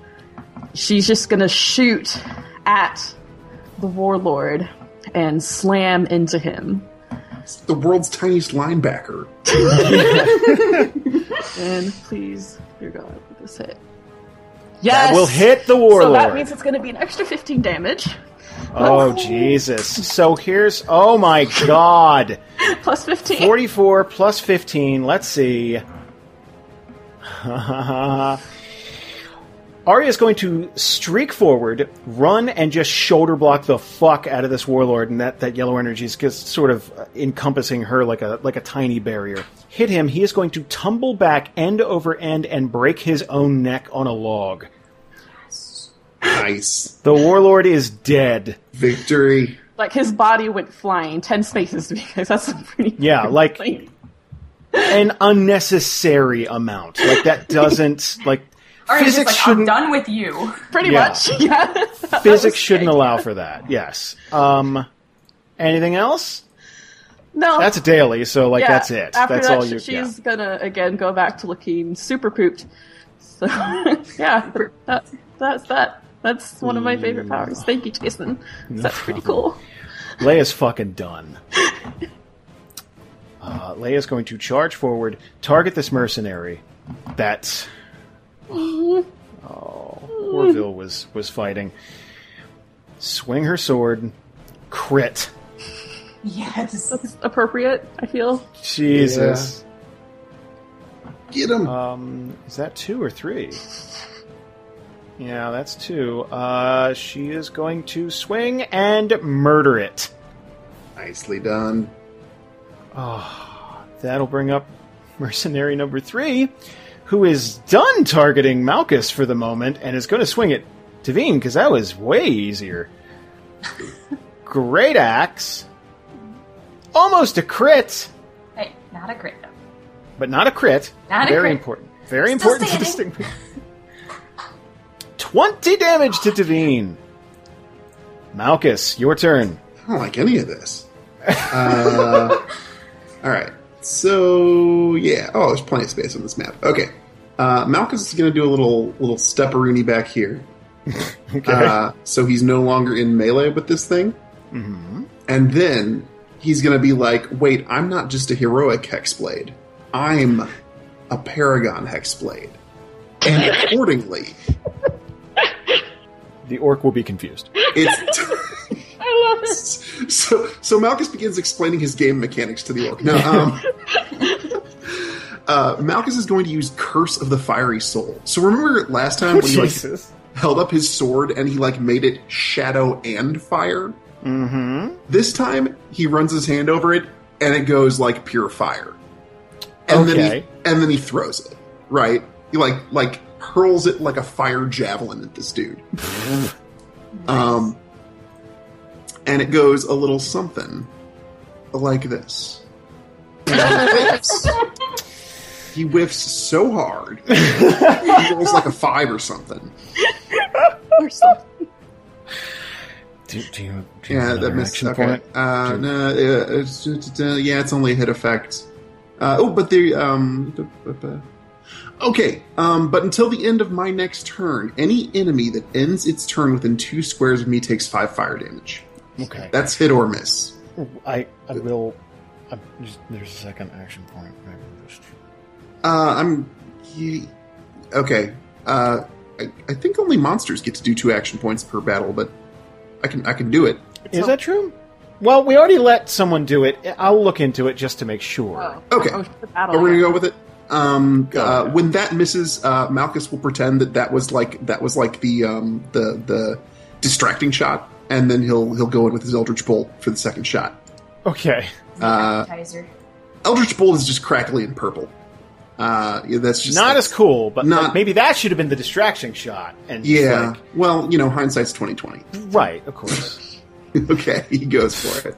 she's just gonna shoot at the warlord and slam into him. The world's tiniest linebacker. And please, dear God, this hit. Yes, That will hit the warlord. So that means it's going to be an extra 15 damage oh Jesus! So here's oh my God! plus 15. 44 plus 15. Let's see. Aria is going to streak forward, run, and just shoulder block the fuck out of this warlord, and that, that yellow energy is just sort of encompassing her like a like a tiny barrier. Hit him. He is going to tumble back end over end and break his own neck on a log. Nice. The warlord is dead. Victory. Like his body went flying 10 spaces because that's a pretty. Yeah, like an unnecessary amount. Like that doesn't like Or he's physics just like, I'm shouldn't done with you. Pretty Yeah. much. Yeah. Physics shouldn't great. allow for that. Yes. Um anything else? No. That's daily, so like yeah, that's it. After that's that, all you she's yeah. gonna again go back to looking super pooped. So yeah, that, that's that. That's one of my favorite powers. Thank you, Jason. That's pretty cool. Leia's fucking done. Uh, Leia's going to charge forward, target this mercenary. That's oh, Orville was was fighting. Swing her sword, crit. Yes. That's appropriate. I feel. Jesus. Get him. Um, is that two or three? Yeah, that's two. Uh, she is going to swing and murder it. Nicely done. Oh that'll bring up mercenary number three, who is done targeting Malchus for the moment and is going to swing at Teveen because that was way easier. Great axe. Almost a crit, Hey, not a crit though. but not a crit. Not a Very crit. important. Very Still important to distinguish. 20 damage to Teveen. Malchus, your turn. I don't like any of this. Uh, all right. So yeah. Oh, there's plenty of space on this map. Okay. Uh, Malchus is going to do a little little stepperoony back here. Okay. Uh, so he's no longer in melee with this thing. Mhm. And then he's going to be like, wait, I'm not just a heroic Hexblade. I'm a Paragon Hexblade. And accordingly, the orc will be confused. it's. I love it. so so Malchus begins explaining his game mechanics to the orc. No, um, uh, Malchus is going to use Curse of the Fiery Soul. So remember last time when he like, held up his sword and he like made it shadow and fire? Mm-hmm. This time he runs his hand over it and it goes like pure fire. And then he and then he throws it. Right? He like like hurls it like a fire javelin at this dude. um and it goes a little something like this. He whiffs. He whiffs so hard. he rolls like a five or something. Or something. Do, do you, do you Yeah, have that missed. action Okay. point? Uh, no, uh, it's, it's, uh, yeah, it's only a hit effect. Uh, oh, but the um. Okay, um, but until the end of my next turn, any enemy that ends its turn within two squares of me takes five fire damage. Okay. That's hit or miss. I, I will. I, just, there's a second action point. Maybe just- Uh, I'm. Ye, okay. Uh, I, I think only monsters get to do two action points per battle, but I can I can do it. Is that true? Well, we already let someone do it. I'll look into it just to make sure. Oh, Okay. oh, the battle. But we're gonna go with it. Um, Go uh, when that misses, uh, Malchus will pretend that that was like that was like the um, the the distracting shot, and then he'll he'll go in with his Eldritch Bolt for the second shot. Okay. Uh, Appetizer. Eldritch Bolt is just crackly and purple. Uh, yeah, that's just Not as cool, but Not- like, maybe that should have been the distraction shot. And Yeah. like- well, you know, hindsight's twenty twenty. right, of course. okay, he goes for it.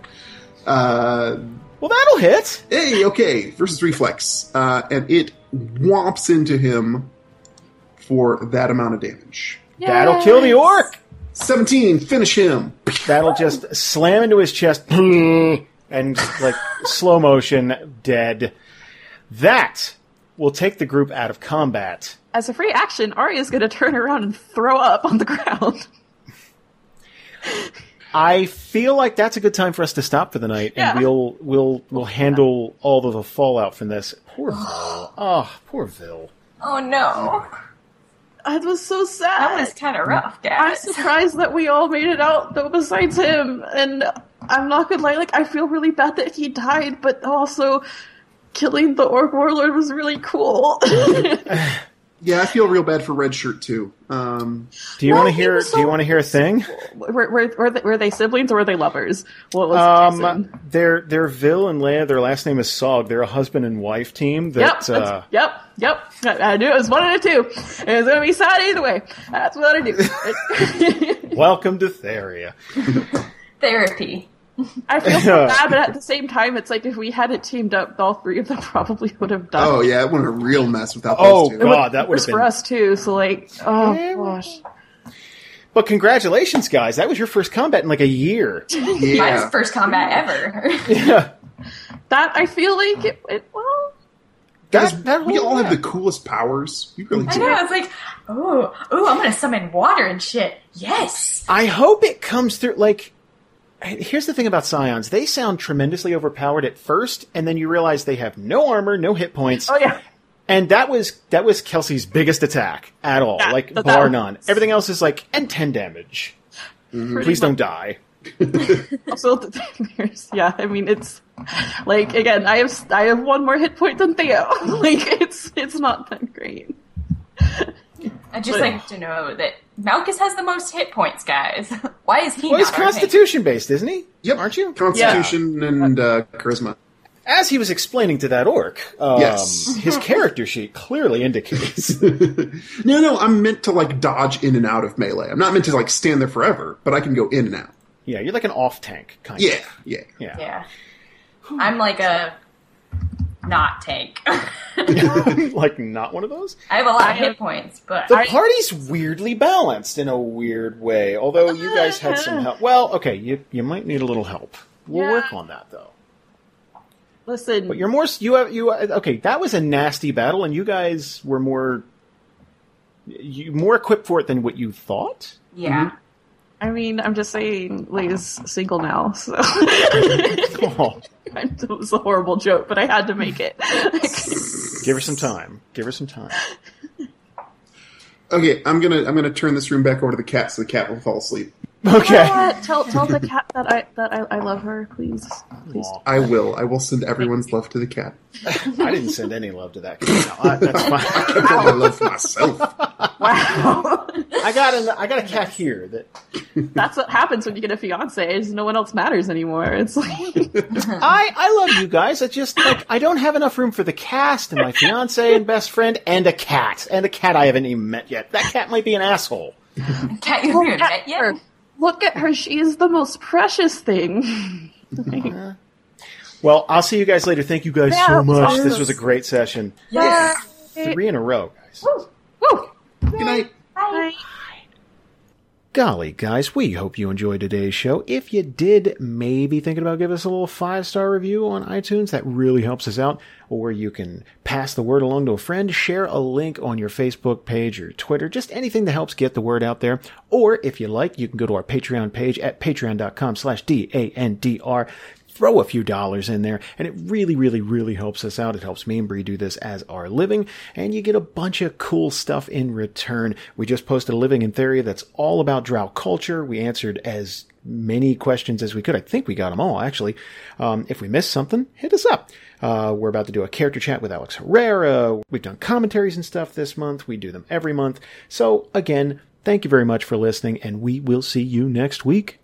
Uh, well, that'll hit. hey, okay, versus reflex, uh, and it whomps into him for that amount of damage. That'll kill the orc. 17, finish him. That'll just slam into his chest and like slow motion, dead. That will take the group out of combat. As a free action, Aria's gonna turn around and throw up on the ground. I feel like that's a good time for us to stop for the night, and we'll we'll we'll handle all of the fallout from this. Poor Vil. Oh, ah, poor Vil. Oh no. That was so sad. That was kind of mm. rough, guys. I'm surprised that we all made it out, though, besides him. And I'm not gonna lie, like, I feel really bad that he died, but also killing the Orc Warlord was really cool. Yeah, I feel real bad for Red Shirt too. Um, Do you Well, want to hear? was Do you want to hear a thing? were, were, were, they, were they siblings or were they lovers? What was Um, they're they're Vil and Leia. Their last name is Sog. They're a husband and wife team. That Yep, uh, yep, yep. I, I knew it was one of the two. It was gonna be sad either way. That's what I do. welcome to Theria. Therapy. I feel so bad, but at the same time, it's like if we hadn't teamed up, all three of them probably would have died. oh yeah, it went a real mess without Oh, those two. God. that would've worse been- for us too. So like, oh Yeah. gosh, But congratulations, guys! That was your first combat in like a year. Mine's Yeah, first combat ever. yeah, that I feel like it. it well, guys, that, that we whole- all have the coolest powers. We really I do. know, it's like, oh, oh, I'm gonna summon water and shit. Yes! I hope it comes through. Like, here's the thing about Scions: they sound tremendously overpowered at first, and then you realize they have no armor, no hit points, oh yeah, and that was that was Kelsey's biggest attack at all, Yeah, like that- bar that- none. Everything else is like and ten damage. Please don't die. also yeah. I mean, it's like again, I have I have one more hit point than Theo. like it's it's not that great. I'd just But- like to know that Malchus has the most hit points, guys. Why is he Well, he's not our tank? Constitution based, isn't he? Yep, aren't you? Constitution and uh, charisma. As he was explaining to that orc, um, Yes. his character sheet clearly indicates. No, no, I'm meant to like dodge in and out of melee. I'm not meant to like stand there forever, but I can go in and out. yeah, you're like an off tank kind Yeah, of. yeah. Yeah. Yeah. I'm like a not tank. like not one of those. I have a lot of hit points, but The I, party's weirdly balanced in a weird way. Although you guys had some help. Well, okay, you you might need a little help. We'll Yeah. work on that though. Listen, But you're more you have you okay. That was a nasty battle, and you guys were more you more equipped for it than what you thought. yeah. Mm-hmm. I mean, I'm just saying, Leia's single now, so Oh, it was a horrible joke, but I had to make it. give her some time. Give her some time. Okay, I'm gonna I'm gonna turn this room back over to the cat so the cat will fall asleep. Okay. Uh, tell tell the cat that I that I, I love her, please, please. I will. I will send everyone's love to the cat. I didn't send any love to that. cat. No, I, that's fine. I put love for myself. Wow, I got an, I got a cat here that that's what happens when you get a fiance. Is no one else matters anymore. It's like I I love you guys. I just like I don't have enough room for the cast and my fiance and best friend and a cat and a cat I haven't even met yet. That cat might be an asshole. Cat you haven't met yet? Her. Look at her. She is the most precious thing. Like, uh-huh. Well, I'll see you guys later. Thank you guys Yeah, so much. yes. This was a great session. Yes. Three in a row, guys. woo. Good night. Bye. Golly, guys, we hope you enjoyed today's show. If you did, maybe thinking about giving us a little five star review on iTunes. That really helps us out. Or you can pass the word along to a friend, share a link on your Facebook page or Twitter, just anything that helps get the word out there. Or if you like, you can go to our Patreon page at patreon.com slash D-A-N-D-R. Throw a few dollars in there, and it really, really, really helps us out. It helps me and Bree do this as our living, and you get a bunch of cool stuff in return. We just posted a Living in Theory that's all about drow culture. We answered as many questions as we could. I think we got them all, actually. Um, if we missed something, hit us up. Uh, we're about to do a character chat with Alex Herrera. We've done commentaries and stuff this month. We do them every month. So, again, thank you very much for listening, and we will see you next week.